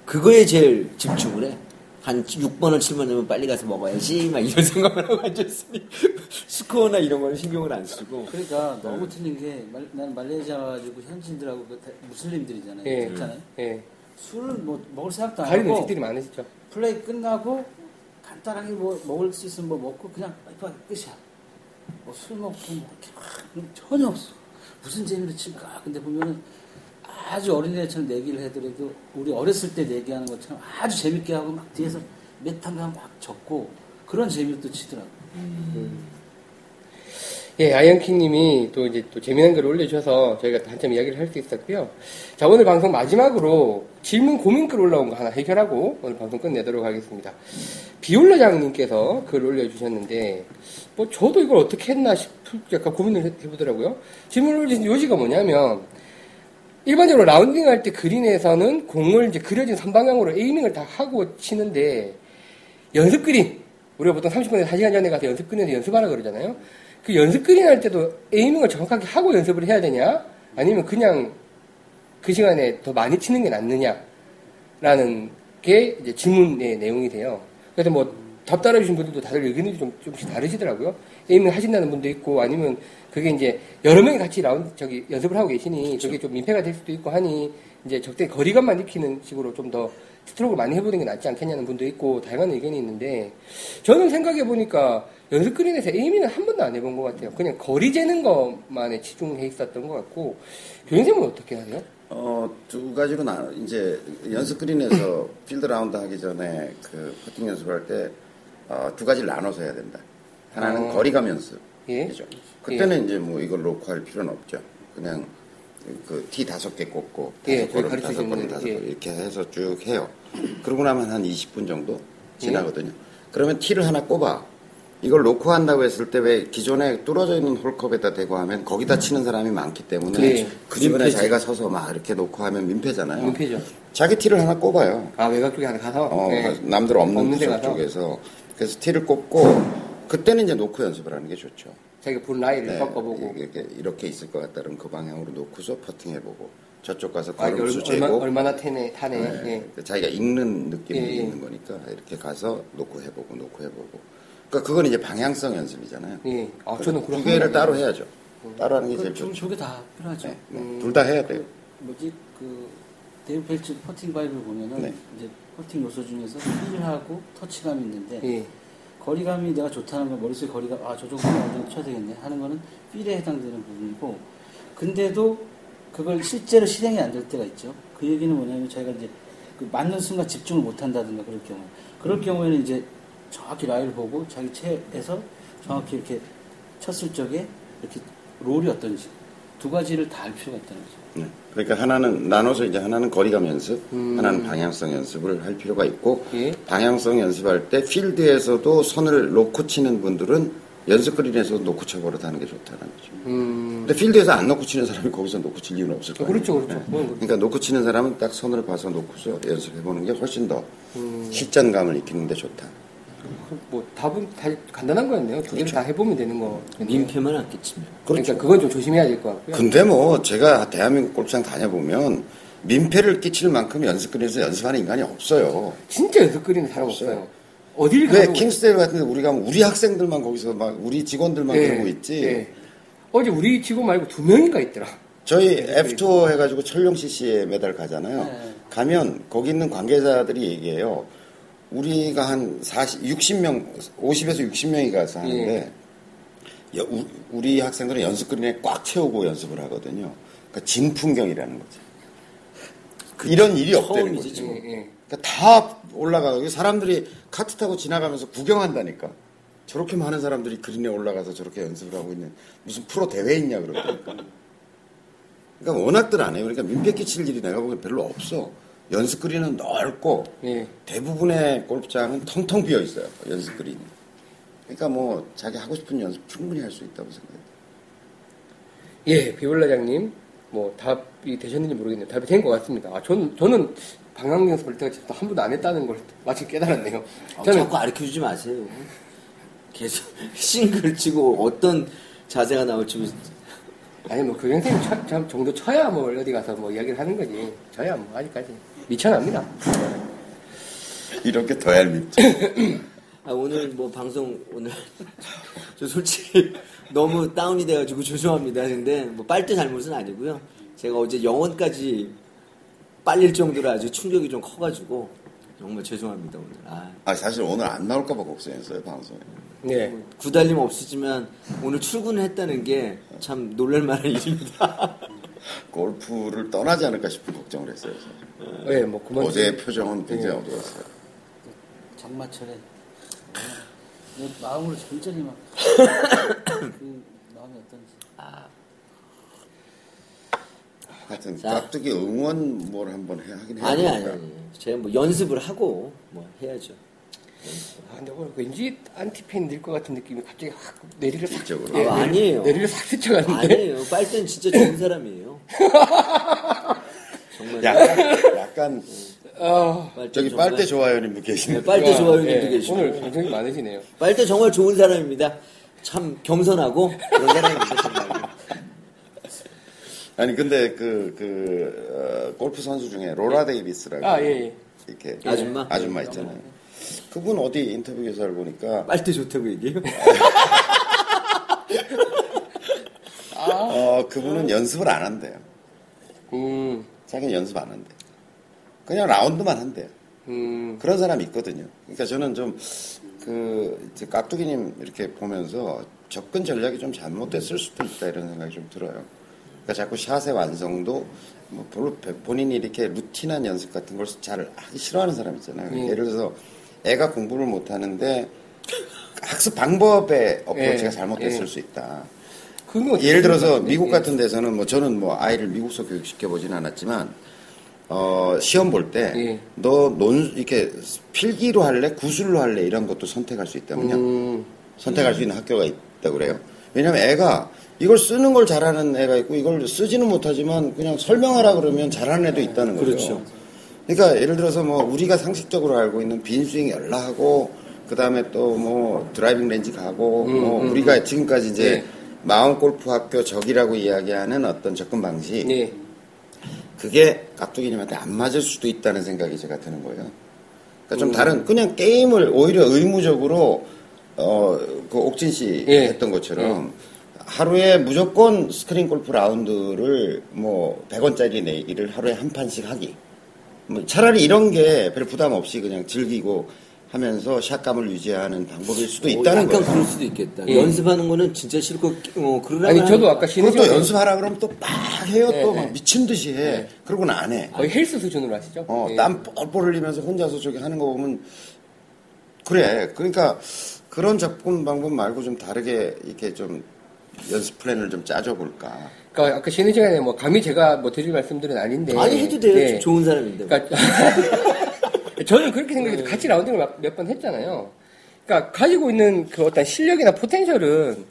그거에 제일 집중을 해. 한 6번을 7번이면 빨리 가서 먹어야지 막 이런 생각을 하고 앉아있으니 *laughs* 스코어나 이런 거는 신경을 안 쓰고 그러니까 너무 틀린 게 말, 나는 말레이시아 와가지고 현지인들하고 그 다- 무슬림들이잖아요. 예. 있잖아요. 예. 술을 뭐 먹을 생각도 안 하고 음식들이 많으시죠. 플레이 끝나고 간단하게 뭐 먹을 수 있으면 뭐 먹고 그냥 빨리 끝이야. 뭐 술 먹고 뭐 이렇게 전혀 없어. 무슨 재미로 칠까? 근데 보면은 아주 어린애처럼 내기를 해더라도 우리 어렸을 때 내기하는 것처럼 아주 재밌게 하고 막 뒤에서 메탄감 막 적고 그런 재미로 또 치더라고. 예, 아이언킹님이 또 이제 또 재미난 글을 올려주셔서 저희가 또 한참 이야기를 할 수 있었고요. 자, 오늘 방송 마지막으로 질문 고민글 올라온 거 하나 해결하고 오늘 방송 끝내도록 하겠습니다. 비올라장님께서 글을 올려주셨는데, 뭐 저도 이걸 어떻게 했나 싶을 약간 고민을 해- 해보더라고요. 질문을 올리신 요지가 뭐냐면, 일반적으로 라운딩 할 때 그린에서는 공을 이제 그려진 선방향으로 에이밍을 다 하고 치는데, 연습 그린 우리가 보통 30분에서 1시간 전에 가서 연습 그린에서 연습하라 그러잖아요. 그 연습 그린 할 때도 에이밍을 정확하게 하고 연습을 해야 되냐? 아니면 그냥 그 시간에 더 많이 치는 게 낫느냐 라는 게 이제 질문의 내용이 돼요. 그래서 뭐 답 따라주신 분들도 다들 의견이 좀 조금씩 다르시더라고요. aiming 하신다는 분도 있고 아니면 그게 이제 여러 명이 같이 라운드 저기 연습을 하고 계시니 저게 좀 민폐가 될 수도 있고 하니 이제 적당히 거리감만 익히는 식으로 좀 더 스트로크를 많이 해보는 게 낫지 않겠냐는 분도 있고 다양한 의견이 있는데 저는 생각해 보니까 연습 그린에서 aiming은 한 번도 안 해본 것 같아요. 그냥 거리 재는 것만에 치중해 있었던 것 같고 교인생은 어떻게 하세요? 어, 두 가지로 나 이제 연습 그린에서 *coughs* 필드 라운드 하기 전에 그 퍼팅 연습할 때 어, 두 가지를 나눠서 해야 된다. 하나는 어. 거리감 연습. 예. 이죠. 그때는 이제 뭐 이걸 놓고 할 필요는 없죠. 그냥 그 티 다섯 개 꽂고 예, 다섯 걸음 다섯 걸음 다섯 예. 걸음 이렇게 해서 쭉 해요. 그러고 나면 한 20분 정도 예. 지나거든요. 그러면 티를 하나 꼽아. 이걸 놓고 한다고 했을 때 왜 기존에 뚫어져 있는 홀컵에다 대고 하면 거기다 치는 사람이 많기 때문에 네. 그 주변에. 자기가 서서 막 이렇게 놓고 하면 민폐잖아요. 민폐죠. 자기 티를 하나 꼽아요. 아 외곽 쪽에 하나 가서 어, 예. 남들 없는 없는 데 구석 쪽에서 그래서 티를 꼽고 그때는 이제 놓고 연습을 하는 게 좋죠. 자기가 본 라이를 네, 꺾어보고 이렇게, 이렇게 있을 것 같다 그러면 그 방향으로 놓고서 퍼팅 해보고 저쪽 가서 아, 이게 걸음수 얼마, 재고 얼마나 타네 타네 네, 예. 그 자기가 읽는 느낌이 예, 예. 있는 거니까 이렇게 가서 놓고 해보고 놓고 해보고 그러니까 그건 이제 방향성 연습이잖아요. 예. 아, 저는 두 그런 개를 한 따로 해야죠. 따로 하는 게 제일 그, 좋죠. 저게 다 필요하죠. 네, 둘다 해야 돼요. 뭐지 그 데이브 펠츠 퍼팅 바이블 보면은 네. 이제 퍼팅 요소 중에서 feel하고 터치감이 있는데 예. 거리감이 내가 좋다는 건 머릿속에 거리가 아 저 정도는 어느 정도 쳐야 되겠네 하는 거는 feel에 해당되는 부분이고 근데도 그걸 실제로 실행이 안 될 때가 있죠. 그 얘기는 뭐냐면 저희가 이제 그 맞는 순간 집중을 못 한다든가 그럴 경우 그럴 경우에는 이제 정확히 라인을 보고 자기 채에서 정확히 이렇게 쳤을 적에 이렇게 롤이 어떤지 두 가지를 다 알 필요가 있다는 거죠. 네. 그러니까 하나는 나눠서 이제 하나는 거리감 연습, 음. 하나는 방향성 연습을 할 필요가 있고 예. 방향성 연습할 때 필드에서도 선을 놓고 치는 분들은 연습 그린에서 놓고 쳐버릇 하는 게 좋다는 거죠. 음. 근데 필드에서 안 놓고 치는 사람이 거기서 놓고 칠 이유는 없을 거예요. 그렇죠, 그렇죠. 그건 그렇죠. 그러니까 놓고 치는 사람은 딱 선을 봐서 놓고서 연습해보는 게 훨씬 더 음. 실전감을 익히는 데 좋다. 뭐 답은 다 간단한 거였네요. 두 개를 다 해보면 되는 거. 민폐만 안겠지만. 그러니까 그건 좀 조심해야 될 것 같고요. 근데 뭐 제가 대한민국 골프장 다녀보면 민폐를 끼칠 만큼 연습 그린에서 연습하는 인간이 없어요. 진짜 연습 그리는 사람 없어요. 없어요. 어딜 왜 가도 킹스데일 같은 데 우리 가면 우리 학생들만 거기서 막 우리 직원들만 예, 그러고 있지. 예. 어제 우리 직원 말고 두 명인가 있더라. 저희 F투어 해가지고 철룡 CC에 매달 가잖아요. 네. 가면 거기 있는 관계자들이 얘기해요. 우리가 한 40, 60명, 50에서 60명이 가서 하는데 여- 우- 우리 학생들은 연습그린에 꽉 채우고 연습을 하거든요. 그러니까 진풍경이라는 거죠. 이런 일이 없다는 거죠. 예, 예. 그러니까 다 올라가고 사람들이 카트 타고 지나가면서 구경한다니까. 저렇게 많은 사람들이 그린에 올라가서 저렇게 연습을 하고 있는 무슨 프로 대회 있냐 그러니까. 그러니까 워낙들 안 해요. 그러니까 민폐 끼칠 일이 내가 보기엔 별로 없어. 연습 그린은 넓고 예. 대부분의 골프장은 텅텅 비어 있어요. 연습 그린이. 그러니까 뭐 자기 하고 싶은 연습 충분히 할 수 있다고 생각해요. 예, 비올라장님, 뭐 답이 되셨는지 모르겠네요. 답이 된 것 같습니다. 아, 저는 저는 방학 연습을 때가 진짜 한 번도 안 했다는 걸 마치 깨달았네요. 아, 저는 자꾸 가르쳐 주지 마세요. 계속 *laughs* 싱글 치고 어떤 자세가 나올지 아니 뭐그 선생님 쳐- 참 정도 쳐야 뭐 어디 가서 뭐 이야기를 하는 거지. 저야 뭐 아직까지 미천합니다. 이렇게 더 얄 밉죠. *laughs* 아, 오늘 뭐 방송 오늘 *laughs* 저 솔직히 *laughs* 너무 다운이 돼가지고 죄송합니다. 근데 뭐 빨대 잘못은 아니고요. 제가 어제 영원까지 빨릴 정도로 아주 충격이 좀 커가지고 정말 죄송합니다 오늘. 아, 아, 사실 오늘 안 나올까봐 걱정했어요, 방송에. 네. 구달림 없으지만 오늘 출근을 했다는 게 참 놀랄만한 일입니다. 골프를 떠나지 않을까 싶은 걱정을 했어요. 예, 뭐 그만. 어제의 표정은 굉장히 예. 어두웠어요. 장마철에 내 마음으로 천천히 막 그 마음이 어떤지 하여튼 자. 깍두기 응원 뭘 한번 해, 하긴 해야 아니 아니. 아니. 제가 뭐 연습을 하고 뭐 해야죠. 아, 근데 오늘 왠지 안티팬 될 것 같은 느낌이 갑자기 확 뇌리를 싹. 이쪽으로. 아, 아니에요. 뇌리를 싹 스쳐가는데. 아니에요. 빨대는 진짜 좋은 사람이에요. 정말. 약간, 약간 아, 빨대 저기 정말- 빨대 좋아요님도 계시네. 네, 빨대 좋아요님도 예, 계시고. 오늘 방송이 많으시네요. 빨대 정말 좋은 사람입니다. 참 겸손하고 그런 사람입니다. 정말. 아니 근데 그, 그 어, 골프 선수 중에 로라 데이비스라고 아, 예, 예. 이렇게 아줌마? 아줌마 있잖아요. 그분 어디 인터뷰 기사를 보니까 빨대 좋다고 얘기해요? *laughs* 어, 그분은 연습을 안 한대요. 음, 자기는 연습 안 한대. 그냥 라운드만 한대요. 음, 그런 사람이 있거든요. 그러니까 저는 좀, 그, 이제 깍두기님 이렇게 보면서 접근 전략이 좀 잘못됐을 수도 있다 이런 생각이 좀 들어요. 그러니까 자꾸 샷의 완성도, 뭐, 별로 본인이 이렇게 루틴한 연습 같은 걸 잘 하기 싫어하는 사람 있잖아요. 예. 예를 들어서 애가 공부를 못 하는데 학습 방법의 어프로치가 예. 잘못됐을 예. 수 있다. 예를 들어서? 미국 예. 같은 데서는 뭐 저는 뭐 아이를 미국서 교육시켜 보진 않았지만 어 시험 볼때 예. 너논 이렇게 필기로 할래 구술로 할래 이런 것도 선택할 수 있다면요 음, 선택할 수 있는 학교가 있다고 그래요 왜냐면 애가 이걸 쓰는 걸 잘하는 애가 있고 이걸 쓰지는 못하지만 그냥 설명하라 그러면 잘하는 애도 있다는 거죠 그렇죠. 그러니까 예를 들어서 뭐 우리가 상식적으로 알고 있는 빈 스윙 연습하고 그 다음에 또 뭐 driving range 가고 뭐 음, 우리가 지금까지 이제 네. 마음 골프 학교적이라고 이야기하는 어떤 접근 방식 예. 그게 깍두기님한테 안 맞을 수도 있다는 생각이 제가 드는 거예요. 그러니까 음. 좀 다른 그냥 게임을 오히려 의무적으로 어그 옥진 씨 예. 했던 것처럼 하루에 무조건 스크린 골프 라운드를 뭐 100원짜리 내기를 하루에 한 판씩 하기. 뭐 차라리 이런 게 별 부담 없이 그냥 즐기고 하면서 샷감을 유지하는 방법일 수도 있다는 어, 약간 거예요. 그럴 수도 있겠다. 예. 연습하는 거는 진짜 싫고 어, 그러려면 아니, 저도 아까 쉬는 그것도 시간에 연습하라 그러면 또 막 해요. 네, 또 네. 막 미친 듯이 해. 그러고는 안 해. 거의 헬스 수준으로 하시죠? 어, 예. 땀 뻘뻘 흘리면서 혼자서 저기 하는 거 보면 그래. 그러니까 그런 접근 방법 말고 좀 다르게 이렇게 좀 연습 플랜을 좀 짜줘 볼까. 그러니까 아까 쉬는 시간에 뭐 감히 제가 뭐 드릴 말씀들은 아닌데. 아니 해도 돼요. 예. 좋은 사람인데. 뭐. 그러니까 *laughs* 저는 그렇게 생각해서 같이 라운딩을 몇 번 했잖아요. 그러니까 가지고 있는 그 어떤 실력이나 potential은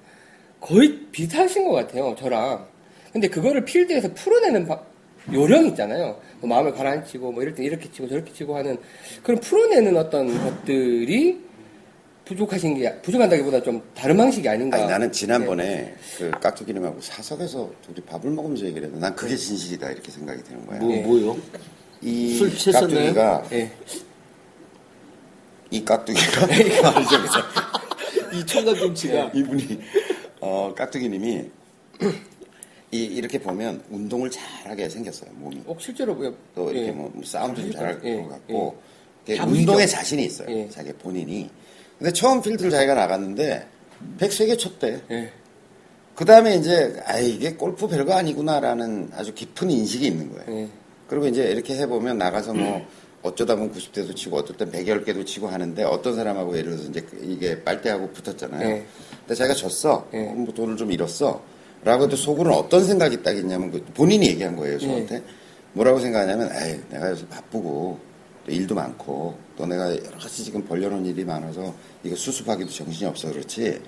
거의 비슷하신 것 같아요, 저랑. 근데 그거를 필드에서 풀어내는 바- 요령 있잖아요. 뭐 마음을 가라앉히고 뭐 이럴 때 이렇게 치고 저렇게 치고 하는 그런 풀어내는 어떤 것들이 부족하신 게 부족한다기보다 좀 다른 방식이 아닌가. 아니, 나는 지난번에 그 깍두기님하고 사석에서 둘이 밥을 먹으면서 얘기를 했는데 난 그게 진실이다 이렇게 생각이 드는 거야. 뭐 예. 뭐요? 이? 깍두기가 예. 이 깍두기가 그죠? *laughs* 이 총각김치가 이분이 어 깍두기님이 이 이렇게 보면 운동을 잘하게 생겼어요 몸이. 어, 실제로 뭐, 또 이렇게 예. 뭐 싸움도 좀 잘할 예, 것 같고 자부시죠? 운동에 자신이 있어요. 예. 자기 본인이. 근데 처음 필드를 자기가 나갔는데 103개 쳤대. 예. 그 다음에 이제 아 이게 골프 별거 아니구나라는 아주 깊은 인식이 있는 거예요. 예. 그리고 이제 이렇게 해보면 나가서 뭐 *clears throat* 어쩌다 보면 90대도 치고 어떨 땐 110개도 치고 하는데 어떤 사람하고 예를 들어서 이제 그 이게 빨대하고 붙었잖아요. 네. 근데 자기가 졌어. 네. 뭐 돈을 좀 잃었어. 라고 해도 속으로는 어떤 생각이 딱 있냐면 그 본인이 얘기한 거예요, 저한테. 뭐라고 생각하냐면 에이, 내가 요새 바쁘고 또 일도 많고 또 내가 여러 가지 지금 벌려놓은 일이 많아서 이거 수습하기도 정신이 없어 그렇지.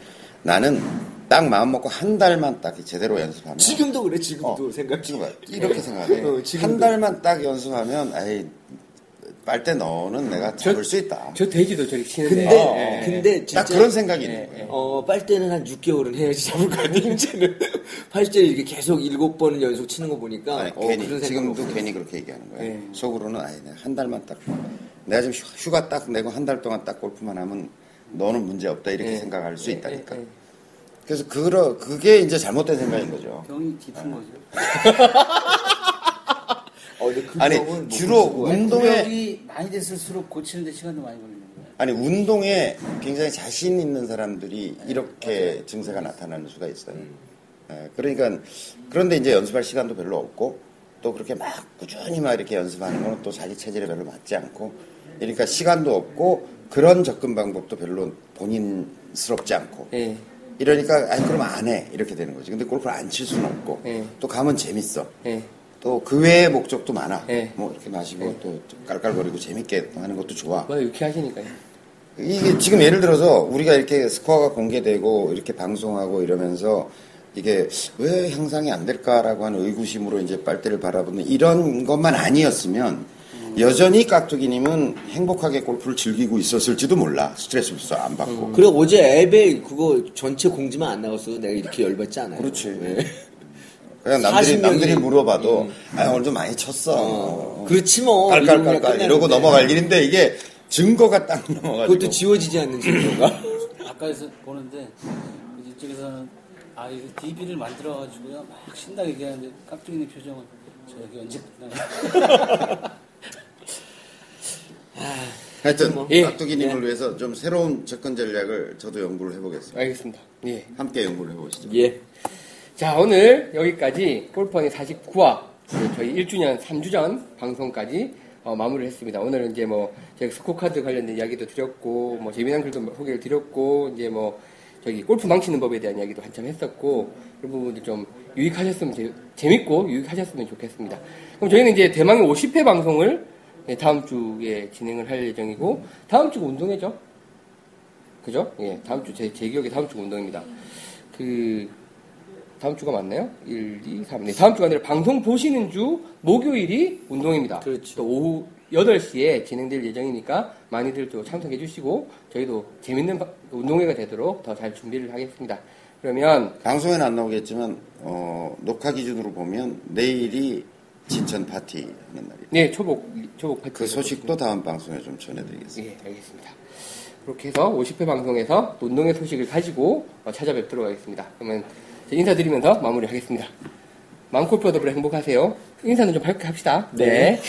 나는 딱 마음 먹고 한 달만 딱 제대로 연습하면 지금도 그래 지금도 어, 생각 지금 봐. 이렇게 생각해. 어. 한 달만 딱 연습하면, 에이, 빨대 너는 내가 잡을 수 있다. 저 돼지도 저기 치는데. 근데 예, 예. 근데 진짜 딱 그런 생각이 있는 예, 거예요. 어, 빨대는 한 6개월은 해야지 잡을 거 아니에요, *laughs* 이제는. 80대를 이렇게 계속 7번을 연속 치는 거 보니까. 아니, 어, 괜히, 지금도 없어요. 괜히 그렇게 얘기하는 거예요. 예. 속으로는, 아니, 내가 한 달만 딱, 내가 지금 휴- 휴가 딱 내고 한 달 동안 딱 골프만 하면 너는 문제 없다. 이렇게 예. 생각할 수 예, 있다니까. 예, 예. 그래서 그러, 그게 이제 잘못된 생각인 거죠. 병이 깊은 거죠. *laughs* 그 아니, 못 주로 운- 운동에- 많이 됐을수록 고치는데 시간도 많이 걸리는 거예요. 아니, 운동에 굉장히 자신 있는 사람들이 이렇게 증세가 나타나는 수가 있어요. 예, 그러니까, 그런데 이제 연습할 시간도 별로 없고, 또 그렇게 막 꾸준히 막 이렇게 연습하는 건 또 자기 체질에 별로 맞지 않고, 그러니까 시간도 없고, 그런 접근 방법도 별로 본인스럽지 않고, 예. 이러니까, 아니, 그럼 안 해. 이렇게 되는 거지. 근데 골프를 안 칠 수는 없고, 예. 또 가면 재밌어. 예. 또그 외의 목적도 많아. 예. 뭐 이렇게 마시고 또 깔깔거리고 재밌게 하는 것도 좋아. 뭐 유쾌하시니까요. 이게 지금 예를 들어서 우리가 이렇게 스코어가 공개되고 이렇게 방송하고 이러면서 이게 왜 향상이 안 될까라고 하는 의구심으로 이제 빨대를 바라보는 이런 것만 아니었으면 여전히 깍두기님은 행복하게 골프를 즐기고 있었을지도 몰라 스트레스 안 받고 그리고 어제 앱에 그거 전체 공지만 안 나왔어도 내가 이렇게 열받지 않아요. 그렇지. 네. 그냥 남들이 40 명이- 남들이 물어봐도 아 오늘 좀 많이 쳤어 어, 그렇지 뭐. 깔깔깔깔. 이러고 넘어갈 일인데 이게 증거가 딱 넘어가지고 그것도 지워지지 않는 증거가. *laughs* 아까에서 보는데 그 이쪽에서는 아 이거 DB를 만들어 가지고요 막 신나게 얘기하는데 깍두기님 표정은 저 여기 언제 끝나요? *laughs* 하여튼 뭐. 예. 깍두기님을 위해서 좀 새로운 접근 전략을 저도 연구를 해보겠습니다. 알겠습니다. 예. 함께 연구를 해보시죠. 예. 자, 오늘 여기까지 골퍼니 49화 저희 1주년 3주 전 방송까지 어, 마무리를 했습니다. 오늘은 이제 뭐 제가 스코카드 관련된 이야기도 드렸고 뭐 재미난 글도 소개를 드렸고 이제 뭐 저기 골프 망치는 법에 대한 이야기도 한참 했었고 그런 부분들 좀 유익하셨으면 재- 재밌고 유익하셨으면 좋겠습니다. 그럼 저희는 이제 대망의 50회 방송을 예, 다음 주에 진행을 할 예정이고 다음 주가 운동회죠. 그죠? 예, 다음 주 제 제 기억에 다음 주가 운동입니다. 그 다음 주가 맞나요? 1, 2, 3. 네, 다음 주가 아니라 방송 보시는 주 목요일이 운동입니다. 그렇죠. 또 오후 8시에 진행될 예정이니까 많이들 또 참석해 주시고 저희도 재밌는 바- 운동회가 되도록 더 잘 준비를 하겠습니다. 그러면 방송에는 안 나오겠지만 어, 녹화 기준으로 보면 내일이 진천 파티 하는 날이에요. 네, 초복 초복 파티 그 소식도 다음 방송에 좀 전해드리겠습니다. 예, 알겠습니다. 그렇게 해서 50회 방송에서 또 운동회 소식을 가지고 어, 찾아뵙도록 하겠습니다. 그러면 인사드리면서 마무리하겠습니다. 마음골프 더불어 행복하세요. 인사는 좀 밝게 합시다. 네.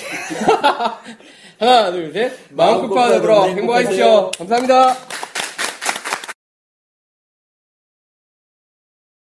*laughs* 하나, 둘, 셋. 마음골프 더불어 행복하십시오. 감사합니다.